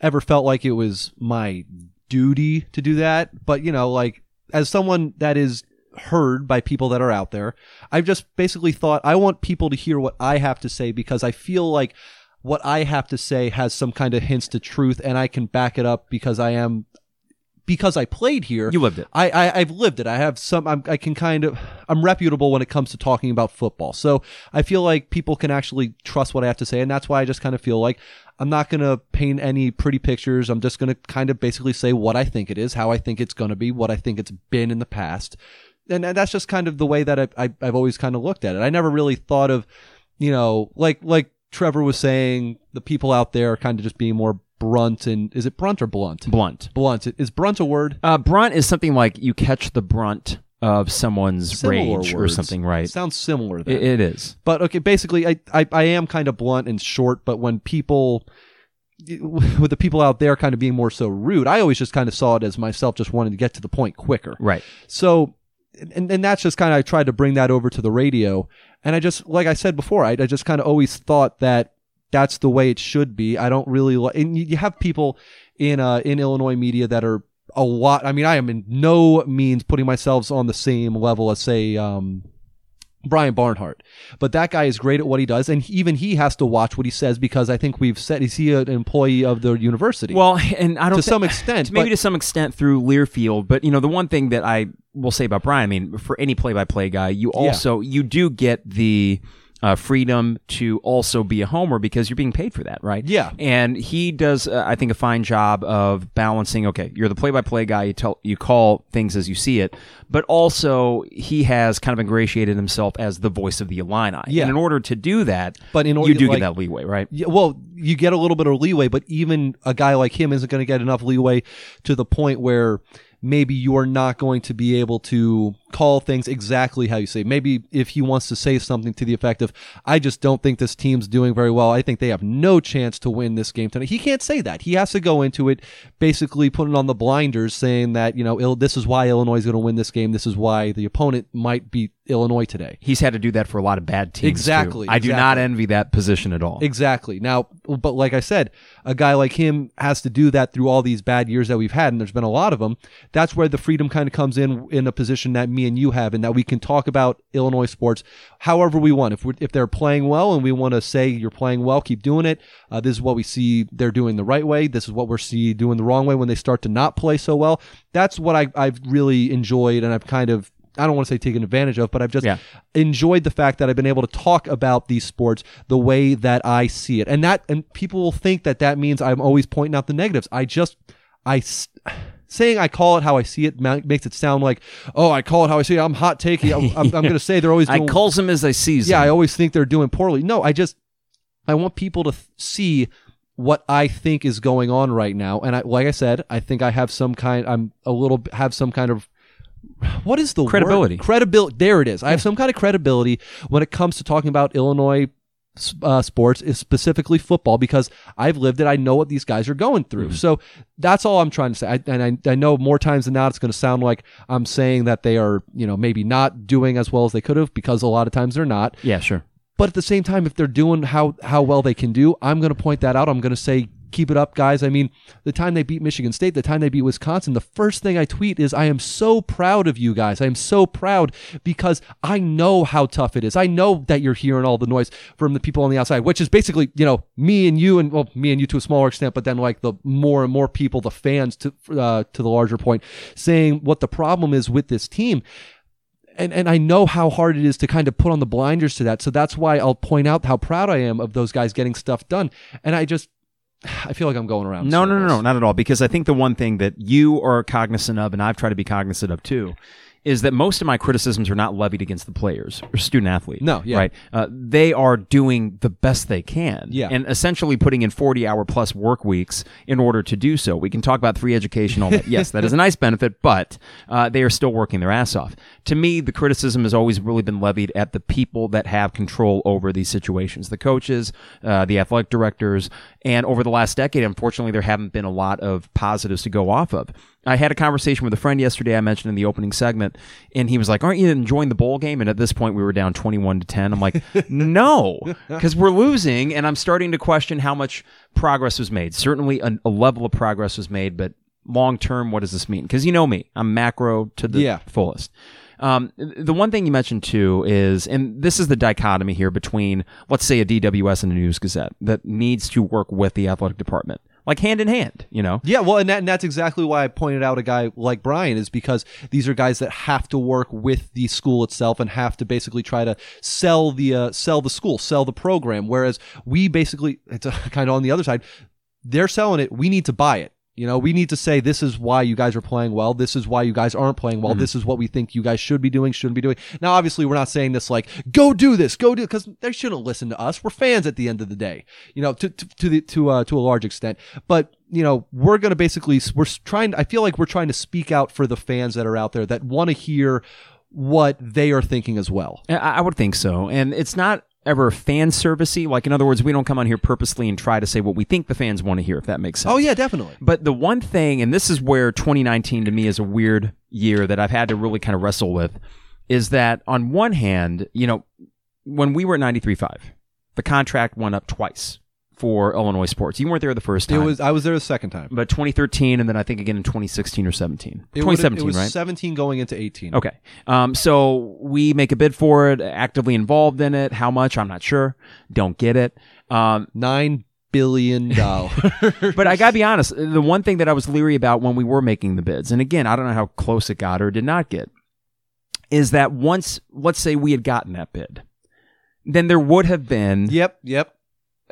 ever felt like it was my duty to do that. But you know, like as someone that is heard by people that are out there, I've just basically thought I want people to hear what I have to say because I feel like what I have to say has some kind of hints to truth, and I can back it up because I am because I played here. You lived it. I, I I've lived it. I have some. I'm, I can kind of. I'm reputable when it comes to talking about football. So I feel like people can actually trust what I have to say, and that's why I just kind of feel like I'm not gonna paint any pretty pictures. I'm just gonna kind of basically say what I think it is, how I think it's gonna be, what I think it's been in the past, and, and that's just kind of the way that I, I I've always kind of looked at it. I never really thought of, you know, like like Trevor was saying, the people out there are kind of just being more brunt and is it brunt or blunt? Blunt. Blunt. Is brunt a word? Uh, brunt is something like you catch the brunt of someone's Similar rage or something, right? Sounds similar. It, it is. but okay, basically, I, I I am kind of blunt and short. But when people, with the people out there, kind of being more so rude, I always just kind of saw it as myself just wanting to get to the point quicker. Right. So, and, and that's just kind of, I tried to bring that over to the radio. And I just, like I said before, I, I just kind of always thought that that's the way it should be. I don't really like, and you, you have people in, uh, in Illinois media that are a lot. I mean, I am in no means putting myself on the same level as, say, um, Brian Barnhart. But that guy is great at what he does, and even he has to watch what he says because I think we've said is he an employee of the university? Well, and I don't to thi- some extent, maybe but- to some extent through Learfield, but you know the one thing that I will say about Brian, I mean, for any play-by-play guy, you also you do get the uh, freedom to also be a homer because you're being paid for that, right? Yeah. and he does, uh, I think, a fine job of balancing. Okay, you're the play-by-play guy. You tell you call things as you see it, but also he has kind of ingratiated himself as the voice of the Illini. Yeah. and in order to do that, But in order- you do like- get that leeway, right? Yeah, well, you get a little bit of leeway, but even a guy like him isn't going to get enough leeway to the point where maybe you are not going to be able to call things exactly how you say. Maybe if he wants to say something to the effect of, I just don't think this team's doing very well. I think they have no chance to win this game tonight. He can't say that. He has to go into it basically putting on the blinders saying that, you know, this is why Illinois is going to win this game. This is why the opponent might beat Illinois today. He's had to do that for a lot of bad teams. too. Exactly, I do not envy that position at all. Exactly. Now, but like I said, a guy like him has to do that through all these bad years that we've had, and there's been a lot of them. That's where the freedom kind of comes in in a position that me and you have, and that we can talk about Illinois sports however we want. If if they're playing well, and we want to say you're playing well, keep doing it. Uh, this is what we see they're doing the right way. This is what we're see doing the wrong way when they start to not play so well. That's what I, I've really enjoyed, and I've kind of I don't want to say taken advantage of, but I've just Yeah. enjoyed the fact that I've been able to talk about these sports the way that I see it. And that, and people will think that that means I'm always pointing out the negatives. I just, I, s- saying I call it how I see it makes it sound like, oh, I call it how I see it. I'm hot takey. I'm, I'm, I'm going to say they're always I calls him as I sees yeah, I always think they're doing poorly. No, I just, I want people to th- see what I think is going on right now. And I, like I said, I think I have some kind, I'm a little, have some kind of, what is the word? Credibility. Credibility. There it is. I have some kind of credibility when it comes to talking about Illinois uh, sports, is specifically football, because I've lived it. I know what these guys are going through. So that's all I'm trying to say. I, and I, I know more times than not, it's going to sound like I'm saying that they are, you know, maybe not doing as well as they could have, because a lot of times they're not. yeah, sure. But at the same time, if they're doing how how well they can do, I'm going to point that out. I'm going to say, keep it up, guys. I mean, the time they beat Michigan State, the time they beat Wisconsin, the first thing I tweet is, I am so proud of you guys. I am so proud because I know how tough it is. I know that you're hearing all the noise from the people on the outside, which is basically, you know, me and you, and well, me and you to a smaller extent, but then like the more and more people, the fans to uh, to the larger point, saying what the problem is with this team and and I know how hard it is to kind of put on the blinders to that. So that's why I'll point out how proud I am of those guys getting stuff done. And I just I feel like I'm going around. No, no, no, no, not at all. Because I think the one thing that you are cognizant of, and I've tried to be cognizant of too, is that most of my criticisms are not levied against the players or student athletes. No, yeah. right. Uh, they are doing the best they can, Yeah. and essentially putting in forty-hour plus work weeks in order to do so. We can talk about free education, all that. yes, that is a nice benefit, but uh, they are still working their ass off. To me, the criticism has always really been levied at the people that have control over these situations: the coaches, uh, the athletic directors, and over the last decade, unfortunately, there haven't been a lot of positives to go off of. I had a conversation with a friend yesterday. I mentioned in the opening segment, and he was like, "Aren't you enjoying the bowl game?" And at this point, we were down twenty-one to ten. I'm like, "No, because we're losing," and I'm starting to question how much progress was made. Certainly, a, a level of progress was made, but long term, what does this mean? Because you know me, I'm macro to the Yeah. fullest. Um, the one thing you mentioned too is, and this is the dichotomy here between, let's say, a DWS and a News Gazette that needs to work with the athletic department, like hand in hand. You know, Yeah, well, and, that, and that's exactly why I pointed out a guy like Brian is because these are guys that have to work with the school itself and have to basically try to sell the uh, sell the school, sell the program. Whereas we basically, it's uh kind of on the other side, they're selling it. We need to buy it. You know, we need to say this is why you guys are playing well. This is why you guys aren't playing well. This is what we think you guys should be doing, shouldn't be doing. Now, obviously, we're not saying this like go do this, go do because they shouldn't listen to us. We're fans at the end of the day. You know, to to, to the to uh, to a large extent, but you know, we're going to basically we're trying. I feel like we're trying to speak out for the fans that are out there that want to hear what they are thinking as well. I would think so, and it's not ever fan servicey. Like in other words, we don't come on here purposely and try to say what we think the fans want to hear. If that makes sense. Oh yeah, definitely. But the one thing, and this is where 2019 to me is a weird year that I've had to really kind of wrestle with, is that on one hand, you know, when we were at 93.5, the contract went up twice for Illinois sports. You weren't there the first It time. was I was there the second time. but 2013, and then I think again in 2016 or 17. It would've- 2017, it was right? 17 going into 18. Okay. Um, so we make a bid for it, actively involved in it. How much? I'm not sure. Don't get it. Um, Nine billion dollars. but I gotta be honest. The one thing that I was leery about when we were making the bids, and again, I don't know how close it got or did not get, is that once, let's say we had gotten that bid, then there would have been, yep, yep.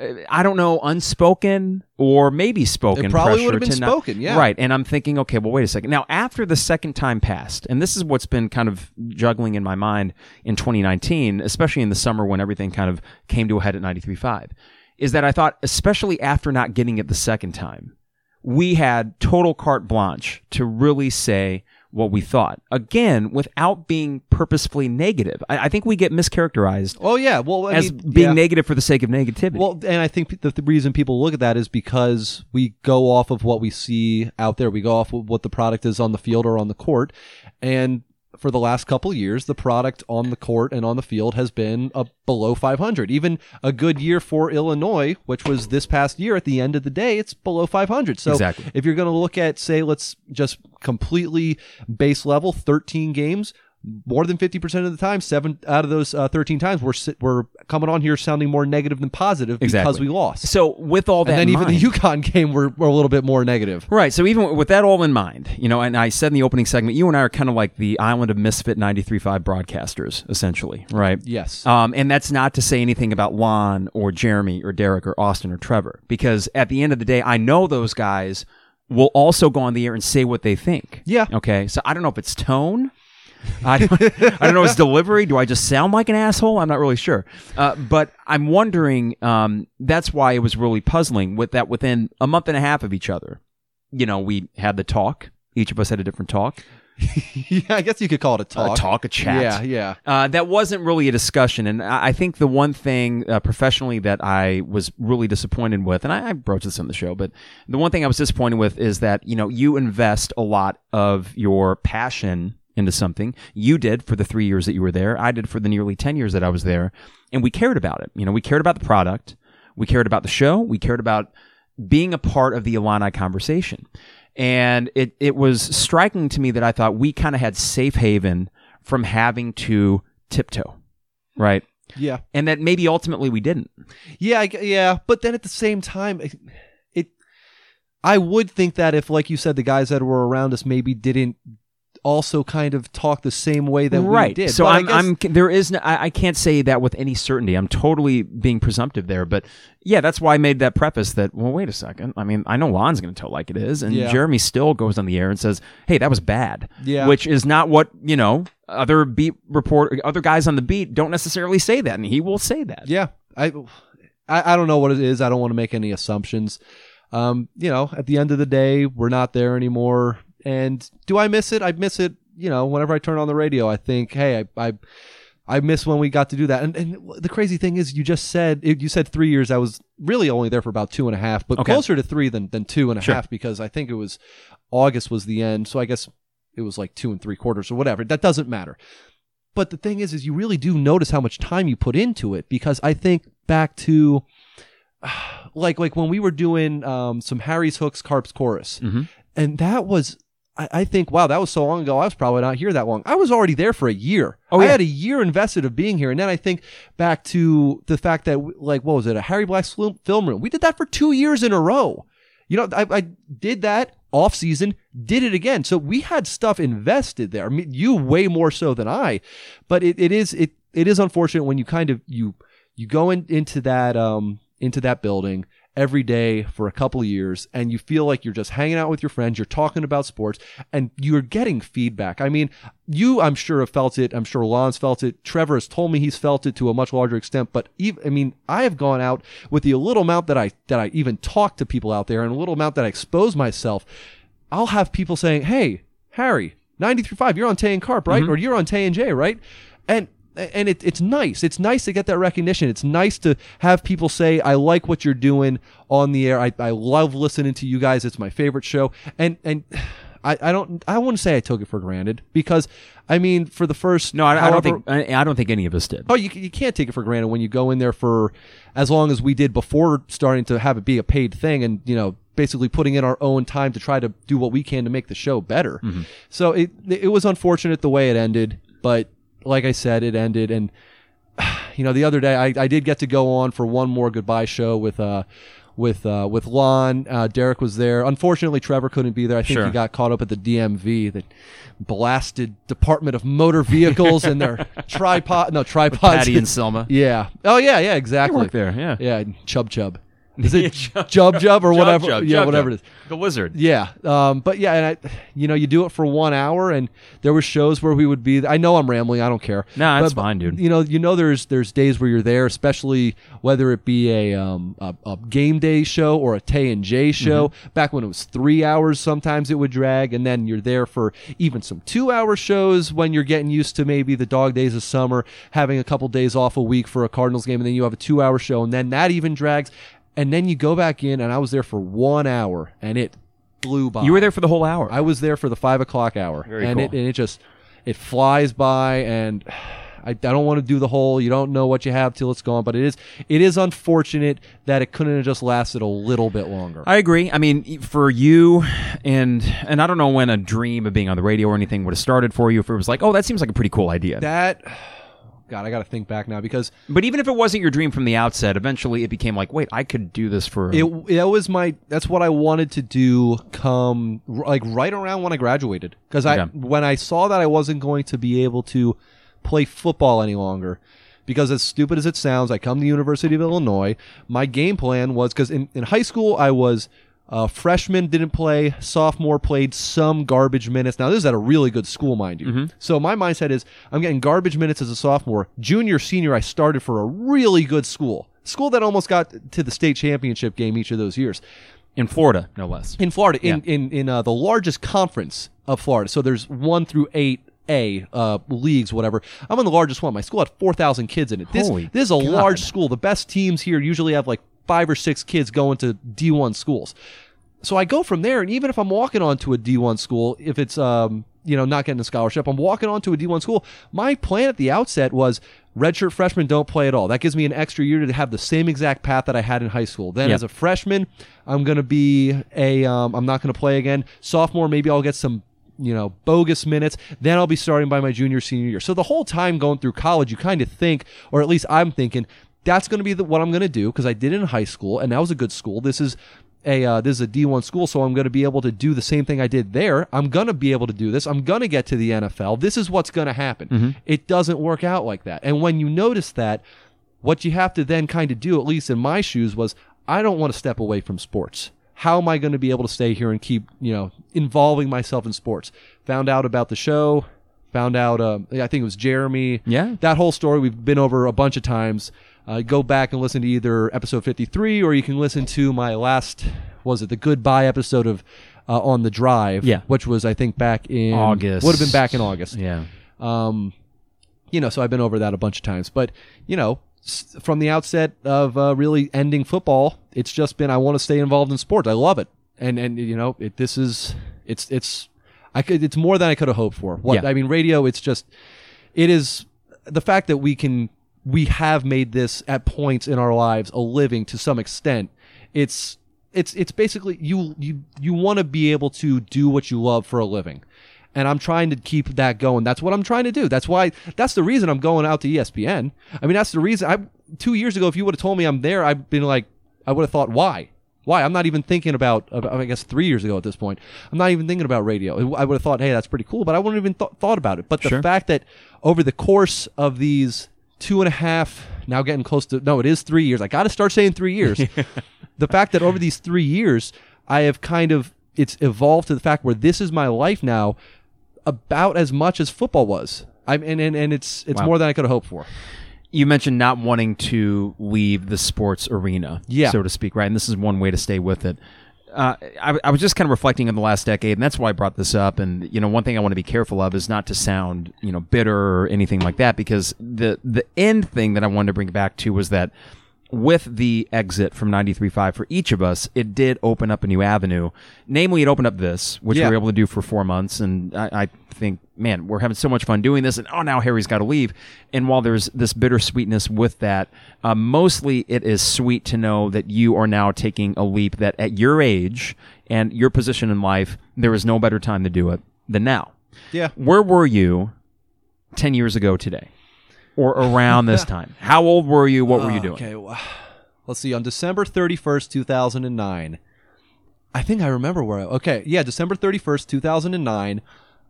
Uh, I don't know, unspoken or maybe spoken. It probably pressure would have been not- spoken, yeah. Right. And I'm thinking, okay, well, wait a second. Now, after the second time passed, and this is what's been kind of juggling in my mind in 2019, especially in the summer when everything kind of came to a head at 93.5, is that I thought, especially after not getting it the second time, we had total carte blanche to really say what we thought. Again, without being purposefully negative. I, I think we get mischaracterized Oh yeah, well, I as mean, being yeah. negative for the sake of negativity. Well, and I think the, the reason people look at that is because we go off of what we see out there. We go off of what the product is on the field or on the court, and for the last couple years, the product on the court and on the field has been a below 500. Even a good year for Illinois, which was this past year, at the end of the day, it's below 500. So Exactly. if you're going to look at, say, let's just completely base level, 13 games. More than 50% of the time, seven out of those uh, 13 times, we're, we're coming on here sounding more negative than positive because we lost. so with all that And then even mind, the UConn game, we're, we're a little bit more negative. Right. So even with that all in mind, you know, and I said in the opening segment, you and I are kind of like the island of misfit 93.5 broadcasters, essentially, right? Yes. Um, and that's not to say anything about Lon or Jeremy or Derek or Austin or Trevor, because at the end of the day, I know those guys will also go on the air and say what they think. Yeah. Okay. So I don't know if it's tone. I don't, I don't know his delivery. Do I just sound like an asshole? I'm not really sure. Uh, but I'm wondering. Um, that's why it was really puzzling with that. Within a month and a half of each other, you know, we had the talk. Each of us had a different talk. yeah, I guess you could call it a talk. A talk, a chat. Yeah, yeah. Uh, that wasn't really a discussion, and I I think the one thing uh, professionally that I was really disappointed with, and I, I broached this on the show, but the one thing I was disappointed with is that you know you invest a lot of your passion into something. You did for the three years that you were there. I did for the nearly ten years that I was there, and we cared about it. You know, we cared about the product, we cared about the show, we cared about being a part of the Illini conversation. And it, it was striking to me that I thought we kind of had safe haven from having to tiptoe, right? Yeah. And that maybe ultimately we didn't. Yeah, yeah, but then at the same time, it, it. I would think that if, like you said, the guys that were around us maybe didn't also kind of talk the same way that right. we did. So But I I'm, guess- I'm, there is, no, I, I can't say that with any certainty. I'm totally being presumptive there, but yeah, that's why I made that preface that, well, wait a second. I mean, I know Lon's going to tell like it is, and Yeah. Jeremy still goes on the air and says, hey, that was bad. Yeah. Which is not what, you know, other beat report, other guys on the beat don't necessarily say that, and he will say that. Yeah, I, I, I don't know what it is. I don't want to make any assumptions. Um, you know, at the end of the day, we're not there anymore. And do I miss it? I miss it. You know, whenever I turn on the radio, I think, hey, I, I, I miss when we got to do that. And, and the crazy thing is, you just said you said three years. I was really only there for about two and a half, but Okay. closer to three than than two and a half Sure. because I think it was August was the end. So I guess it was like two and three quarters or whatever. That doesn't matter. But the thing is, is you really do notice how much time you put into it because I think back to like like when we were doing um, some Harry's Hooks Carps chorus, Mhm. and that was. I I think, wow, that was so long ago. I was probably not here that long. I was already there for a year. Oh, I had a year invested of being here, and then I think back to the fact that, like, what was it, a Harry Black film film room? We did that for two years in a row. You know, I, I did that off season, did it again. So we had stuff invested there. I mean, you way more so than I, but it, it is it it is unfortunate when you kind of you you go in, into that um into that building every day for a couple of years and you feel like you're just hanging out with your friends you're talking about sports and you're getting feedback. I mean you i'm sure have felt it. I'm sure lon's felt it. Trevor has told me he's felt it to a much larger extent but even, i mean i have gone out with the little amount that i that i even talk to people out there and a little amount that i expose myself. I'll have people saying hey harry 93.5 you're on tay and carp right? Mm-hmm. Or you're on tay and j right? And and it, it's nice. It's nice to get that recognition. It's nice to have people say, "I like what you're doing on the air. I, I love listening to you guys. It's my favorite show." And and I, I don't I wouldn't say I took it for granted because I mean for the first No, I, I don't think I, I don't think any of us did. Oh, you, you can't take it for granted when you go in there for as long as we did before starting to have it be a paid thing and, you know, basically putting in our own time to try to do what we can to make the show better. Mm-hmm. So it it was unfortunate the way it ended, but like I said, it ended and you know, the other day I, I did get to go on for one more goodbye show with uh with uh, with Lon, uh, Derek was there. Unfortunately, Trevor couldn't be there. I think Sure. he got caught up at the DMV, the blasted Department of Motor Vehicles and their tripod. No tripods. Patty and Selma. Yeah. Oh yeah, yeah, exactly. worked there, yeah. Yeah, Chub Chub. Is it Jub Jub or whatever? Jub, yeah, Jub whatever Jub. it is. The wizard. Yeah, um, but yeah, and I, you know, you do it for one hour, and there were shows where we would be. I know I'm rambling. I don't care. Nah, that's But- fine, dude. You know, you know, there's there's days where you're there, especially whether it be a um a, a game day show or a Tay and J show. Mm-hmm. Back when it was three hours, sometimes it would drag, and then you're there for even some two hour shows when you're getting used to maybe the dog days of summer, having a couple days off a week for a Cardinals game, and then you have a two hour show, and then that even drags. And then you go back in, and I was there for one hour, and it blew by. You were there for the whole hour. I was there for the five o'clock hour, Very and cool. it and it just it flies by, and I, I don't want to do the whole. You don't know what you have till it's gone, but it is it is unfortunate that it couldn't have just lasted a little bit longer. I agree. I mean, for you, and and I don't know when a dream of being on the radio or anything would have started for you. If it was like, oh, that seems like a pretty cool idea. that God, I got to think back now because but even if it wasn't your dream from the outset, eventually it became like, wait, I could do this for. it it was my that's what I wanted to do. Come like right around when I graduated because I Okay. when I saw that I wasn't going to be able to play football any longer. Because as stupid as it sounds, I come to the University of Illinois. My game plan was because in, in high school I was uh, freshman didn't play, sophomore played some garbage minutes. Now this is at a really good school, mind you. So my mindset is I'm getting garbage minutes as a sophomore. Junior, senior, I started for a really good school, school that almost got to the state championship game each of those years in Florida, no less. in Florida, in in in uh, the largest conference of Florida. So there's one through eight. A uh, leagues, whatever. I'm in the largest one. My school had four thousand kids in it. This Holy this is a God. large school. The best teams here usually have like five or six kids going to D1 schools. So I go from there, and even if I'm walking onto a D1 school, if it's um you know not getting a scholarship, I'm walking onto a D1 school. My plan at the outset was redshirt freshmen don't play at all. That gives me an extra year to have the same exact path that I had in high school. Then Yep. as a freshman, I'm gonna be a um, I'm not gonna play again. Sophomore, maybe I'll get some you know bogus minutes. Then I'll be starting by my junior senior year. So the whole time going through college, you kind of think, or at least I'm thinking. That's going to be the, what I'm going to do because I did it in high school and that was a good school. This is a uh, this is a D1 school, so I'm going to be able to do the same thing I did there. I'm going to be able to do this. I'm going to get to the NFL. This is what's going to happen. It doesn't work out like that. And when you notice that, what you have to then kind of do, at least in my shoes, was I don't want to step away from sports. How am I going to be able to stay here and keep, you know, involving myself in sports? Found out about the show. Found out, uh, I think it was Jeremy. Yeah. That whole story we've been over a bunch of times. Uh, go back and listen to either episode 53 or you can listen to my last, was it the goodbye episode of uh, On the Drive? Yeah. Which was, I think, back in August. Would have been back in August Yeah. um, you know, so I've been over that a bunch of times. But you know, from the outset of uh, really ending football, it's just been I want to stay involved in sports. I love it, and and you know, it, this is it's it's I could it's more than I could have hoped for. What Yeah. I mean, radio, it's just it is the fact that we can we have made this at points in our lives a living to some extent. It's it's it's basically you you you want to be able to do what you love for a living and I'm trying to keep that going. That's what I'm trying to do. That's why. That's the reason I'm going out to ESPN. I mean, that's the reason. I two years ago, if you would have told me I'm there, I've been like, I would have thought, why? Why? I'm not even thinking about, about. I guess three years ago at this point, I'm not even thinking about radio. I would have thought, hey, that's pretty cool, but I wouldn't even th- thought about it. But the Sure. fact that over the course of these two and a half, now getting close to no, it is three years. I got to start saying three years. the fact that over these three years, I have kind of it's evolved to the fact where this is my life now about as much as football was. I'm, and and, and it's it's Wow. more than I could have hoped for. You mentioned not wanting to leave the sports arena, Yeah. so to speak, right? And this is one way to stay with it. Uh, I, I was just kind of reflecting on the last decade, and that's why I brought this up. And you know, one thing I want to be careful of is not to sound, you know, bitter or anything like that, because the the end thing that I wanted to bring back to was that with the exit from 93.5 for each of us, it did open up a new avenue. Namely, it opened up this, which Yeah. we were able to do for four months. And I, I think, man, we're having so much fun doing this. And oh, now Harry's got to leave. And while there's this bittersweetness with that, uh, mostly it is sweet to know that you are now taking a leap that at your age and your position in life, there is no better time to do it than now. Yeah. Where were you 10 years ago today? Or around this time? How old were you? What were you doing? Okay, well, let's see. On December thirty first, two thousand and nine, I think I remember where. I, okay, yeah, December thirty first, two thousand and nine.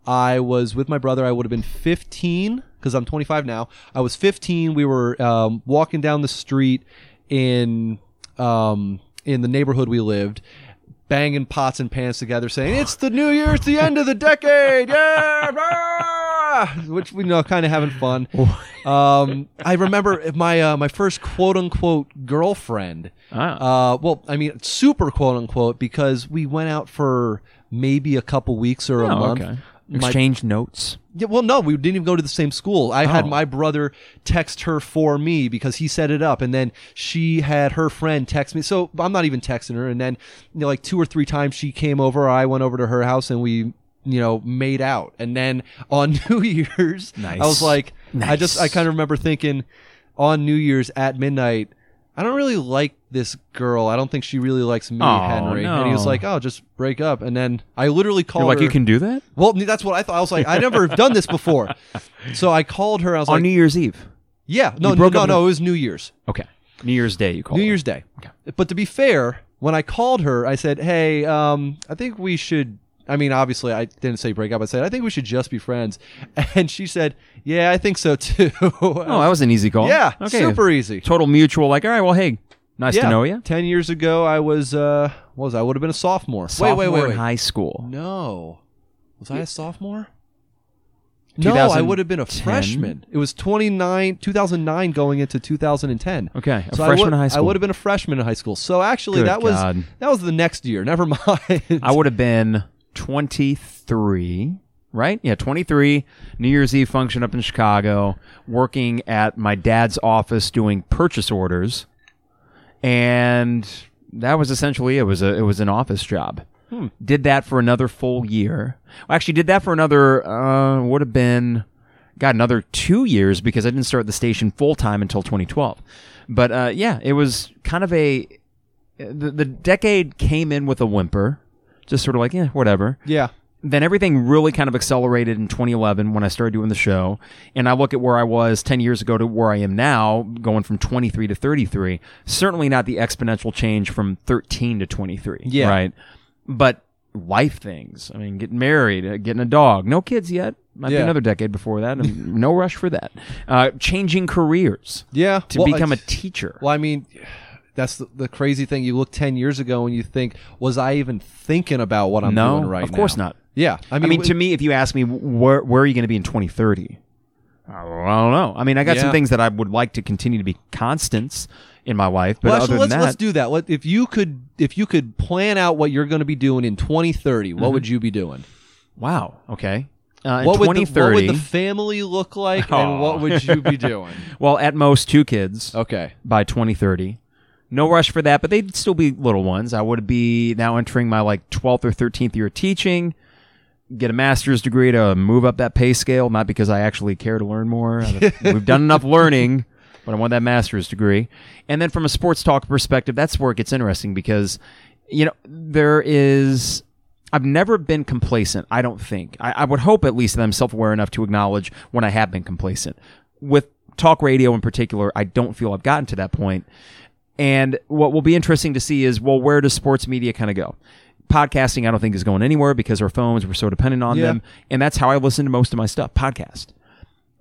I was with my brother. I would have been fifteen because I'm twenty five now. I was fifteen. We were um, walking down the street in um, in the neighborhood we lived, banging pots and pans together, saying it's the New Year, it's the end of the decade, yeah, ah!" which we know kind of having fun. Um, I remember my uh, my first quote unquote girlfriend. Ah. Uh, well, I mean, super quote unquote because we went out for maybe a couple weeks or a Oh, month. okay. My- Exchange notes. yeah, well, no, we didn't even go to the same school. I had Oh. my brother text her for me because he set it up, and then she had her friend text me. So I'm not even texting her. And then, you know, like two or three times she came over, I went over to her house, and we, you know, made out. And then on New Year's, I was like, I just, I kind of remember thinking on New Year's at midnight. I don't really like this girl. I don't think she really likes me, Oh, Henry. And he was like, "Oh, just break up." And then I literally called You're like, her. you can do that Well, that's what I thought. I was like, I never have done this before. So I called her. I was on like, New Year's Eve. yeah, no, no, no, no, it was New Year's. Okay, New Year's Day. You call New it. Year's Day. Okay. But to be fair, when I called her, I said, hey, um, I think we should. I mean, obviously, I didn't say break up. I said, I think we should just be friends. And she said, yeah, I think so too. Oh, that was an easy call. yeah, Okay. super easy. Total mutual. Like, all right. Well, hey, nice yeah. to know you. Ten years ago, I was, uh, what was I? I would have been a sophomore. Sophomore wait, wait, wait, in high school. No. Was I a sophomore? No, I would have been a 2010? freshman. It was 29, 2009 going into 2010. Okay, a So I freshman would, in high school. I would have been a freshman in high school. So actually Good that was that was the next year. Never mind. I would have been 23, right? Yeah, 23. New Year's Eve function up in Chicago, working at my dad's office doing purchase orders, and that was essentially it. Was a it was an office job. Hmm. Did that for another full year. Well, actually, did that for another uh, would have been got another two years because I didn't start the station full time until 2012. But uh, yeah, it was kind of a the, the decade came in with a whimper, just sort of like yeah, whatever. yeah. Then everything really kind of accelerated in 2011 when I started doing the show, and I look at where I was 10 years ago to where I am now, going from 23 to 33. Certainly not the exponential change from 13 to 23. Yeah. right. But life things. I mean, getting married, uh, getting a dog, no kids yet. Might be another decade before that. no rush for that. Uh, changing careers Yeah. to Well, become a teacher. Well, I mean, that's the, the crazy thing. You look 10 years ago and you think, was I even thinking about what I'm no, doing right now? of course now? not. Yeah. I I mean, mean, to me, if you ask me where where are you going to be in 2030, I don't know. I mean, I got some things that I would like to continue to be constants in my life, but well, other actually, than let's that, let's do that. Let, if you could, if you could plan out what you're going to be doing in 2030, Mm-hmm. what would you be doing? wow, okay. Uh, in What would, the, what would the family look like, and what would you be doing? well, at most two kids Okay. by 2030. No rush for that, but they'd still be little ones. I would be now entering my like 12th or 13th year of teaching. Get a master's degree to move up that pay scale, not because I actually care to learn more. We've done enough learning, but I want that master's degree. And then from a sports talk perspective, that's where it gets interesting because, you know, there is. I've never been complacent, I don't think. I, I would hope at least that I'm self aware enough to acknowledge when I have been complacent. With talk radio in particular, I don't feel I've gotten to that point. And what will be interesting to see is, well, where does sports media kind of go? Podcasting, I don't think is going anywhere because our phones, we're so dependent on Yeah. them. And that's how I listen to most of my stuff, podcast.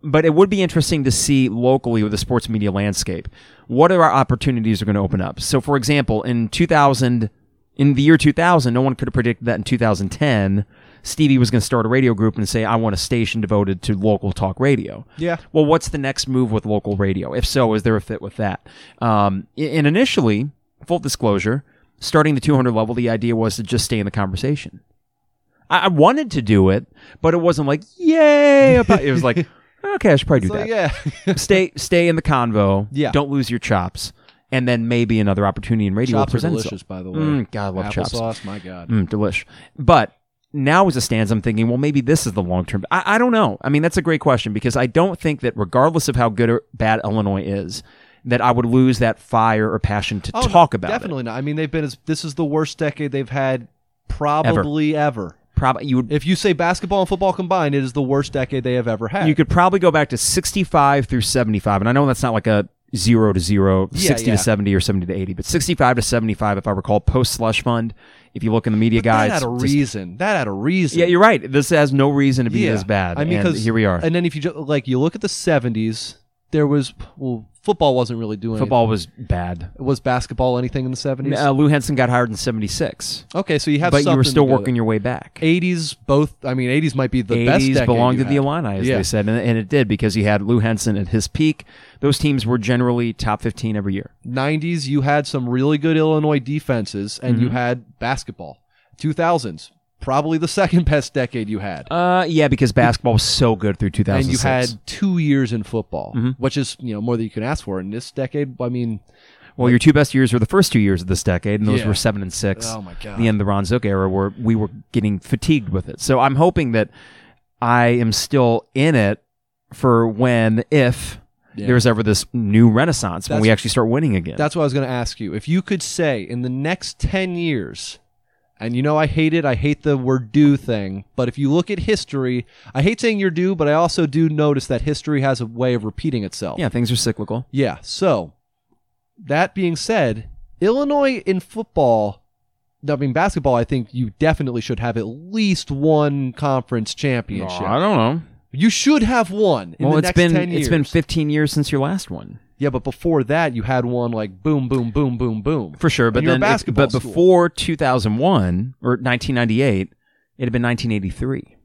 But it would be interesting to see locally with the sports media landscape, what are our opportunities are going to open up? So, for example, in 2000, in the year 2000, no one could have predicted that in 2010, Stevie was going to start a radio group and say, I want a station devoted to local talk radio Yeah. well, what's the next move with local radio? If so, is there a fit with that? Um, and initially, full disclosure, starting the 200 level, the idea was to just stay in the conversation. I, I wanted to do it, but it wasn't like yay. about- It was like okay, I should probably do So, that. yeah. Stay, stay in the convo. Yeah. Don't lose your chops, and then maybe another opportunity in radio will Chops are delicious, itself. by the way. Mm, God, I love chops. Applesauce, my God. Mm, delish. But now, as it stands, I'm thinking, well, maybe this is the long term. I, I don't know. I mean, that's a great question because I don't think that, regardless of how good or bad Illinois is, that I would lose that fire or passion to Oh, talk about Definitely not. I mean, they've been as this is the worst decade they've had probably ever. it. Probably you would. If you say basketball and football combined, it is the worst decade they have ever had. You could probably go back to 65 through 75, and I know that's not like a zero to zero, Yeah, 60 yeah. to 70 or 70 to 80, but 65 to 75, if I recall, post slush fund. If you look in the media guys, that had a just- reason. That had a reason. yeah, you're right. This has no reason to be Yeah. this bad. I mean, because here we are. And then if you ju- like, you look at the '70s, there was well, football wasn't really doing Football was bad. Was basketball anything in the seventies? Uh, Lou Henson got hired in '76, okay, so you have, but you were still working your way back. Eighties, both. I mean, eighties might be the best. 80s decade belonged you to the had. Illini, as Yeah. they said, and, and it did because you had Lou Henson at his peak. Those teams were generally top 15 every year. 90s you had some really good Illinois defenses and Mm-hmm. you had basketball. 2000s probably the second best decade you had. Uh, yeah, because basketball was so good through 2006. and you had 2 years in football, Mm-hmm. which is, you know, more than you can ask for in this decade. I mean, well, your two best years were the first two years of this decade, and those Yeah. were seven and six. Oh, my God. The end of the Ron Zook era, where we were getting fatigued with it. So I'm hoping that I am still in it for when, if Yeah. there's ever this new renaissance when we actually start winning again. that's what I was going to ask you. If you could say in the next 10 years and you know I hate it, I hate the word due thing, but if you look at history, I hate saying you're due, but I also do notice that history has a way of repeating itself. yeah, things are cyclical. Yeah. So, that being said, Illinois in football, I mean basketball, I think you definitely should have at least one conference championship. I don't know. You should have one in well, the it's next been 10 years. it's been 15 years since your last one. Yeah, but before that, you had one like boom, boom, boom, boom, boom. For sure, but then, basketball but school. before 2001 or 1998, it had been 1983,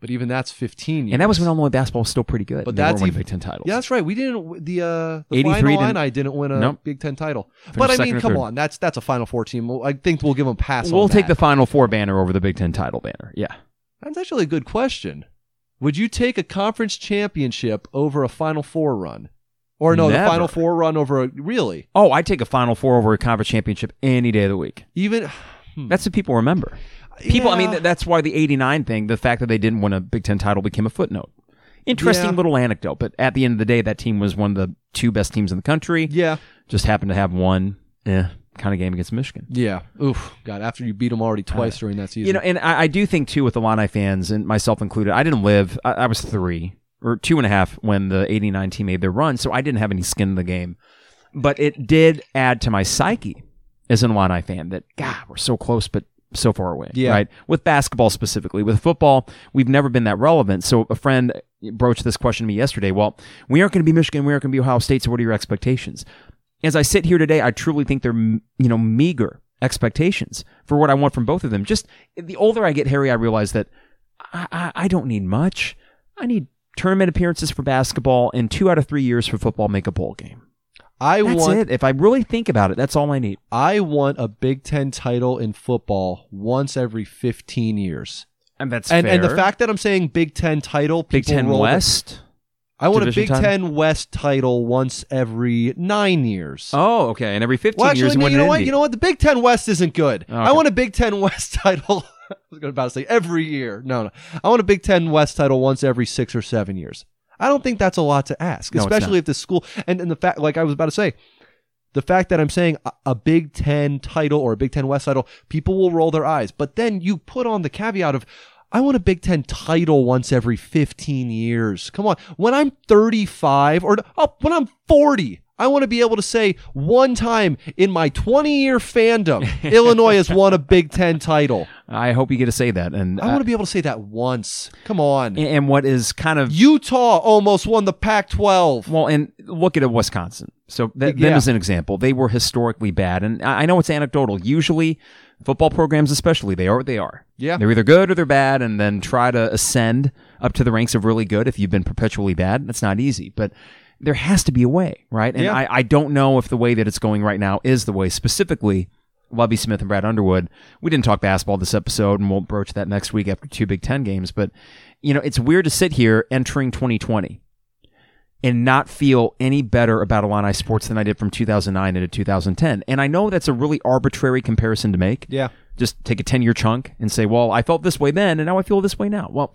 But even that's 15 years. and that was when Illinois basketball was still pretty good. But and they weren't that's even- Big Ten titles. Yeah, that's right. We didn't the uh the 83 Flying didn't- Illini didn't win a Nope. Big Ten title. But I mean, come on, that's that's a Final Four team. I think we'll give them a pass. we'll take the. Final Four banner over the Big Ten title banner. Yeah, That's actually a good question. Would you take a conference championship over a Final Four run? Or no, Never. the Final Four run over a really? Oh, I'd take a Final Four over a conference championship any day of the week. Even That's what people remember. People, I mean, Yeah. th- that's why the '89 thing, the fact that they didn't win a Big Ten title, became a footnote. Interesting Yeah. little anecdote, but at the end of the day, that team was one of the two best teams in the country. yeah, Just happened to have one, eh, kind of game against Michigan. yeah. Oof, God! After you beat them already twice during that season, Uh, You know, and I, I do think too with Illini fans and myself included. I didn't live. I, I was three or two and a half when the '89 team made their run, so I didn't have any skin in the game. But it did add to my psyche as an Illini fan that God, we're so close, but so far away. Yeah. Right. With basketball specifically, with football, we've never been that relevant. So a friend broached this question to me yesterday. Well, we aren't going to be Michigan. We aren't going to be Ohio State. So what are your expectations? As I sit here today, I truly think they're you know meager expectations for what I want from both of them. Just the older I get, Harry, I realize that I, I, I don't need much. I need tournament appearances for basketball and two out of three years for football make a bowl game. I That's want it. If I really think about it, that's all I need. I want a Big Ten title in football once every fifteen years. And that's And and the fact that I'm saying Big Ten title, Big Ten West. I want a Big title? Ten West title once every nine years. Oh, okay. And every 15 well, years, actually, you win you know what? Indy. You know what? The Big Ten West isn't good. Oh, okay. I want a Big Ten West title. I was going about to say every year. No, no. I want a Big Ten West title once every six or seven years. I don't think that's a lot to ask, No, especially if the school and, and the fact, like I was about to say, the fact that I'm saying a, a Big Ten title or a Big Ten West title, people will roll their eyes. But then you put on the caveat of, I want a Big Ten title once every 15 years. Come on. When I'm 35 or oh, when I'm 40, I want to be able to say one time in my 20 year fandom, Illinois has won a Big Ten title. I hope you get to say that. And I want to uh, be able to say that once. Come on. and, what is kind of Utah almost won the Pac 12. Well, and look at Wisconsin. So th- them as an example, they were historically bad, and I I know it's anecdotal. Usually, football programs, especially, they are what they are. Yeah. they're either good or they're bad, and then try to ascend up to the ranks of really good. If you've been perpetually bad, that's not easy. But there has to be a way, right? And Yeah. I, I don't know if the way that it's going right now is the way. Specifically, Lovie Smith and Brad Underwood. We didn't talk basketball this episode, and we'll broach that next week after two Big Ten games. But you know, it's weird to sit here entering 2020 and not feel any better about Illini sports than I did from 2009 into 2010. And I know that's a really arbitrary comparison to make. Yeah. Just take a 10 year chunk and say, well, I felt this way then, and now I feel this way now. Well,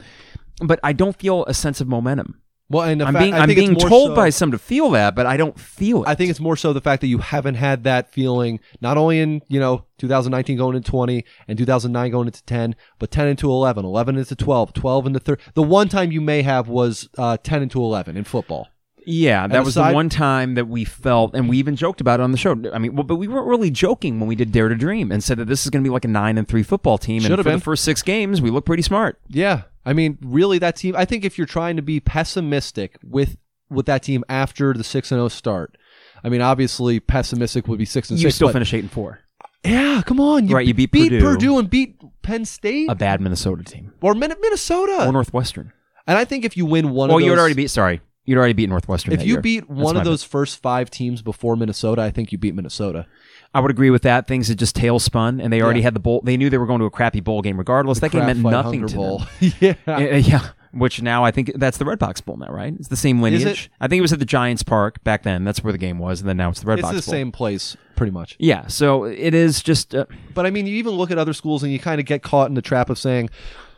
but I don't feel a sense of momentum. Well, and I'm fact- being, I'm being told so- by some to feel that, but I don't feel it. I think it's more so the fact that you haven't had that feeling not only in, you know, 2019 going into 20 and 2009 going into 10, but 10 into 11, 11 into 12, 12 into 30. The one time you may have was uh, 10 into 11 in football. Yeah, that And was aside- the one time that we felt, and we even joked about it on the show. I mean, well, but we weren't really joking when we did Dare to Dream and said that this is going to be like a nine and three football team. Should and have for been. the first six games, we look pretty smart. Yeah. I mean, really, that team, I think if you're trying to be pessimistic with with that team after the six and zero start. I mean, obviously, pessimistic would be six and You six. still but- finish eight and four. Yeah, come on. Right, you beat beat Purdue. and beat Penn State A bad Minnesota team or Minnesota. or Northwestern. and I think if you win one Well, of those, you would already beat. Sorry, you'd already beat Northwestern. if that you year. beat That's one of those first five teams before Minnesota, I think you beat Minnesota. I would agree with that. Things had just tail spun, and they already Yeah. had the bowl. They knew they were going to a crappy bowl game, regardless. that game Kraft meant Fight nothing Hunger to Bowl. them. yeah. Yeah, which now I think that's the Redbox Bowl now, right? It's the same lineage. it? I think it was at the Giants Park back then. That's where the game was, and then now it's the Red It's Box the Bowl. same place, pretty much. Yeah, so it is just. Uh, But I mean, you even look at other schools and you kind of get caught in the trap of saying,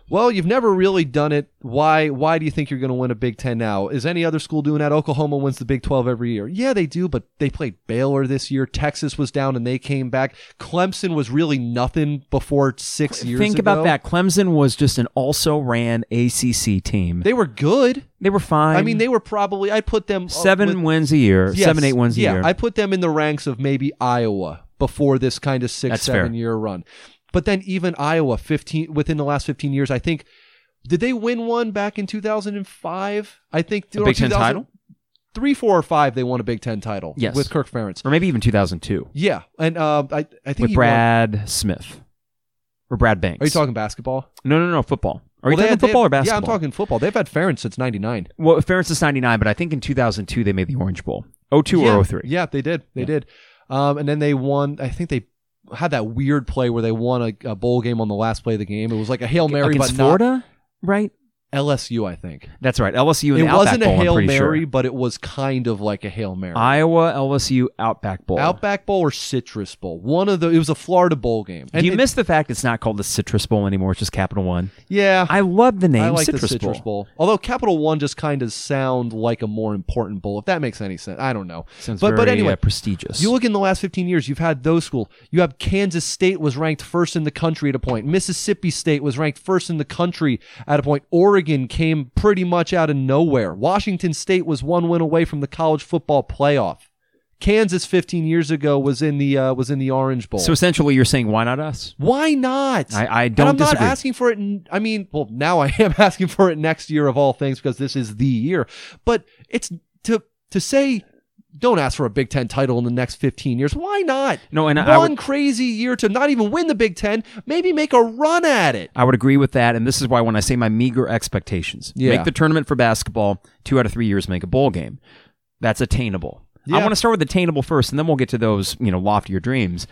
"Well, you've never really done it. Why? Why do you think you're going to win a Big Ten now? Is any other school doing that? Oklahoma wins the Big Twelve every year. Yeah, they do, but they played Baylor this year. Texas was down and they came back. Clemson was really nothing before six years. think ago. about that. Clemson was just an also ran ACC team. They, were good. They were fine. I mean, they were probably. I'd put them seven with- wins a year, Yes, seven eight wins a yeah, year. I put them in the ranks of maybe Iowa before this kind of six That's seven fair. year run. But then even Iowa, fifteen within the last fifteen years, I think did they win one back in two thousand and five? I think A Big Ten title? Three, four, or five, they won a Big Ten title. Yes. with Kirk Ferentz. or maybe even 2002 Yeah, and uh, I, I think with he won- Brad Smith or Brad Banks. Are you talking basketball? No, no, no, football. Are Well, you talking had- football had- or basketball? Yeah, I'm talking football. They've had Ferentz since '99. Well, Ferentz is 99, but I think in 2002 they made the Orange Bowl. 02 yeah, or 03. Yeah, they did. They Yeah. did. Um, and then they won. I think they had that weird play where they won a, a bowl game on the last play of the game. It was like a hail mary, Against but not Florida, right? LSU. I think That's right. LSU in it the Outback wasn't a Bowl, I'm hail pretty mary, sure. but it was kind of like a hail mary. Iowa, LSU, Outback Bowl. Outback Bowl or Citrus Bowl. One of the. It was a Florida bowl game. Do you it- miss the fact it's not called the Citrus Bowl anymore? It's just Capital One. Yeah, I love the name I like Citrus, the Citrus Bowl. bowl. Although Capital One just kind of sound like a more important bowl, if that makes any sense. I don't know. Sounds but very but anyway, uh, prestigious. You look in the last 15 years, you've had those schools. You have Kansas State was ranked first in the country at a point. Mississippi State was ranked first in the country at a point. Oregon came pretty much out of nowhere. Washington State was one win away from the college football playoff. Kansas 15 years ago was in the uh, was in the Orange Bowl. so essentially, you're saying why not us? why not? I, I don't I'm not asking for it. I mean, well, now I am asking for it next year of all things because this is the year. But it's to to say don't ask for a Big Ten title in the next 15 years. Why not? no, and I One would, crazy year to not even win the Big Ten, maybe make a run at it. I would agree with that, and this is why when I say my meager expectations, Yeah. make the tournament for basketball two out of three years, make a bowl game. That's attainable. I want to start with attainable first, and then we'll get to those you know loftier dreams.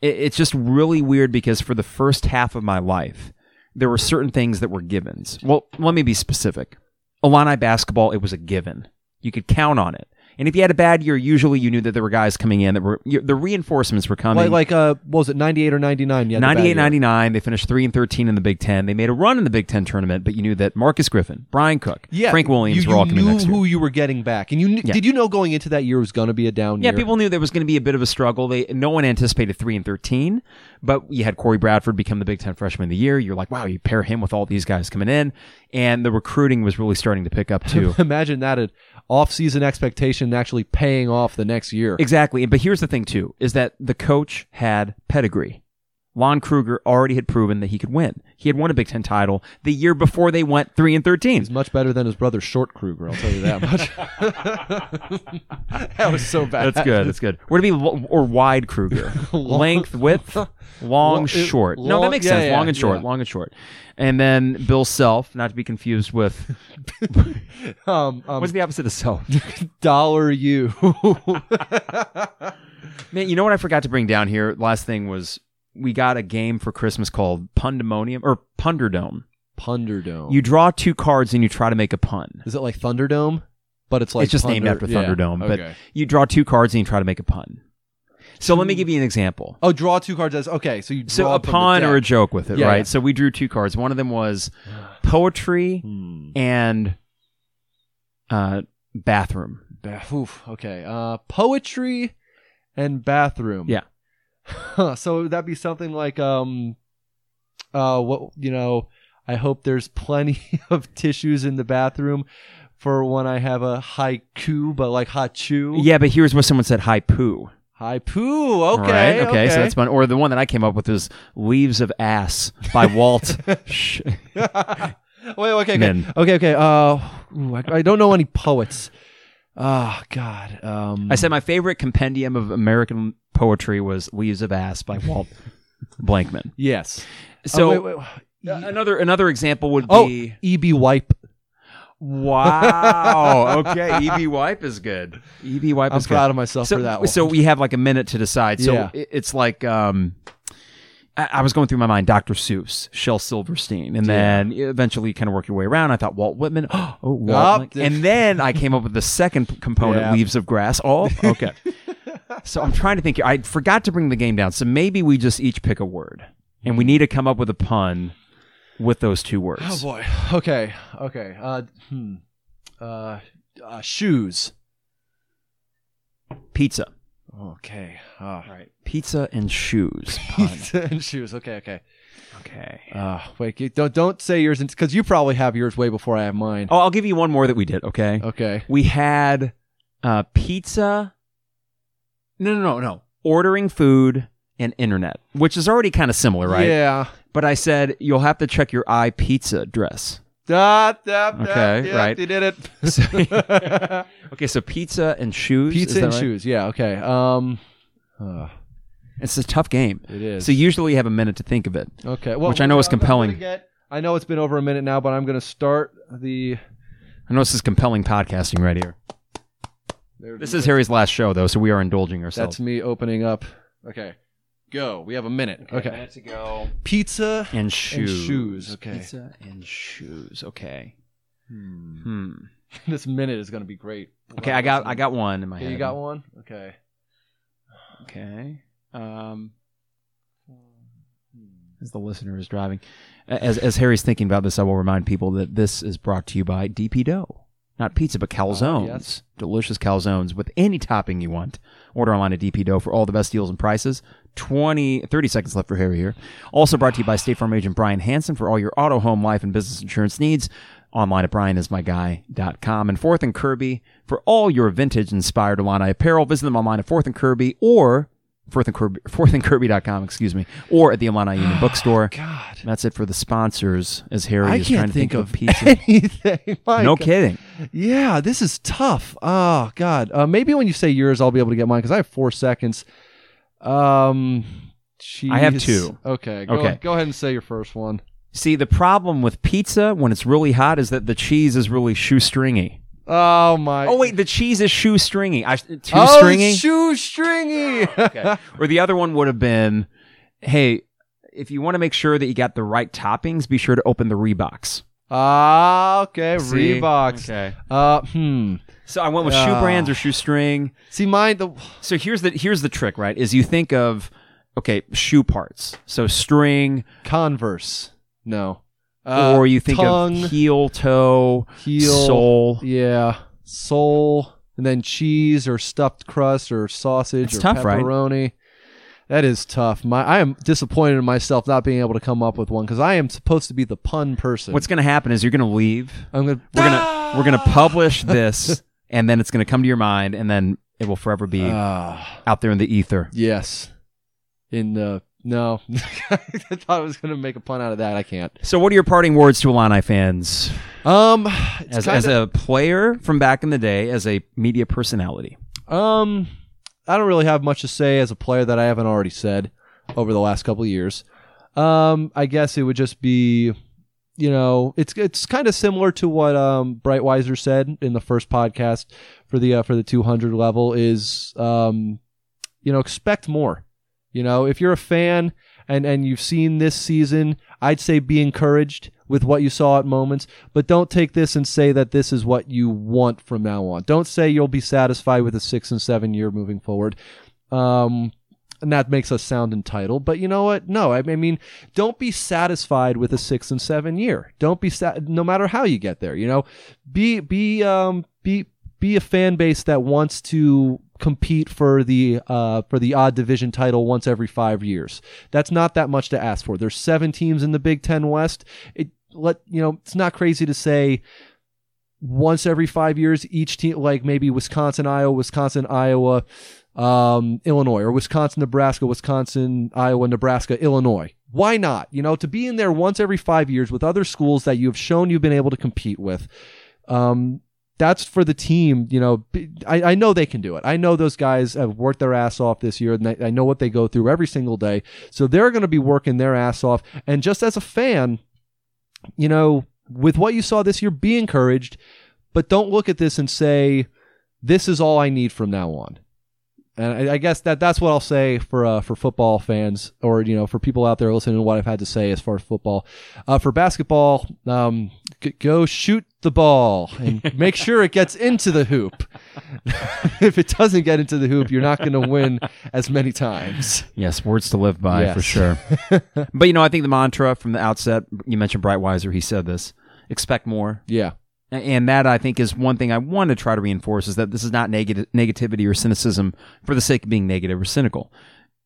It, it's just really weird because for the first half of my life, there were certain things that were givens. Well, let me be specific. Illini basketball, it was a given. You could count on it. And if you had a bad year, usually you knew that there were guys coming in that were you- the reinforcements were coming. Like, like uh, what was it 98 or 99? Yeah, the bad 98 year. 99, they finished 3 and 13 in the Big Ten. They made a run in the Big Ten tournament, but you knew that Marcus Griffin, Brian Cook, Yeah, Frank Williams you, were all you coming knew next year. who you were getting back, and you knew, Yeah. did you know going into that year was going to be a down Yeah, year? Yeah, people knew there was going to be a bit of a struggle. They no one anticipated three and thirteen, but you had Corey Bradford become the Big Ten Freshman of the Year. You're like, wow, you pair him with all these guys coming in, and the recruiting was really starting to pick up too. Imagine that an off-season expectation actually paying off the next year. exactly, but here's the thing too: is that the coach had pedigree. Lon Kruger already had proven that he could win. He had won a Big Ten title the year before they went three and thirteen. He's much better than his brother Short Kruger. I'll tell you that much. that was so bad. That's good. That's good. Would it be lo- or wide Kruger? Length, width, long, Lo- it- short. no, that long- makes yeah, sense. yeah, long and short. yeah. Long and short. And then Bill Self, not to be confused with Um, um, what's the opposite of self? dollar you. Man, you know what I forgot to bring down here? Last thing was we got a game for Christmas called Pundemonium or Punderdome. Punderdome. You draw two cards and you try to make a pun. Is it like Thunderdome? But it's like it's just named after yeah, Thunderdome, but okay. you draw two cards and you try to make a pun. So let me give you an example. oh, draw two cards as okay. So you So a pun or a joke with it, Yeah, right? yeah. So we drew two cards. One of them was poetry Hmm. and uh, bathroom. Ba- oof, okay. Uh, poetry and bathroom. Yeah. Huh, so would that be something like um, uh, what you know? I hope there's plenty of tissues in the bathroom for when I have a haiku, but like hachu. Yeah, but here's what someone said. Haiku. All Okay. right, okay, so that's fun. Or the one that I came up with is "Leaves of Ass" by Walt. Wait, okay, okay, Men. okay, okay. Uh, ooh, I, I don't know any poets. Oh God. Um, I said my favorite compendium of American poetry was Leaves of Ass by Walt Blankman. yes. So Oh, wait, wait. uh, another another example would Oh, be EB wipe. Wow. okay. EB wipe is good. EB wipe I'm is proud good. of myself so, for that one. So we have like a minute to decide. So Yeah. it's like um I I was going through my mind Dr. Seuss, Shel Silverstein, and then eventually kind of work your way around. I thought Walt Whitman. Oh, Walt. Whitman. and then I came up with the second component, Yeah. Leaves of Grass. Oh, okay. so I'm trying to think. here. I forgot to bring the game down. So maybe we just each pick a word, and we need to come up with a pun with those two words. Oh boy. Okay. Okay. Uh, hmm. Uh, uh, shoes. Pizza. Okay. Uh, All right. Pizza and shoes. Pun. and shoes. Okay. Okay. okay. Uh, wait. you- Don't don't say yours because you probably have yours way before I have mine. Oh, I'll give you one more that we did. Okay. Okay. We had uh, pizza. No, no, no, no. Ordering food and internet, which is already kind of similar, right? Yeah. But I said you'll have to check your i pizza address. Da, da, da, Okay, yeah, right. You did it. Okay, so pizza and shoes. Pizza is that and right? shoes. Yeah. Okay. Um. uh, It's a tough game. it is. So usually you have a minute to think of it. okay. Well, which I know is I'm- I'm compelling. get- I know it's been over a minute now, but I'm going to start the. I know this is compelling podcasting right here. There, This is Harry's last show, though, so we are indulging ourselves. That's me opening up. Okay. Go. We have a minute. Okay. A minute to go. Pizza. And shoes. shoes, okay. Pizza and shoes. Okay. Hmm. this minute is going to be great. Okay, I got I got one in my Okay, head. you got one. Okay. Okay. Um, as the listener is driving, as as Harry's thinking about this, I will remind people that this is brought to you by DP Dough. Not pizza, but calzones. yes. Delicious calzones with any topping you want. Order online at DP Dough for all the best deals and prices. 20, 30 seconds left for Harry here. Also brought to you by State Farm agent Brian Hansen for all your auto, home, life, and business insurance needs. Online at brianismyguy.com. And Fourth and Kirby for all your vintage inspired Illini apparel. Visit them online at Fourth and Kirby or Fourth and Kirby, fourthandkirby.com, excuse me, or at the Illini Union Bookstore. God. That's it for the sponsors as Harry I is trying to think, think of of pizza. anything. No God. kidding. Yeah, this is tough. Oh God. Uh, maybe when you say yours, I'll be able to get mine because I have four seconds. Um, I have two. Okay. Go, Okay. Go ahead and say your first one. See, the problem with pizza when it's really hot is that the cheese is really shoestringy. Oh my. Oh wait, the cheese is shoestringy. I, too oh, stringy. Shoe stringy. okay. Or the other one would have been, hey, if you want to make sure that you got the right toppings, be sure to open the Reeboks. Ah, okay. See? Reeboks. Okay. Uh, hmm. So I went with shoe Ah. brands or shoestring. See, mine. The So here's the here's the trick, right? Is you think of okay, shoe parts. So string, Converse. No. Uh, or you think tongue, of heel, toe, heel, sole. Yeah, sole, and then cheese or stuffed crust or sausage It's or tough, right? pepperoni. That is tough. My I am disappointed in myself not being able to come up with one because I am supposed to be the pun person. What's going to happen is you're going to leave. I'm gonna We're gonna we're gonna publish this, and then it's going to come to your mind, and then it will forever be Ah, out there in the ether. yes. In the no, I thought I was gonna make a pun out of that. I can't. So, what are your parting words to Illini fans Um, as, as kinda- a player from back in the day, as a media personality? Um, I don't really have much to say as a player that I haven't already said over the last couple of years. Um, I guess it would just be, you know, it's it's kind of similar to what um Brightweiser said in the first podcast for the uh, for the 200 level is um, you know, expect more. You know, if you're a fan and and you've seen this season, I'd say be encouraged with what you saw at moments, but don't take this and say that this is what you want from now on. Don't say you'll be satisfied with a six and seven year moving forward. Um, and that makes us sound entitled, but you know what? No, I mean, don't be satisfied with a six and seven year. Don't be sa- no matter how you get there. You know, be be um be be a fan base that wants to compete for the uh for the odd division title once every five years. That's not that much to ask for. There's seven teams in the Big Ten West. It let you know it's not crazy to say once every five years each team like maybe Wisconsin, Iowa, Wisconsin, Iowa, um, Illinois, or Wisconsin, Nebraska, Wisconsin, Iowa, Nebraska, Illinois. Why not? You know, to be in there once every five years with other schools that you have shown you've been able to compete with. Um, that's for the team. You know, I, I, know they can do it. I know those guys have worked their ass off this year, and I, I know what they go through every single day. So they're going to be working their ass off. And just as a fan, you know, with what you saw this year, be encouraged, but don't look at this and say, "This is all I need from now on." And I, I guess that that's what I'll say for uh, for football fans, or you know, for people out there listening to what I've had to say as far as football. Uh, for basketball, um, go shoot the ball and make sure it gets into the hoop. if it doesn't get into the hoop, you're not going to win as many times. Yes, words to live by for sure. but you know, I think the mantra from the outset. You mentioned Brightweiser. He said this: expect more. Yeah, And that I think is one thing I want to try to reinforce is that this is not negative negativity or cynicism for the sake of being negative or cynical.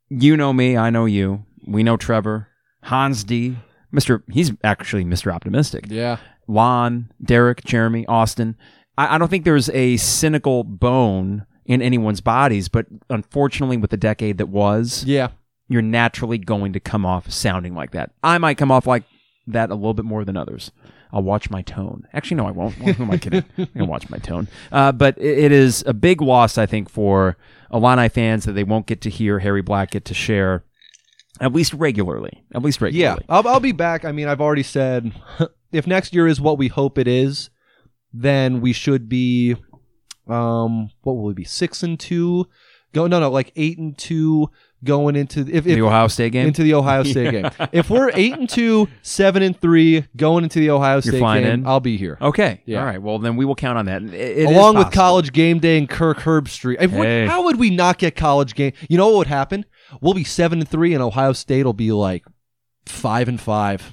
You know me, I know you. We know Trevor, Hans D, Mister. He's actually Mister Optimistic. yeah, Lon, Derek, Jeremy, Austin. I, I don't think there's a cynical bone in anyone's bodies, but unfortunately, with the decade that was, yeah. you're naturally going to come off sounding like that. I might come off like that a little bit more than others. I'll watch my tone. Actually, no, I won't. Who am I kidding? I'm gonna watch my tone. Uh, but it, it is a big loss, I think, for Illini fans that they won't get to hear Harry Black get to share, at least regularly. At least Yeah, regularly. I'll, I'll be back. I mean, I've already said if next year is what we hope it is, then we should be, um, what will we be? Six and two? Go no no like eight and two going into if, if the Ohio State game. into the Ohio State game. If we're eight and two, seven and three going into the Ohio State game, in? I'll be here. okay. Yeah. All right. Well, then we will count on that. It- it is Along with college game day and Kirk Herbstreit. If Hey. how would we not get college game? You know what would happen? We'll be seven and three, and Ohio State will be like five and five.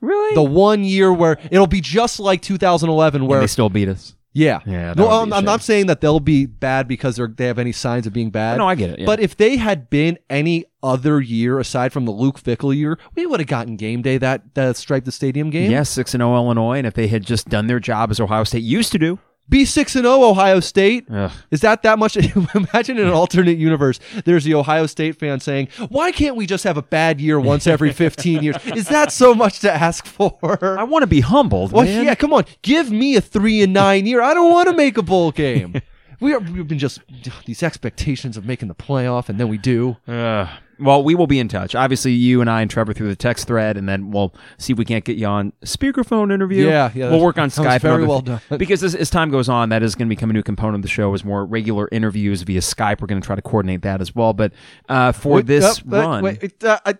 Really? the one year where it'll be just like 2011 And where they still beat us. yeah Yeah, that no would I'm, be a I'm not saying that they'll be bad because they're, they have any signs of being bad No, I get it. yeah. but if they had been any other year aside from the Luke Fickell year we would have gotten game day that that striped the stadium game Yes, six and zero Illinois, and if they had just done their job as Ohio State used to do, be 6 and 0 Ohio State ugh, is that that much imagine in an alternate universe there's the Ohio State fan saying why can't we just have a bad year once every 15 years is that so much to ask for I want to be humbled. Well, man. yeah, come on. Give me a three and nine year. I don't want to make a bowl game. we are, we've been just these expectations of making the playoff, and then we do. Ugh. well, we will be in touch. Obviously, you and I and Trevor through the text thread, and then we'll see if we can't get you on speakerphone interview. Yeah, yeah, We'll work on Skype. very well done. Because as, as time goes on, that is going to become a new component of the show. Is more regular interviews via Skype. We're going to try to coordinate that as well. But uh, for Wait, this uh, run, wait, it, uh, I,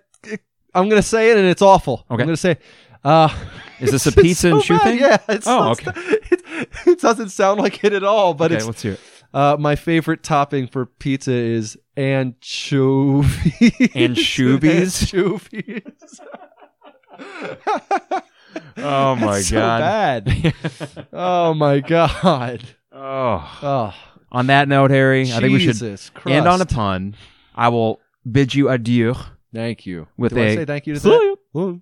am going to say it, and it's awful. Okay. I'm going to say. Uh, Is this a pizza and shoe bad. thing? Yeah. It's, Oh, it's- It, it doesn't sound like it at all, but okay, it's let's hear it. uh, my favorite topping for pizza is anchovies. Anchovies? Anchovies. Oh my so god. bad. oh my god. oh. Oh, On that note, Harry, I think we should Jesus end on a pun. I will bid you adieu Thank you. with Do I a say thank you to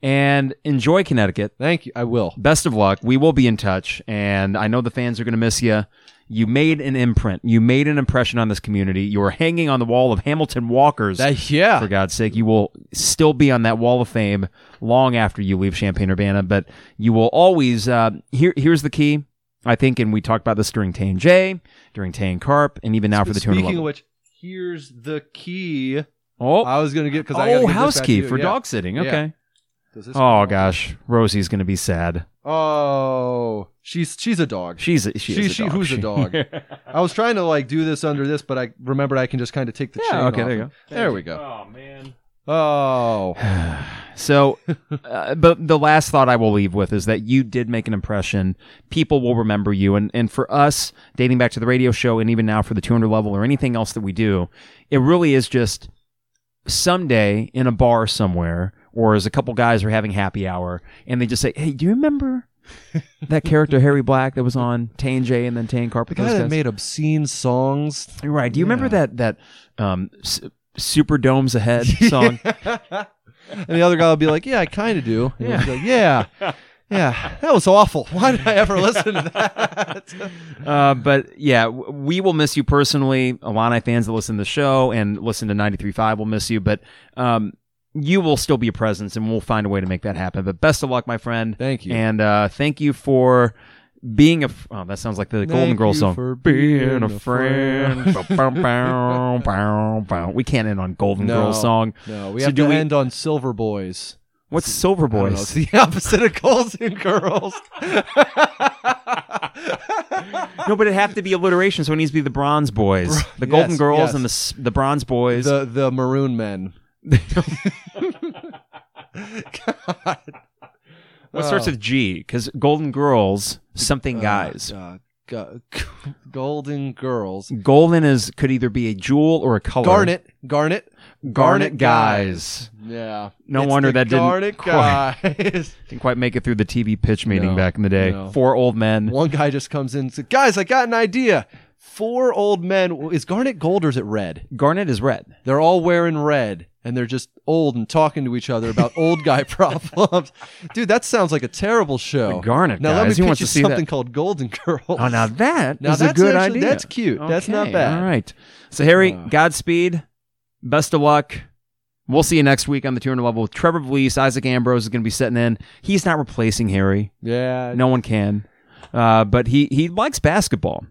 See that? ya. Well, and enjoy Connecticut. Thank you. I will. Best of luck. We will be in touch, and I know the fans are going to miss you. You made an imprint. You made an impression on this community. You are hanging on the wall of Hamilton Walkers. That, yeah. for God's sake, you will still be on that wall of fame long after you leave Champaign Urbana. But you will always. Uh, here, here's the key. I think, and we talked about this during Tay and J, during Tay and Carp, and even now for the Speaking 200 of which, here's the key. Oh, I was gonna get because I gotta oh, give house key for Yeah. dog sitting. Yeah. Okay. Does this Oh one- gosh, Rosie's gonna be sad. Oh, she's she's a dog. She's a, she, She- is a she- dog. who's a dog? I was trying to like do this under this, but I remembered I can just kind of take the chain. yeah. Okay. off There you it. go. There we go. Oh man. Oh, So, uh, but the last thought I will leave with is that you did make an impression. People will remember you, and and for us, dating back to the radio show, and even now for the 200 level or anything else that we do, it really is just someday in a bar somewhere, or as a couple guys are having happy hour, and they just say, "Hey, do you remember?" that character Harry Black that was on Tay and J and then Tay and Carp the guy that made obscene songs. Right. Do you remember that that um, S- Super Domes Ahead song? and the other guy will be like, "Yeah, I kind of do." And Yeah. like, yeah, yeah, that was awful. Why did I ever listen to that? Uh, but yeah, w- we will miss you personally. Illini fans that listen to the show and listen to 93.5 will miss you, but um, you will still be a presence and we'll find a way to make that happen. But best of luck, my friend. Thank you. And uh, thank you for being a f- oh, that sounds like the Golden Girls song. for being a friend. We can't end on Golden No. Girls song. No, we So have to we- end on Silver Boys. What's Silver don't know, Boys? It's the opposite of Golden Girls. no, but it have to be alliteration, so it needs to be the Bronze Boys, the Yes, Golden Girls, yes. and the the Bronze Boys. the the Maroon Men. God. what starts Oh. with G? Because Golden Girls, something guys. Uh, go- Golden Girls. Golden is could either be a jewel or a color. Garnet. Garnet. Garnet guys. Yeah. No It's wonder that didn't Garnet quite- guys. Didn't quite make it through the TV pitch meeting No, back in the day. no. Four old men. One guy just comes in and says, Guys, I got an idea. Four old men. Is Garnet gold or is it red? Garnet is red. They're all wearing red and they're just old and talking to each other about old guy problems. Dude, that sounds like a terrible show. The Garnet now let me guys. Pitch you something that? called Golden Girls. Oh, now that Now is a good actually- idea. that's cute. That's not bad. All right. So Harry, Uh. Godspeed. Best of luck. We'll see you next week on the 200 level with Trevor Valise. Isaac Ambrose is going to be sitting in. He's not replacing Harry. Yeah. No one can. Uh, but he he likes basketball.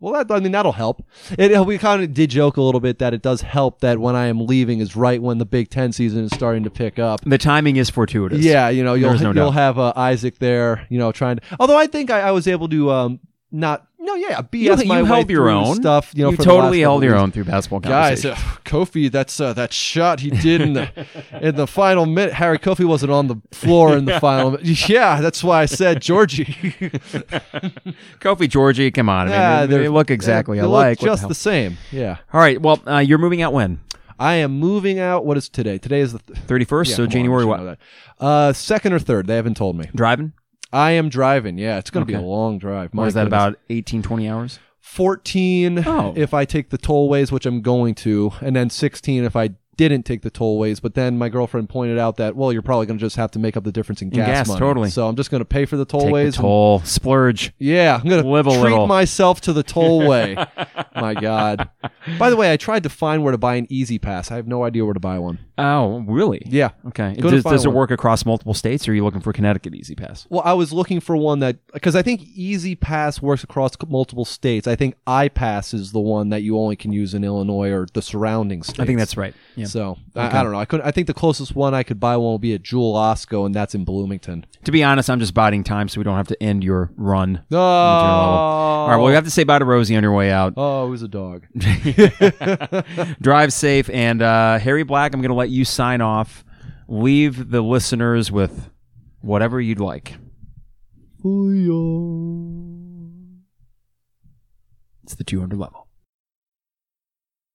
Well, that, I mean, that'll help. It, we kind of did joke a little bit that it does help that when I am leaving is right when the Big Ten season is starting to pick up. The timing is fortuitous. Yeah, you know, you'll no you'll doubt. have uh, Isaac there, you know, trying to. Although I think I, I was able to um not no yeah BS You, my you way held your own stuff. You know, you totally held your own through basketball Guys, uh. Kofi, that's uh, that shot he did in the in the final minute. Harry Kofi wasn't on the floor in the final. minute. Yeah, that's why I said Giorgi. Kofi Giorgi, come on. I mean, yeah, they, they look exactly they look alike. The just hell? the same. Yeah, All right. Well, uh, you're moving out when? I am moving out. What is today? Today is the th- 31st. yeah, so come on, January what? Uh, second or third? They haven't told me. Driving? I am driving. Yeah, it's going to Okay. be a long drive. What My is that goodness. about 18, 20 hours? 14 Oh. if I take the tollways, which I'm going to, and then 16 if I didn't take the tollways. But then my girlfriend pointed out that, well, you're probably going to just have to make up the difference in gas, gas, money. totally. So I'm just going to pay for the Take tollways. the and- toll. Splurge. yeah, I'm going to Live a treat little. myself to the tollway. my God. By the way, I tried to find where to buy an E-ZPass. I have no idea where to buy one. Oh, really? Yeah. Okay. Go Does, does it work across multiple states, or are you looking for Connecticut E-ZPass? Well, I was looking for one that because I think E-ZPass works across multiple states. I think iPass is the one that you only can use in Illinois or the surrounding states. I think that's right. Yeah. So Okay. I, I don't know. I couldn't. I think the closest one I could buy one will be at Jewel Osco, and that's in Bloomington. To be honest, I'm just biding time so we don't have to end your run. Oh, All right. Well, we have to say bye to Rosie on your way out. oh, it was a dog. Drive safe. And uh, Harry Black, I'm going to let you sign off. Leave the listeners with whatever you'd like. It's the 200 level.